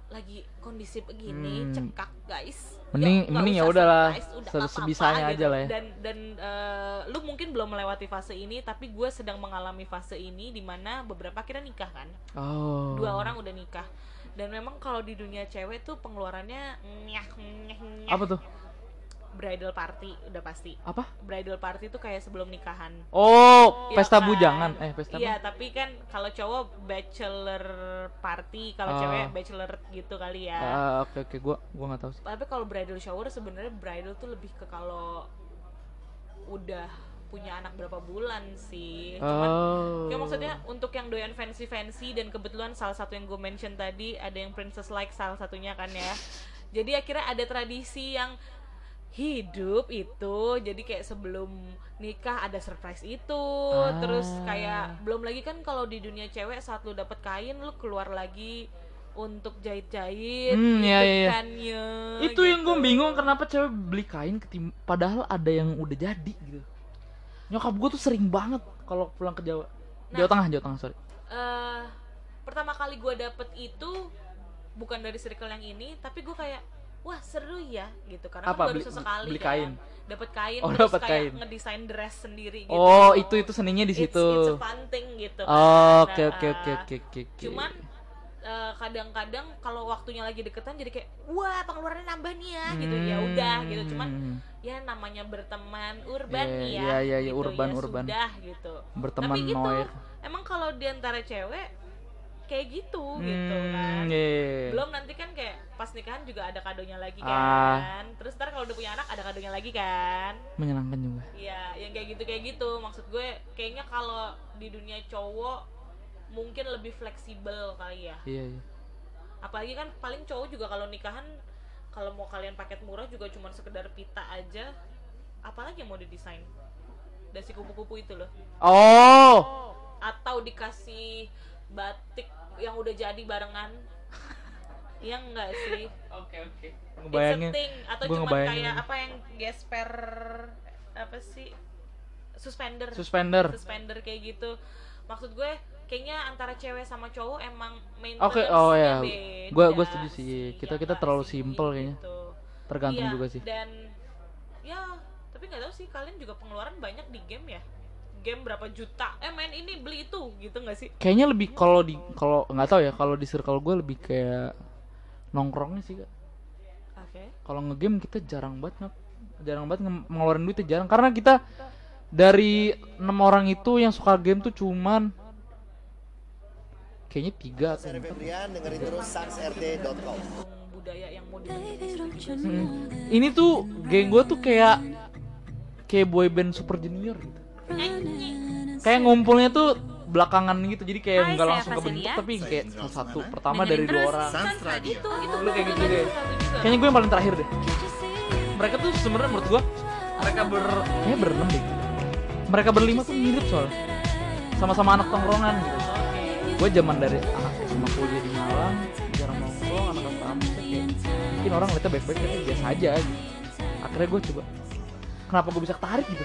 lagi kondisi begini Hmm. cekak guys Mending- nggak mending ya udahlah, udah sebisanya gitu. aja lah ya. dan dan eh, lu mungkin belum melewati fase ini tapi gue sedang mengalami fase ini di mana beberapa kira nikah kan oh dua orang udah nikah dan memang kalau di dunia cewek tuh pengeluarannya nyah, nyah, nyah. apa tuh bridal party udah pasti apa bridal party tuh kayak sebelum nikahan oh Iya pesta kan? bujangan eh pesta Iya, tapi kan kalau cowok bachelor party, kalau Oh. cewek bachelor gitu kali ya. Ah, oke oke gua gua nggak tahu sih Tapi kalau bridal shower sebenarnya bridal tuh lebih ke kalau udah punya anak berapa bulan sih. Cuman oh ya maksudnya untuk yang doyan fancy fancy dan kebetulan salah satu yang gue mention tadi ada yang princess like salah satunya kan ya. Jadi akhirnya ada tradisi yang hidup itu jadi kayak sebelum nikah ada surprise itu terus Ah. kayak belum lagi kan kalau di dunia cewek saat lu dapet kain lu keluar lagi untuk jahit-jahit Hmm, iya, iya, itu yang gue gitu. bingung kenapa cewek beli kain ketim padahal ada yang udah jadi gitu nyokap gue tuh sering banget kalau pulang ke Jawa Nah. Jawa Tengah Jawa Tengah sorry eh pertama kali gue dapet itu bukan dari circle yang ini tapi gue kayak wah seru ya gitu karena Apa? kan baru Beli- sesekali beli kan. kain? dapet kain Oh, terus kayak kain. ngedesain dress sendiri gitu oh itu itu seninya di It's- situ it's, a fun thing gitu kan. Oh, oke Nah, oke oke eh, oke oke cuman eh, kadang-kadang kalau waktunya lagi deketan jadi kayak wah pengeluarannya nambah nih ya gitu ya udah gitu cuman Hmm, ya namanya berteman urban Iya, nih ya iya, iya, iya, gitu, urban, ya urban. sudah gitu berteman tapi gitu noir emang kalau di antara cewek kayak gitu gitu Hmm, kan iya, iya, iya. belum nanti kan kayak pas nikahan juga ada kadonya lagi Ah. kan terus ntar kalau udah punya anak ada kadonya lagi kan menyenangkan juga Iya, yang kayak gitu kayak gitu. Maksud gue kayaknya kalau di dunia cowok mungkin lebih fleksibel kali ya. iya iya Apalagi kan paling cowok juga kalau nikahan kalau mau kalian paket murah juga cuma sekedar pita aja. Apalagi yang mau didesain? Dasi kupu-kupu itu loh. oh Atau dikasih batik yang udah jadi barengan. Iya enggak sih? oke oke It's a ngebayangin thing. Atau cuma kayak apa yang gesper apa sih? Suspender. suspender suspender kayak gitu maksud gue kayaknya antara cewek sama cowok emang Oke, maintenance oh ya. Gua- gua setuju sih. Kita- ya kita nggak terlalu simple kayaknya. Gitu. tergantung Iya, juga sih dan ya tapi nggak tahu sih kalian juga pengeluaran banyak di game ya game berapa juta? Eh main ini beli itu gitu nggak sih? Kayaknya lebih kalau di kalau nggak tahu ya kalau di circle gue lebih kayak nongkrongnya sih kak. Oke. Kalau ngegame kita jarang banget jarang banget nge- ngeluarin duit tuh jarang. Karena kita dari enam orang itu yang suka game tuh cuman kayaknya tiga atau. Febrian, dengerin terus sansrt.com. Budaya yang mau ini tuh geng gue tuh kayak kayak boy band super junior gitu kayak ngumpulnya tuh belakangan gitu jadi kayak Hai, nggak langsung kebentuk tapi kayak satu Indra pertama dari dua orang. Itu itu Lu kayak gitu deh. satu kayaknya gue yang paling terakhir deh. Mereka tuh sebenarnya menurut gue mereka ber kayaknya berenam deh. Mereka berlima tuh mirip soalnya. Sama-sama anak tongkrongan gitu. Gue zaman dari anak SMA kuliah di Malang jarang nongkrong anak kampus mungkin orang ngeliatnya baik-baik tapi biasa aja gitu. Akhirnya gue coba kenapa gue bisa ketarik gitu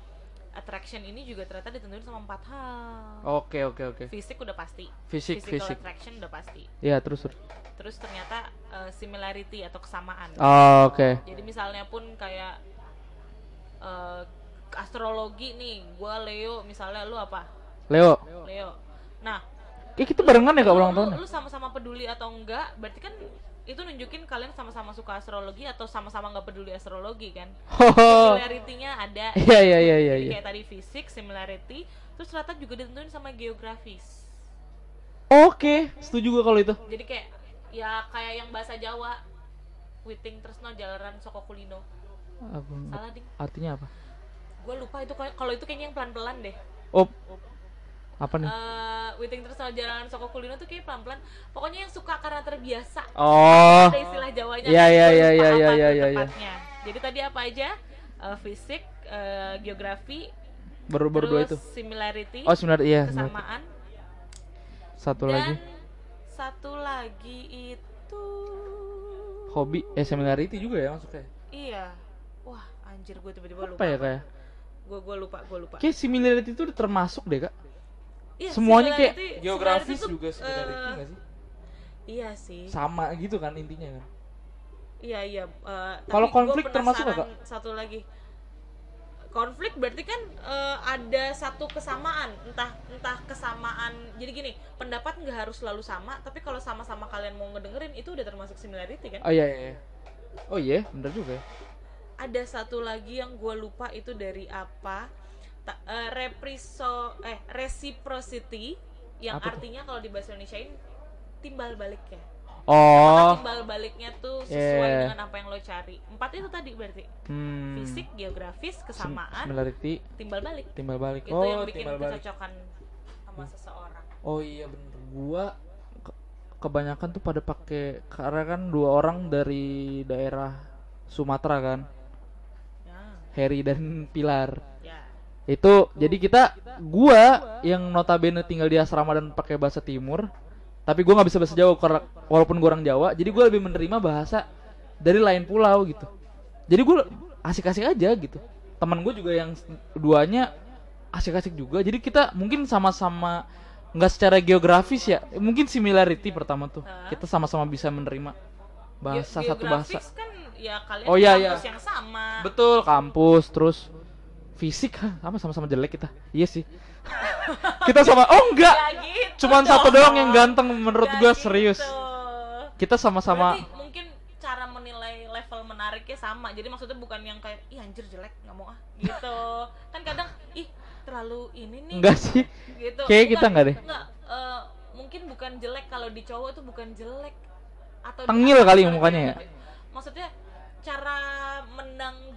attraction ini juga ternyata ditentuin sama empat hal Oke oke oke. fisik udah pasti Fisik physical fisik. attraction udah pasti Ya terus terus. terus ternyata eh, similarity atau kesamaan Oh, Oke. jadi misalnya pun kayak eh, astrologi nih gua Leo misalnya lu apa Leo. Leo nah Eh kita barengan ya kak ulang tahun? lu sama-sama peduli atau enggak berarti kan itu nunjukin kalian sama-sama suka astrologi atau sama-sama nggak peduli astrologi kan Oh. similarity-nya ada Iya iya iya iya. Iya. kayak tadi fisik similarity terus ternyata juga ditentuin sama geografis Oke, setuju gue kalau itu. jadi kayak ya kayak yang bahasa Jawa Witing Tresno Jalaran Soko Kulino Apa, salah ding artinya apa? gue lupa itu kalau itu kayaknya yang pelan-pelan deh Oh, apa nih? Eh, Witing Tresno Jalanan Soko Kulino tuh kayak pelan-pelan pokoknya yang suka karena terbiasa Oh, ada istilah Jawanya Iya, iya, iya, iya, apa iya, tuh iya, iya. tepatnya. jadi tadi apa aja Eh, fisik eh, geografi baru baru dua itu. similarity Oh sebenarnya iya. kesamaan Satu dan lagi satu lagi itu hobi, eh similarity juga ya masuknya. iya wah anjir gue tiba-tiba lupa Apa ya kayak? gue gue lupa gue lupa Kayak similarity itu termasuk deh kak. Iya, Semuanya kayak geografis juga similarity eh, nggak sih? iya sih Sama gitu kan intinya kan. iya iya tapi Kalau gua konflik termasuk nggak, penasaran satu lagi konflik berarti kan eh, ada satu kesamaan entah entah kesamaan jadi gini pendapat nggak harus selalu sama tapi kalau sama-sama kalian mau ngedengerin itu udah termasuk similarity kan Oh iya iya. iya. Oh iya, bener juga ya. ada satu lagi yang gue lupa itu dari apa Ta- eh, repriso eh reciprocity yang Apa artinya kalau di bahasa Indonesiain timbal balik ya Oh, timbal baliknya tuh sesuai Yeah. dengan apa yang lo cari empat itu tadi berarti hmm. fisik geografis kesamaan Similarity, timbal balik timbal balik. itu oh, yang bikin timbal balik. kecocokan sama seseorang Oh iya bener. Gua ke- kebanyakan tuh pada pakai karena kan dua orang dari daerah Sumatera kan, ya Harry dan Pilar. Itu jadi kita gua yang notabene tinggal di asrama dan pakai bahasa Timur, tapi gua nggak bisa bahasa Jawa walaupun gua orang Jawa, jadi gua lebih menerima bahasa dari lain pulau gitu. Jadi gua asik-asik aja gitu. Teman gue juga yang duanya asik-asik juga. Jadi kita mungkin sama-sama nggak secara geografis ya, mungkin similarity pertama tuh. Kita sama-sama bisa menerima bahasa Ge- satu bahasa. kan ya kalian Oh, iya, iya. yang sama Betul, kampus terus fisik hah, apa sama-sama jelek kita. Iya sih. kita sama oh enggak. Ya gitu Cuman satu dong. doang yang ganteng menurut gua gitu. serius. Kita sama-sama Berarti mungkin cara menilai level menariknya sama jadi maksudnya bukan yang kayak ih anjir jelek nggak mau ah gitu kan kadang ih terlalu ini nih enggak sih. gitu Kayaknya kita Bukan- nggak deh. nggak, eh, mungkin bukan jelek kalau di cowok itu bukan jelek atau Tengil kali cara mukanya ya? maksudnya cara physical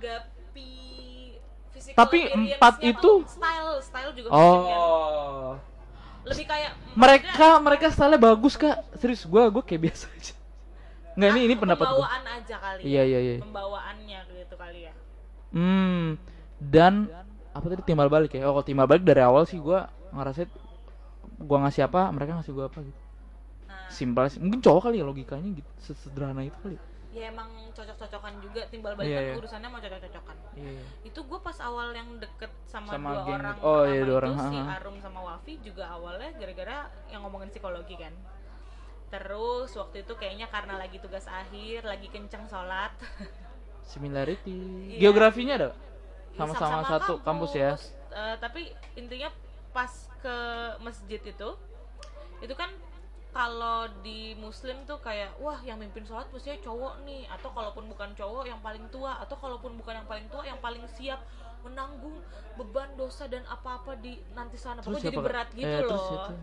Tapi empat itu- style style juga. Oh. lebih kayak Mereka mereka style bagus, Kak. Serius gua gua kayak biasa aja. Enggak ini ini pendapat gua. pembawaan aja kali Iya, ya. iya, iya. pembawaannya gitu kali ya Hmm. Dan apa tadi timbal balik ya? Oh, kalau timbal balik dari awal sih gua ngerasain gua ngasih apa, mereka ngasih gua apa gitu. nah Simpel sih. Mungkin cowok kali ya logikanya gitu. Sesederhana itu kali. ya emang cocok-cocokan juga timbal balik Iya, kan iya. urusannya mau cocok-cocokan Iya. itu gue pas awal yang deket sama, Sama dua geng orang. Oh, iya, dua orang, itu si. Arum sama Wafi juga awalnya gara-gara yang ngomongin psikologi kan terus waktu itu kayaknya karena lagi tugas akhir lagi kenceng sholat Similarity. Iya. Geografinya ada? Ya, Sama-sama satu kampus ya. Eh, tapi intinya pas ke masjid itu itu kan kalau di muslim tuh kayak wah yang mimpin sholat mestinya cowok nih. Atau kalaupun bukan cowok yang paling tua. Atau kalaupun bukan yang paling tua yang paling siap menanggung beban dosa dan apa-apa di nanti sana. Terus pokoknya jadi berat gitu Eh, terus loh. itu.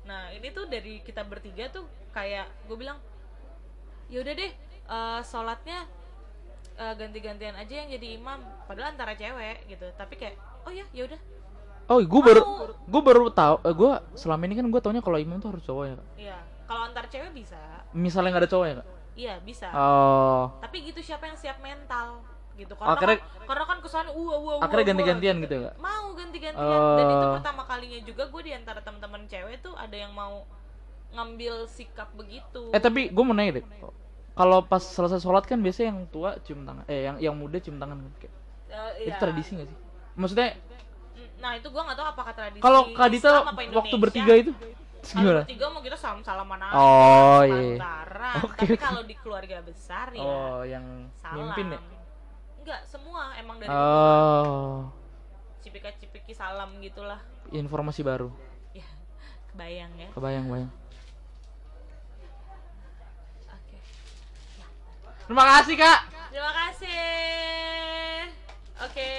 nah ini tuh dari kita bertiga tuh kayak gue bilang yaudah deh eh, sholatnya eh, ganti-gantian aja yang jadi imam. Padahal antara cewek gitu. Tapi kayak oh ya yaudah Oh, gue baru gue baru tahu. Eh, gue selama ini kan gue taunya kalau imam tuh harus cowok ya. Iya kalau antar cewek bisa Misalnya nggak ada cowok ya, Kak? iya bisa Oh. tapi gitu siapa yang siap mental gitu karena Akhirnya- kan, karena kan kesannya uh uh uh Akhirnya ganti-gantian gitu ya, Kak? mau ganti-gantian dan itu Oh. pertama kalinya juga gue di antara teman-teman cewek tuh ada yang mau ngambil sikap begitu Eh tapi gue mau nanya deh. Kalau pas selesai sholat kan biasanya yang tua cium tangan, eh yang yang muda cium tangan. Kayak, Eh, Itu iya. tradisi gak sih? Maksudnya nah itu gua nggak tahu apakah tradisi kalau Kak Dita Islam apa waktu bertiga itu kalau bertiga mau kita salam salaman aja Oh, iya. Oke, tapi kalau di keluarga besar ya Oh, yang salam. mimpin ya? enggak semua emang dari Oh, cipika-cipiki salam gitulah. Informasi baru. ya kebayang ya. Kebayang, bayang. oke. Terima kasih, Kak. terima kasih. Oke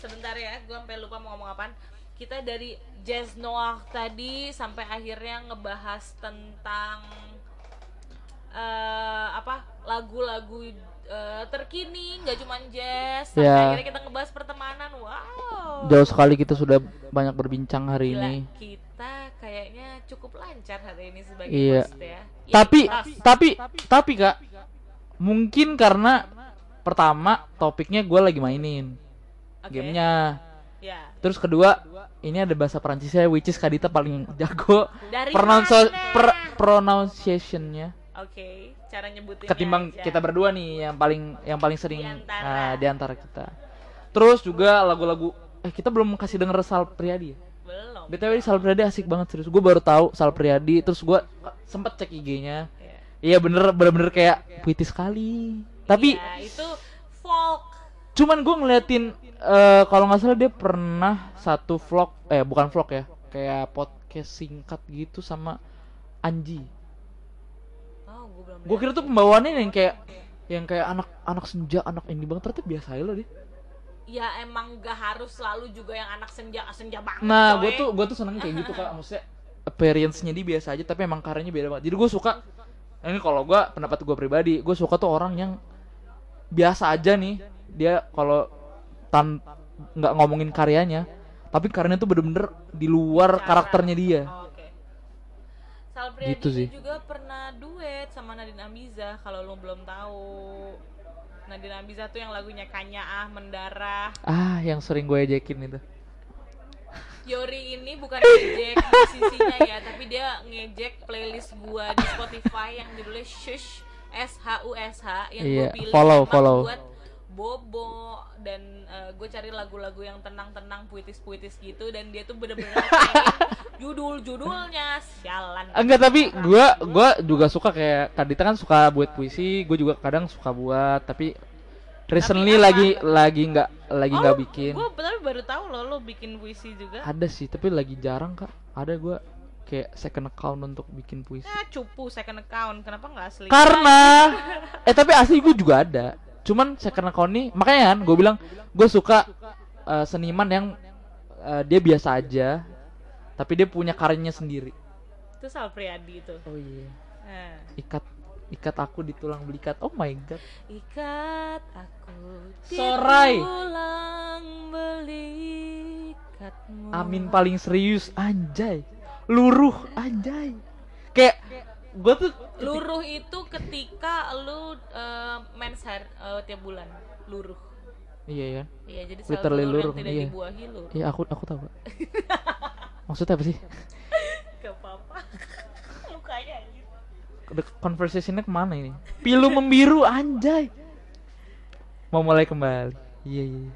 sebentar ya gue sampai lupa mau ngomong apaan kita dari Jazz Noah tadi sampai akhirnya ngebahas tentang eh apa lagu-lagu eh, terkini nggak cuma jazz sampai Ya. akhirnya kita ngebahas pertemanan wow Jauh sekali kita sudah banyak berbincang hari Gila, ini. kita kayaknya cukup lancar hari ini sebagai Iya. host ya. Iya, Tapi kelas. tapi tapi Kak, mungkin karena pertama topiknya gue lagi mainin Oke. gamenya. ya. Terus kedua, ini ada bahasa Perancisnya which is Kadita paling jago Dari per, pronunciationnya Oke, cara nyebutinnya ketimbang aja. kita berdua nih yang paling yang paling sering Di antara. nah, di antara kita. Terus juga lagu-lagu eh kita belum kasih denger Sal Priadi ya. belum. BTW Sal Priadi asik banget serius. Gue baru tahu Sal Priadi terus gue sempet cek IG-nya. Iya. Iya bener bener-bener kayak puitis sekali. Tapi Iya, itu folk. cuman gue ngeliatin eh kalau nggak salah dia pernah satu vlog eh bukan vlog ya kayak podcast singkat gitu sama Anji. Oh, gue kira tuh pembawaannya yang kayak yang kayak anak anak senja anak ini banget ternyata biasa aja loh dia. Ya emang gak harus selalu juga yang anak senja senja banget. Nah, gue tuh gue tuh seneng kayak gitu kak. Maksudnya appearance-nya dia biasa aja, tapi emang karyanya beda banget. Jadi gue suka. Ini kalau gue pendapat gue pribadi, gue suka tuh orang yang biasa aja nih. Dia kalau tan nggak ngomongin karyanya, tapi karyanya tuh bener-bener di luar karakternya dia. Oh, Oke. Sal Priadi Gitu sih. juga pernah duet sama Nadine Amiza kalau lo belum tahu. Nadine Amiza tuh yang lagunya Kanya Ah Mendarah. Ah, yang sering gue ejekin itu. Yori ini bukan ngejek musisinya ya, tapi dia ngejek playlist gua di Spotify yang judulnya Shush S H U S H yang Iya, gue pilih follow, follow. buat bobo dan gue cari lagu-lagu yang tenang-tenang puitis-puitis gitu dan dia tuh bener-bener judul-judulnya sialan Enggak tapi gue gua juga suka kayak Kadita kan suka buat puisi, gue juga kadang suka buat tapi recently apa? lagi lagi nggak lagi nggak bikin. gue tapi baru tahu loh lo bikin puisi juga Ada sih, tapi lagi jarang kak. Ada gue kayak second account untuk bikin puisi. nah cupu second account kenapa nggak asli Karena, eh tapi asli gue juga ada. Cuman second account nih, makanya kan gue bilang gue suka eh, seniman yang eh, dia biasa aja, tapi dia punya karyanya sendiri. itu Sal Priadi itu Oh iya. nah. Ikat ikat aku di tulang belikat. Oh my god. Ikat aku di Sorai. tulang belikatmu Amin paling serius anjay. Luruh anjay. Kayak gue tuh Luruh itu ketika lu eh, mens har- eh, tiap bulan Luruh Iya ya. Iya jadi Literally selalu luruh, yang tidak iya. dibuahi luruh Iya aku aku tahu. Maksudnya apa sih? Gak apa-apa Lukanya anjir. The conversationnya ke mana ini? Pilu membiru anjay. Mau mulai kembali. Iya iya.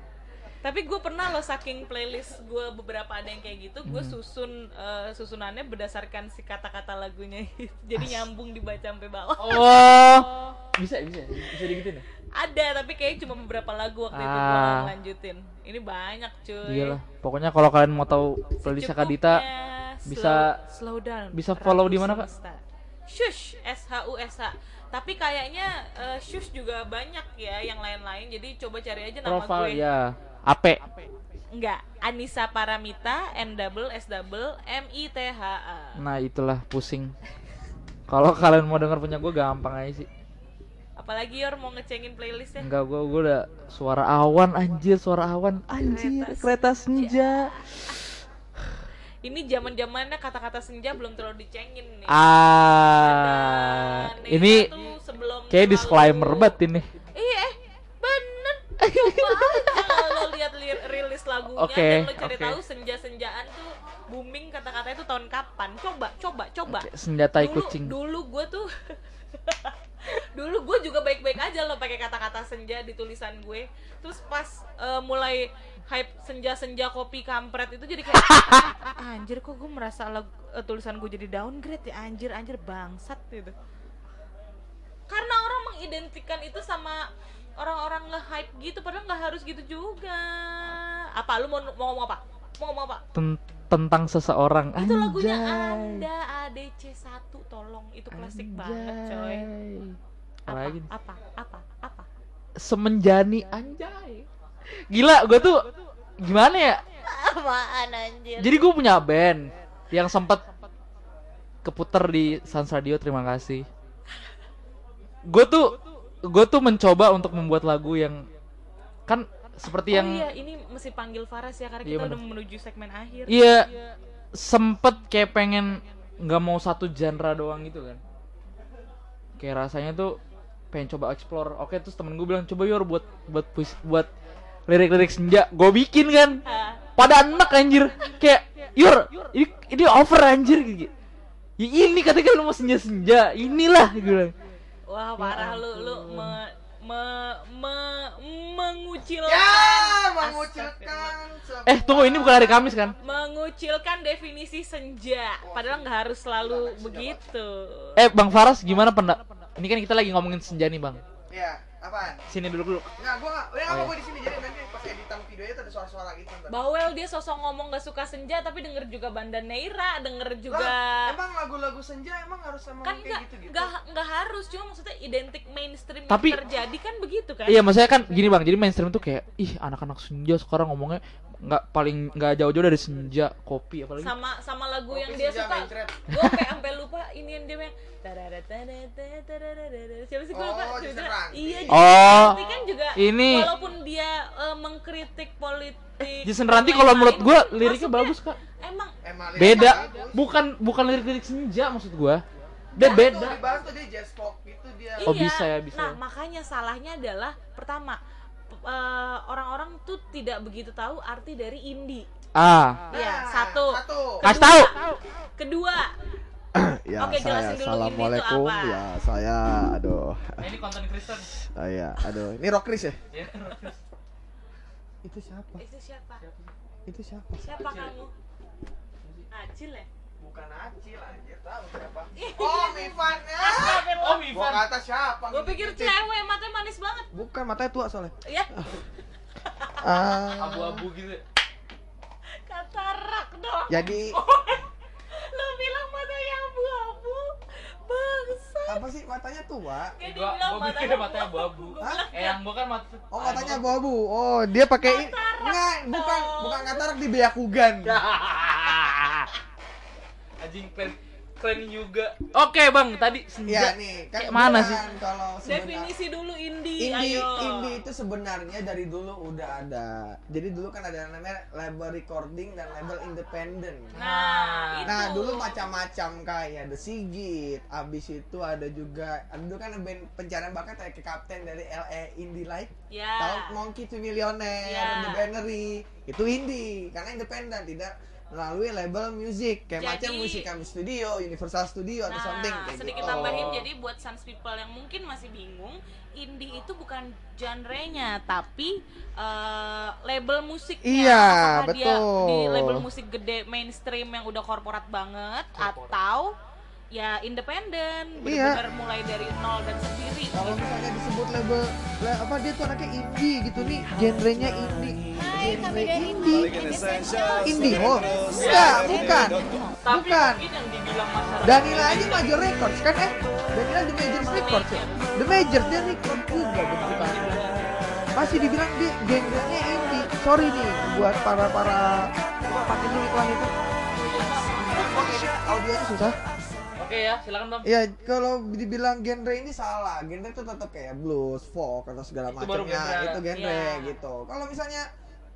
Tapi gue pernah loh saking playlist gue beberapa ada yang kayak gitu Gue Hmm. susun eh, susunannya berdasarkan si kata-kata lagunya Jadi nyambung dibaca sampai bawah Oh. Bisa bisa bisa digituin ya? Ada tapi kayaknya cuma beberapa lagu waktu itu gue Ah. lanjutin Ini banyak cuy Iya lah. Pokoknya kalau kalian mau tahu playlist Kadita bisa- slow, slow down bisa follow di mana, Kak? Shush S H U S H tapi kayaknya eh, Shush juga banyak ya yang lain-lain jadi coba cari aja nama profile gue ya. Ape. enggak Anissa Paramita N double S double M I T H A Nah, itulah pusing. Kalau kalian mau denger punya gue gampang aja sih. apalagi Yor mau ngecengin playlistnya Enggak, gue gue udah suara awan anjir, suara awan anjir, kereta, Kereta senja. ini zaman zamannya kata-kata senja belum terlalu dicengin nih Ah, ini kayak disclaimer banget ini. Iya, eh, bener. Coba aja lo lihat li- rilis lagunya Oke, dan lo cari oke. tahu senja-senjaan tuh booming kata-kata itu tahun kapan. Coba coba coba. Kayak senjatai dulu, kucing. dulu gue tuh dulu gue juga baik-baik aja loh pakai kata-kata senja di tulisan gue. Terus pas eh, mulai hype senja-senja kopi kampret itu jadi kayak anjir kok gue merasa lag- eh, tulisan gue jadi downgrade ya? Anjir anjir bangsat gitu. Karena orang mengidentikan itu sama orang-orang nge-hype gitu padahal nggak harus gitu juga apa lu mau mau ngomong apa mau ngomong apa Ten- tentang seseorang. itu lagunya Anjay. Anda ADC 1 tolong itu klasik banget coy Anjay. apa nih. apa apa apa Semenjani anjay. Gila, gue tuh gimana ya? apaan anjir Jadi gue punya band yang sempat keputer di Sans Radio, terima kasih. Gue tuh gue tuh mencoba untuk membuat lagu yang kan seperti oh yang iya ini mesti panggil Faras ya karena Iya, kita bener. udah menuju segmen akhir Iya, sempet kayak pengen nggak mau satu genre doang gitu kan. Kayak rasanya tuh pengen coba explore. Oke, terus temen gue bilang coba yor buat buat puis- buat lirik-lirik senja. Gue bikin kan. Pada enak anjir. Kayak yor ini, ini over anjir gitu. Ya ini katanya lu mau senja-senja. Inilah gue bilang. wah parah lu lu me, me, me, mengucilkan Ya, mengucilkan. Eh, tunggu ini bukan hari Kamis kan? mengucilkan definisi senja padahal nggak harus selalu begitu Eh, Bang Faras gimana pendak? Ini kan kita lagi ngomongin senja nih, Bang. Ya, apaan? Sini dulu dulu. Enggak, gua enggak. Ya Oh, apa iya. gua di sini jadi nanti pas ada suara-suara gitu ntar. Bawel dia sosok ngomong gak suka senja tapi denger juga Banda Neira, denger juga Lah, emang lagu-lagu senja emang harus emang kan kayak nggak gitu-gitu. nggak nggak harus cuma maksudnya identik mainstream Tapi- yang terjadi kan begitu kan Iya, maksudnya kan gini bang, jadi mainstream tuh kayak ih anak-anak senja sekarang ngomongnya nggak paling nggak jauh-jauh dari senja kopi apalagi. sama sama lagu Kopi yang dia suka gue sampai sampai lupa ini yang dia yang tarara-tarara-tarara. siapa sih gue lupa Oh, iya Oh, kan juga ini- walaupun dia mengkritik politik Jason Ranti kalau menurut gua liriknya bagus kak. emang Beda, bukan bukan lirik-lirik senja maksud gua. Dia beda. dibahas tuh dia jazz pop gitu dia. Oh, bisa ya, bisa Nah, ya. makanya salahnya adalah pertama eh, orang-orang tuh tidak begitu tahu arti dari indie. Ah, Nah, Iya, satu. Satu. kasih tahu. Kedua, ya Oke, saya jelasin dulu assalamualaikum apa. ya saya aduh Ini konten Kristen. oh, iya aduh ini rock Chris ya Iya. itu siapa itu siapa? itu siapa Siapa kamu? Acil ya? Bukan Acil anjir, tahu siapa? Oh, Mifan. Ya. Oh, Gua kata siapa? Gue pikir cewek, matanya manis banget. bukan matanya tua soalnya Ya, ah Abu-abu gitu. katarak dong. jadi Lo bilang matanya abu-abu. Bangsa. apa sih matanya tua Gua bilang gua pikir dia matanya abu-abu. Gua Eh, yang gua kan mata oh matanya abu-abu oh dia pakai enggak bukan bukan katarak di Byakugan Anjing keren keren juga. Oke, Bang, tadi senja. ya nih kan Kayak mana sih? kalau Definisi dulu indie, Indie, ayo. indie itu sebenarnya dari dulu udah ada. Jadi dulu kan ada yang namanya label recording dan label independen. Nah, itu. Nah dulu macam-macam kayak The Sigit, abis itu ada juga, ada dulu kan ada band pencarian bakat kayak ke Kapten dari LA Indie Life, Ya. tahu Monkey to Millionaire, Ya. The Bannery, itu indie karena independen tidak melalui label musik kayak Jadi- macam musik kami studio, Universal Studio atau Nah, something kayak sedikit gitu. tambahin jadi buat sans people yang mungkin masih bingung, indie itu bukan genrenya tapi eh, label musiknya. Iya, Apakah dia betul. di label musik gede mainstream yang udah korporat banget atau ya independen, Iya. benar-benar mulai dari nol dan sendiri. Kalau misalnya disebut label la- apa dia tuh anaknya indie gitu nih, genrenya indie. Genre indie. Indie oh. Enggak, bukan. Tapi Bukan. mungkin yang dibilang masyarakat Danila aja Major Records kan eh? Danila The Major Records ya? The Major dia record juga bentukannya. Masih dibilang dia genrenya indie. Sorry nih buat para para pakai iklan itu. Audionya susah. Oke ya, silakan Bang. Iya, kalau dibilang genre ini salah. Genre itu tetap kayak blues, folk atau segala macamnya. Itu genre Iya. gitu. Kalau misalnya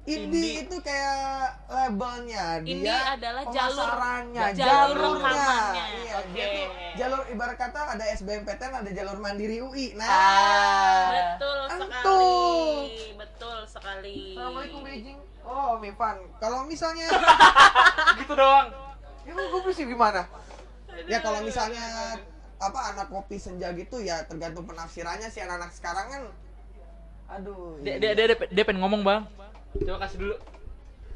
indie, Indie. itu kayak labelnya dia Indie adalah jalur- pemasarannya, jalur jalurnya. Iya, Oke. dia tuh jalur ibarat kata ada SBMPTN, ada jalur mandiri UI. Nah, Betul Antum. sekali. Betul sekali. Assalamualaikum Beijing. Oh, Mifan. Kalau misalnya Gitu doang. Emang gue mesti gimana? Ya kalau misalnya apa anak kopi senja gitu ya tergantung penafsirannya sih anak-anak sekarang kan aduh Dia, iya. dia, dia, dia, dia pengen ngomong bang. Coba kasih dulu.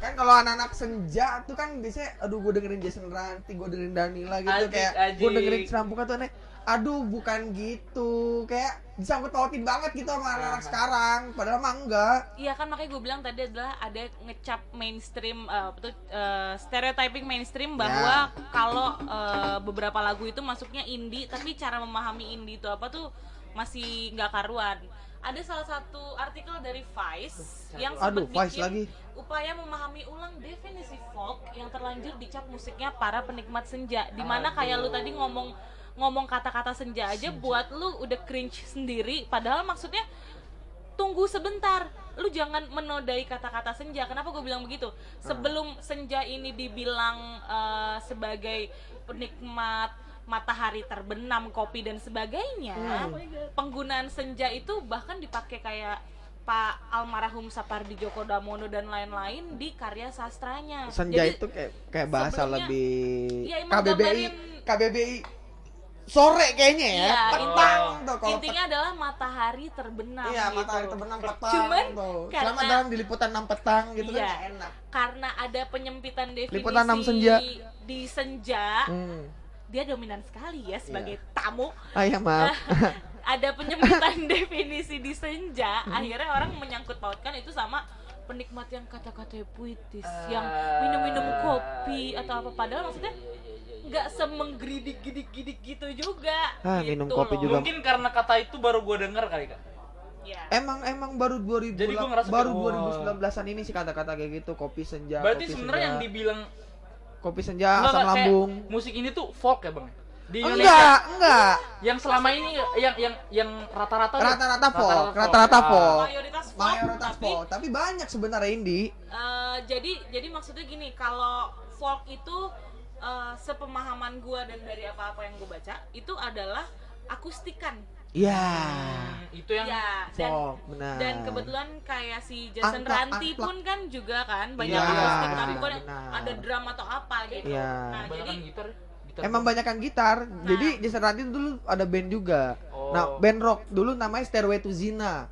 kan kalau anak-anak senja tuh kan biasanya aduh gue dengerin Jason Ranti gue dengerin Danila gitu Ajik, kayak gue dengerin serampukan tuh aneh aduh bukan gitu kayak disangkut pautin banget gitu sama anak-anak sekarang padahal mah enggak Iya kan makanya gue bilang tadi adalah ada ngecap mainstream eh, tuh, eh, stereotyping mainstream bahwa kalau eh, beberapa lagu itu masuknya indie tapi cara memahami indie itu apa tuh masih nggak karuan. Ada salah satu artikel dari Vice yang Aduh, sempat Vice bikin lagi. upaya memahami ulang definisi folk yang terlanjur dicap musiknya para penikmat senja. Di mana kayak lu tadi ngomong ngomong kata-kata senja aja buat lu udah cringe sendiri. Padahal maksudnya tunggu sebentar. Lu jangan menodai kata-kata senja. Kenapa gue bilang begitu? Sebelum senja ini dibilang eh, sebagai penikmat matahari terbenam kopi dan sebagainya penggunaan senja itu bahkan dipakai kayak Pak almarhum Sapardi Djoko Damono dan lain-lain di karya sastranya. Senja Jadi, itu kayak kayak bahasa lebih emang KBBI KBBI sore kayaknya ya Iya, petang inti- tuh kalau intinya adalah matahari terbenam Iya, gitu. matahari terbenam petang Cuman tuh. karena- Selamat datang di liputan 6 petang gitu Iya. kan enak. karena ada penyempitan definisi Liputan enam senja. di senja Hmm. dia dominan sekali ya sebagai tamu Ah ya maaf. ada penyempitan definisi di senja akhirnya orang menyangkut pautkan itu sama penikmat yang kata-katanya puitis Ah. yang minum-minum kopi atau apa padahal maksudnya nggak semenggridik-gidik-gidik gitu juga Ah, gitu minum kopi loh. juga. Mungkin karena kata itu baru gue denger kali kak. ya. Emang emang baru 2000 Jadi gua baru wah. 2019-an ini sih kata-kata kayak gitu kopi senja. Berarti sebenarnya yang dibilang kopi senja Enggak, asam enggak, lambung. musik ini tuh folk ya bang? Di Indonesia Enggak, enggak. yang selama ini yang yang yang rata-rata Rata-rata folk, rata-rata Ah. folk. mayoritas folk Mayoritas tapi folk, tapi banyak sebenarnya indie. Eh, jadi jadi maksudnya gini kalau folk itu eh, sepemahaman gua dan dari apa-apa yang gue baca itu adalah akustikan Iya. Hmm, itu yang ya dan Folk, benar. dan kebetulan kayak si Jason Angka- Ranti angklak. pun kan juga kan banyak Iya, akustik tapi kan benar. ada drum atau apa gitu Iya. nah jadi gitar. Gitar Emang banyakan gitar. Jadi Jason Ranti dulu ada band juga. Oh. Nah, band rock dulu namanya Stairway to Zina.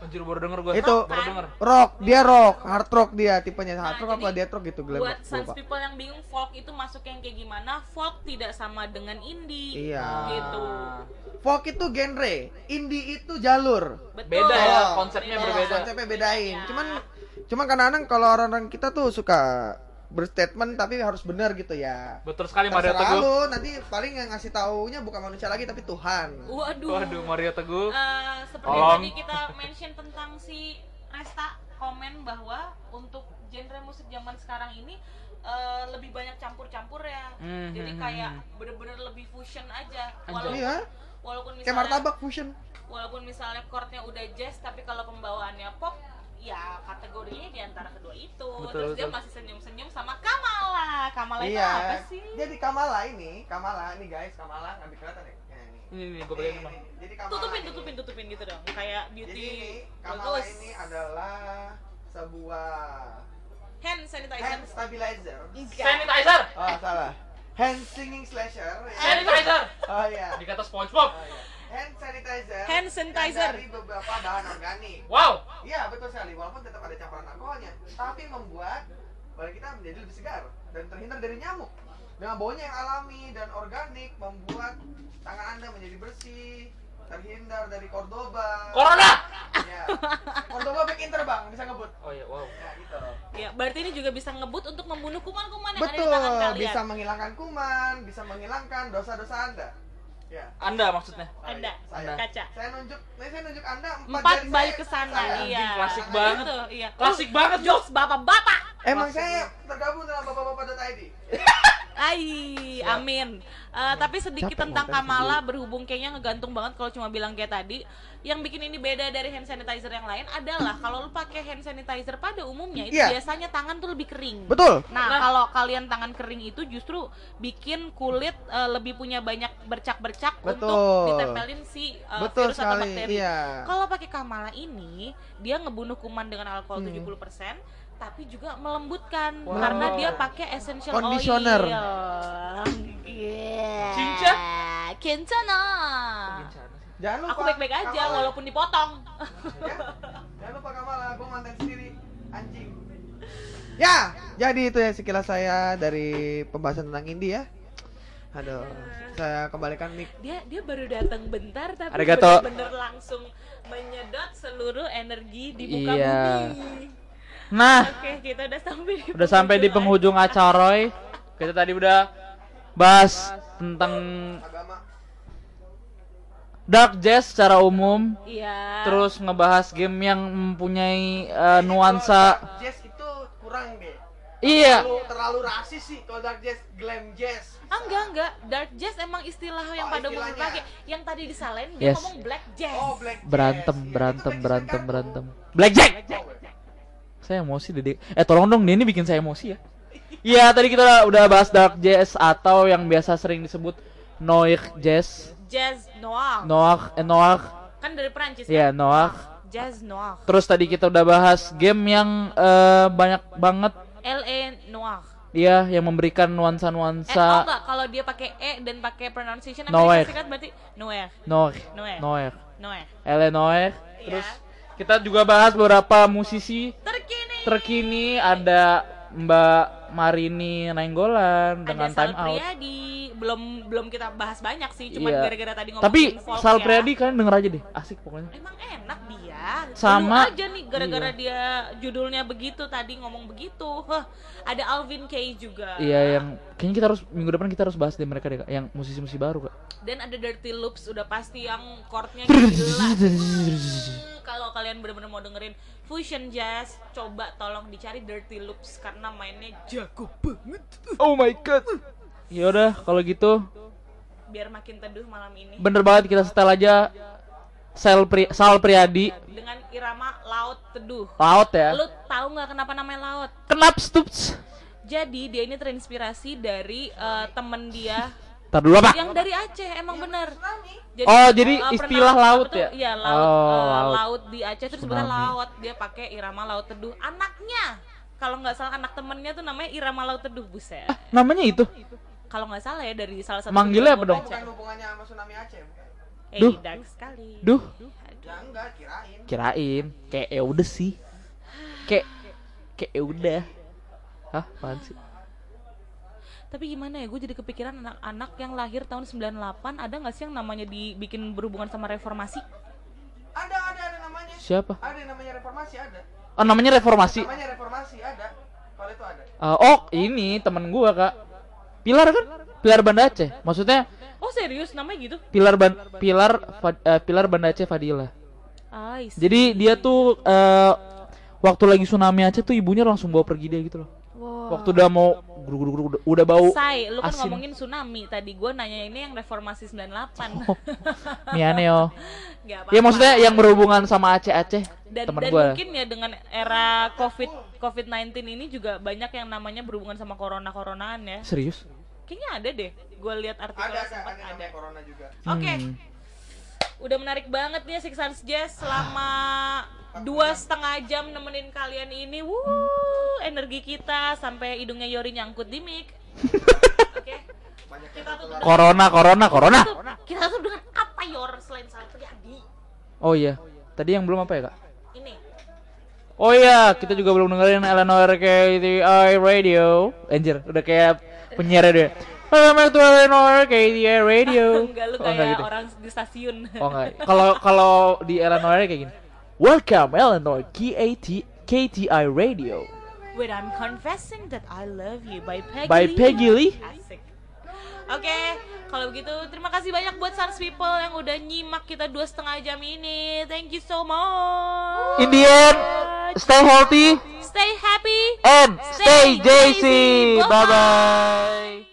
Anjir baru denger gue. Itu baru denger. rock, dia rock, hard rock dia tipenya hard Nah, rock apa jadi dia rock gitu Glenn buat rock, sans people yang bingung folk itu masuk yang kayak gimana folk tidak sama dengan indie Iya. gitu Folk itu genre, indie itu jalur. betul Beda ya, Oh, konsepnya iya, berbeda. Konsepnya bedain. Iya. Cuman cuman kadang-kadang kalau orang-orang kita tuh suka berstatement tapi harus benar gitu ya. Betul sekali Mario Terserah Teguh. lu, nanti paling yang ngasih taunya bukan manusia lagi tapi Tuhan. waduh Waduh Mario Teguh. Eh, seperti Tolong. tadi kita mention tentang si Resta komen bahwa untuk genre musik zaman sekarang ini eh, lebih banyak campur-campur ya. Hmm, Jadi hmm, kayak hmm. bener-bener lebih fusion aja. Walaupun, Iya, walaupun kayak misalnya martabak fusion. walaupun misalnya chordnya udah jazz tapi kalau pembawaannya pop ya kategorinya di antara kedua itu. Betul, Terus dia betul. masih senyum-senyum sama Kamala. Kamala itu Iya. apa sih? Jadi Kamala ini, Kamala ini guys, Kamala nggak kelihatan ya? Ini. Ini nih gue bang. nih. Jadi Kamala Tutupin, ini- tutupin, tutupin gitu dong. Kayak Jadi beauty ini Kamala bagus. ini adalah sebuah hand sanitizer. hand stabilizer. Sanitizer. Oh salah. Hand singing slasher. ya. Sanitizer. Oh iya. Dikata SpongeBob. Oh, iya. Hand sanitizer. Hand sanitizer. Dari beberapa bahan organik. Wow. Iya betul sekali. Walaupun tetap ada campuran alkoholnya, tapi membuat badan kita menjadi lebih segar dan terhindar dari nyamuk. Dengan baunya yang alami dan organik membuat tangan anda menjadi bersih, terhindar dari Cordoba. Corona. Ya. Cordoba back in terbang bisa ngebut. Oh iya wow. Ya gitu. Ya, berarti ini juga bisa ngebut untuk membunuh kuman-kuman yang ada di Betul, tangan kalian. bisa menghilangkan kuman, bisa menghilangkan dosa-dosa anda. Ya. Anda maksudnya. Anda, Saya. kaca. Saya nunjuk, saya nunjuk anda Empat balik ke sana, saya. iya. Anjing, klasik Tangan banget. Iya. Klasik banget Jok. Bapak-bapak. Emang Klasik saya tergabung dalam bapak-bapak.id. Ai, amin. Eh, tapi sedikit Capek tentang Kamala berhubung kayaknya ngegantung banget kalau cuma bilang kayak tadi. Yang bikin ini beda dari hand sanitizer yang lain adalah kalau lu pakai hand sanitizer pada umumnya itu Iya. biasanya tangan tuh lebih kering. Betul. Nah, Nah. kalau kalian tangan kering itu justru bikin kulit eh, lebih punya banyak bercak-bercak untuk Betul. ditempelin si eh, Betul virus atau sekali, bakteri. iya. Kalau pakai Kamala ini, dia ngebunuh kuman dengan alkohol Hmm. 70%, tapi juga melembutkan Wow. karena dia pakai essential Conditioner. oil. Yeah. Cinca? Kencana. Jangan lupa. Aku baik-baik aja Kamala. walaupun dipotong. Ya. Jangan lupa Kamala, gue mantan sendiri. Anjing. Ya, jadi itu ya sekilas saya dari pembahasan tentang indie ya. Aduh, saya kembalikan mic. Dia dia baru datang bentar tapi Arigato. bener-bener langsung menyedot seluruh energi di muka Iya. bumi. Nah, Oke, kita udah sampai di udah sampai di penghujung acara. Roy. Kita tadi udah bahas tentang Agama. Dark jazz secara umum, Iya. terus ngebahas game yang mempunyai eh, nuansa Dark jazz itu kurang deh. Iya. Terlalu, terlalu rasis sih kalau dark jazz, glam jazz. Ah, enggak enggak dark jazz emang istilah yang Oh, pada umumnya pakai yang tadi disalahin dia Yes. ngomong black jazz Oh, black jazz. berantem, Iya, berantem, berantem, berantem. Blackjack. Saya emosi deh. Eh tolong dong, dia ini bikin saya emosi ya. Iya, tadi kita udah, udah bahas dark jazz atau yang biasa sering disebut noir jazz, jazz noir noir, eh, noir. kan dari Perancis Iya, kan? noir. jazz noir Terus tadi kita udah bahas game yang eh, banyak banget LA noir dia yang memberikan eh oh nuansa-nuansa enggak kalau dia pakai e dan pakai pronunciation Noir. Serikat berarti noir noir, Noir. noir, noir LA noir. Iya. Terus kita juga bahas beberapa musisi terkini terkini ada Mbak Marini Nainggolan dengan Time Out. Priadi belum belum kita bahas banyak sih cuman Iya. gara-gara tadi ngomongin Tapi Sal ya. Priadi kalian denger aja deh, asik pokoknya. Emang enak dia. Sama- Lu aja nih gara-gara iya. dia judulnya begitu tadi ngomong begitu. Hah, ada Alvin Kay juga. Iya yang kayaknya kita harus minggu depan kita harus bahas deh mereka deh Kak, yang musisi-musisi baru kak. Dan ada Dirty Loops udah pasti yang chordnya gila. Hmm, Kalau kalian bener-bener mau dengerin fusion jazz, coba tolong dicari Dirty Loops karena mainnya jago banget. Oh my god. Ya udah kalau gitu Biar makin teduh malam ini. bener banget kita setel aja Sal, Pri Sal Priadi Dengan irama laut teduh. laut ya. Lu tahu nggak kenapa namanya laut? Kenapa stups? Jadi dia ini terinspirasi dari eh, temen dia Tar dulu apa? yang dari Aceh emang bener. Oh, jadi istilah pernah- laut ya? Iya laut, Oh, eh, laut. laut. di Aceh terus sebenarnya laut. Dia pakai irama laut teduh. Anaknya kalau nggak salah anak temennya tuh namanya irama laut teduh buset. Namanya itu. Kalau nggak salah ya dari salah satu. Manggilnya apa dong? Bukan hubungannya sama tsunami Aceh. Eh, Duh. dark sekali. Duh, Ya enggak, kirain. kirain kayak ya udah sih. Kayak kayak ya udah. Hah, apaan sih? Tapi gimana ya, gue jadi kepikiran anak-anak yang lahir tahun 98 ada nggak sih yang namanya dibikin berhubungan sama reformasi? Ada, ada, ada namanya. Siapa? Ada yang namanya reformasi, ada. Oh, namanya reformasi. Namanya reformasi, ada. Kalau itu ada. Uh, oh, ini temen gua, Kak. Pilar kan? Pilar Banda Aceh. Maksudnya Oh serius namanya gitu? Pilar Ban Pilar eh, Pilar Banda Aceh Fadila. Ah. Jadi dia tuh eh, waktu lagi tsunami Aceh tuh ibunya langsung bawa pergi dia gitu loh. Wow. Waktu udah mau guru guru guru udah, udah bau Say, lu kan asin. ngomongin tsunami tadi gue nanya ini yang reformasi 98 Oh, Miane yo. Nggak apa-apa. Ya maksudnya yang berhubungan sama Aceh Aceh dan, temen dan gua. mungkin ya dengan era covid covid 19 ini juga banyak yang namanya berhubungan sama corona coronaan ya Serius? kayaknya ada deh gue lihat artikel Ada, ada, sempat ada, ada corona juga. oke Hmm. Udah menarik banget nih Six Sense Jazz selama dua setengah jam nemenin kalian ini wuh energi kita sampai hidungnya Yori nyangkut di mic oke kita tutup dengan- Corona, corona, corona. kita tutup dengan apa Yor selain Sal Priadi Oh iya. Tadi yang belum apa ya, Kak? ini Oh iya, kita juga belum dengerin Eleanor KTI Radio. Anjir, udah kayak penyiar dia. Welcome to Eleanor KTI Radio. enggak lu Oh, kayak gitu. orang di stasiun Oh enggak. Kalau kalau di Eleanor kayak gini. Welcome Eleanor KAT KTI Radio When I'm confessing that I love you by Peggy by. Peggy Lee. Asik. Oke, kalau begitu terima kasih banyak buat Sans People yang udah nyimak kita dua setengah jam ini. Thank you so much. In the end, stay healthy Stay happy. and stay Stay. JC. Bye bye.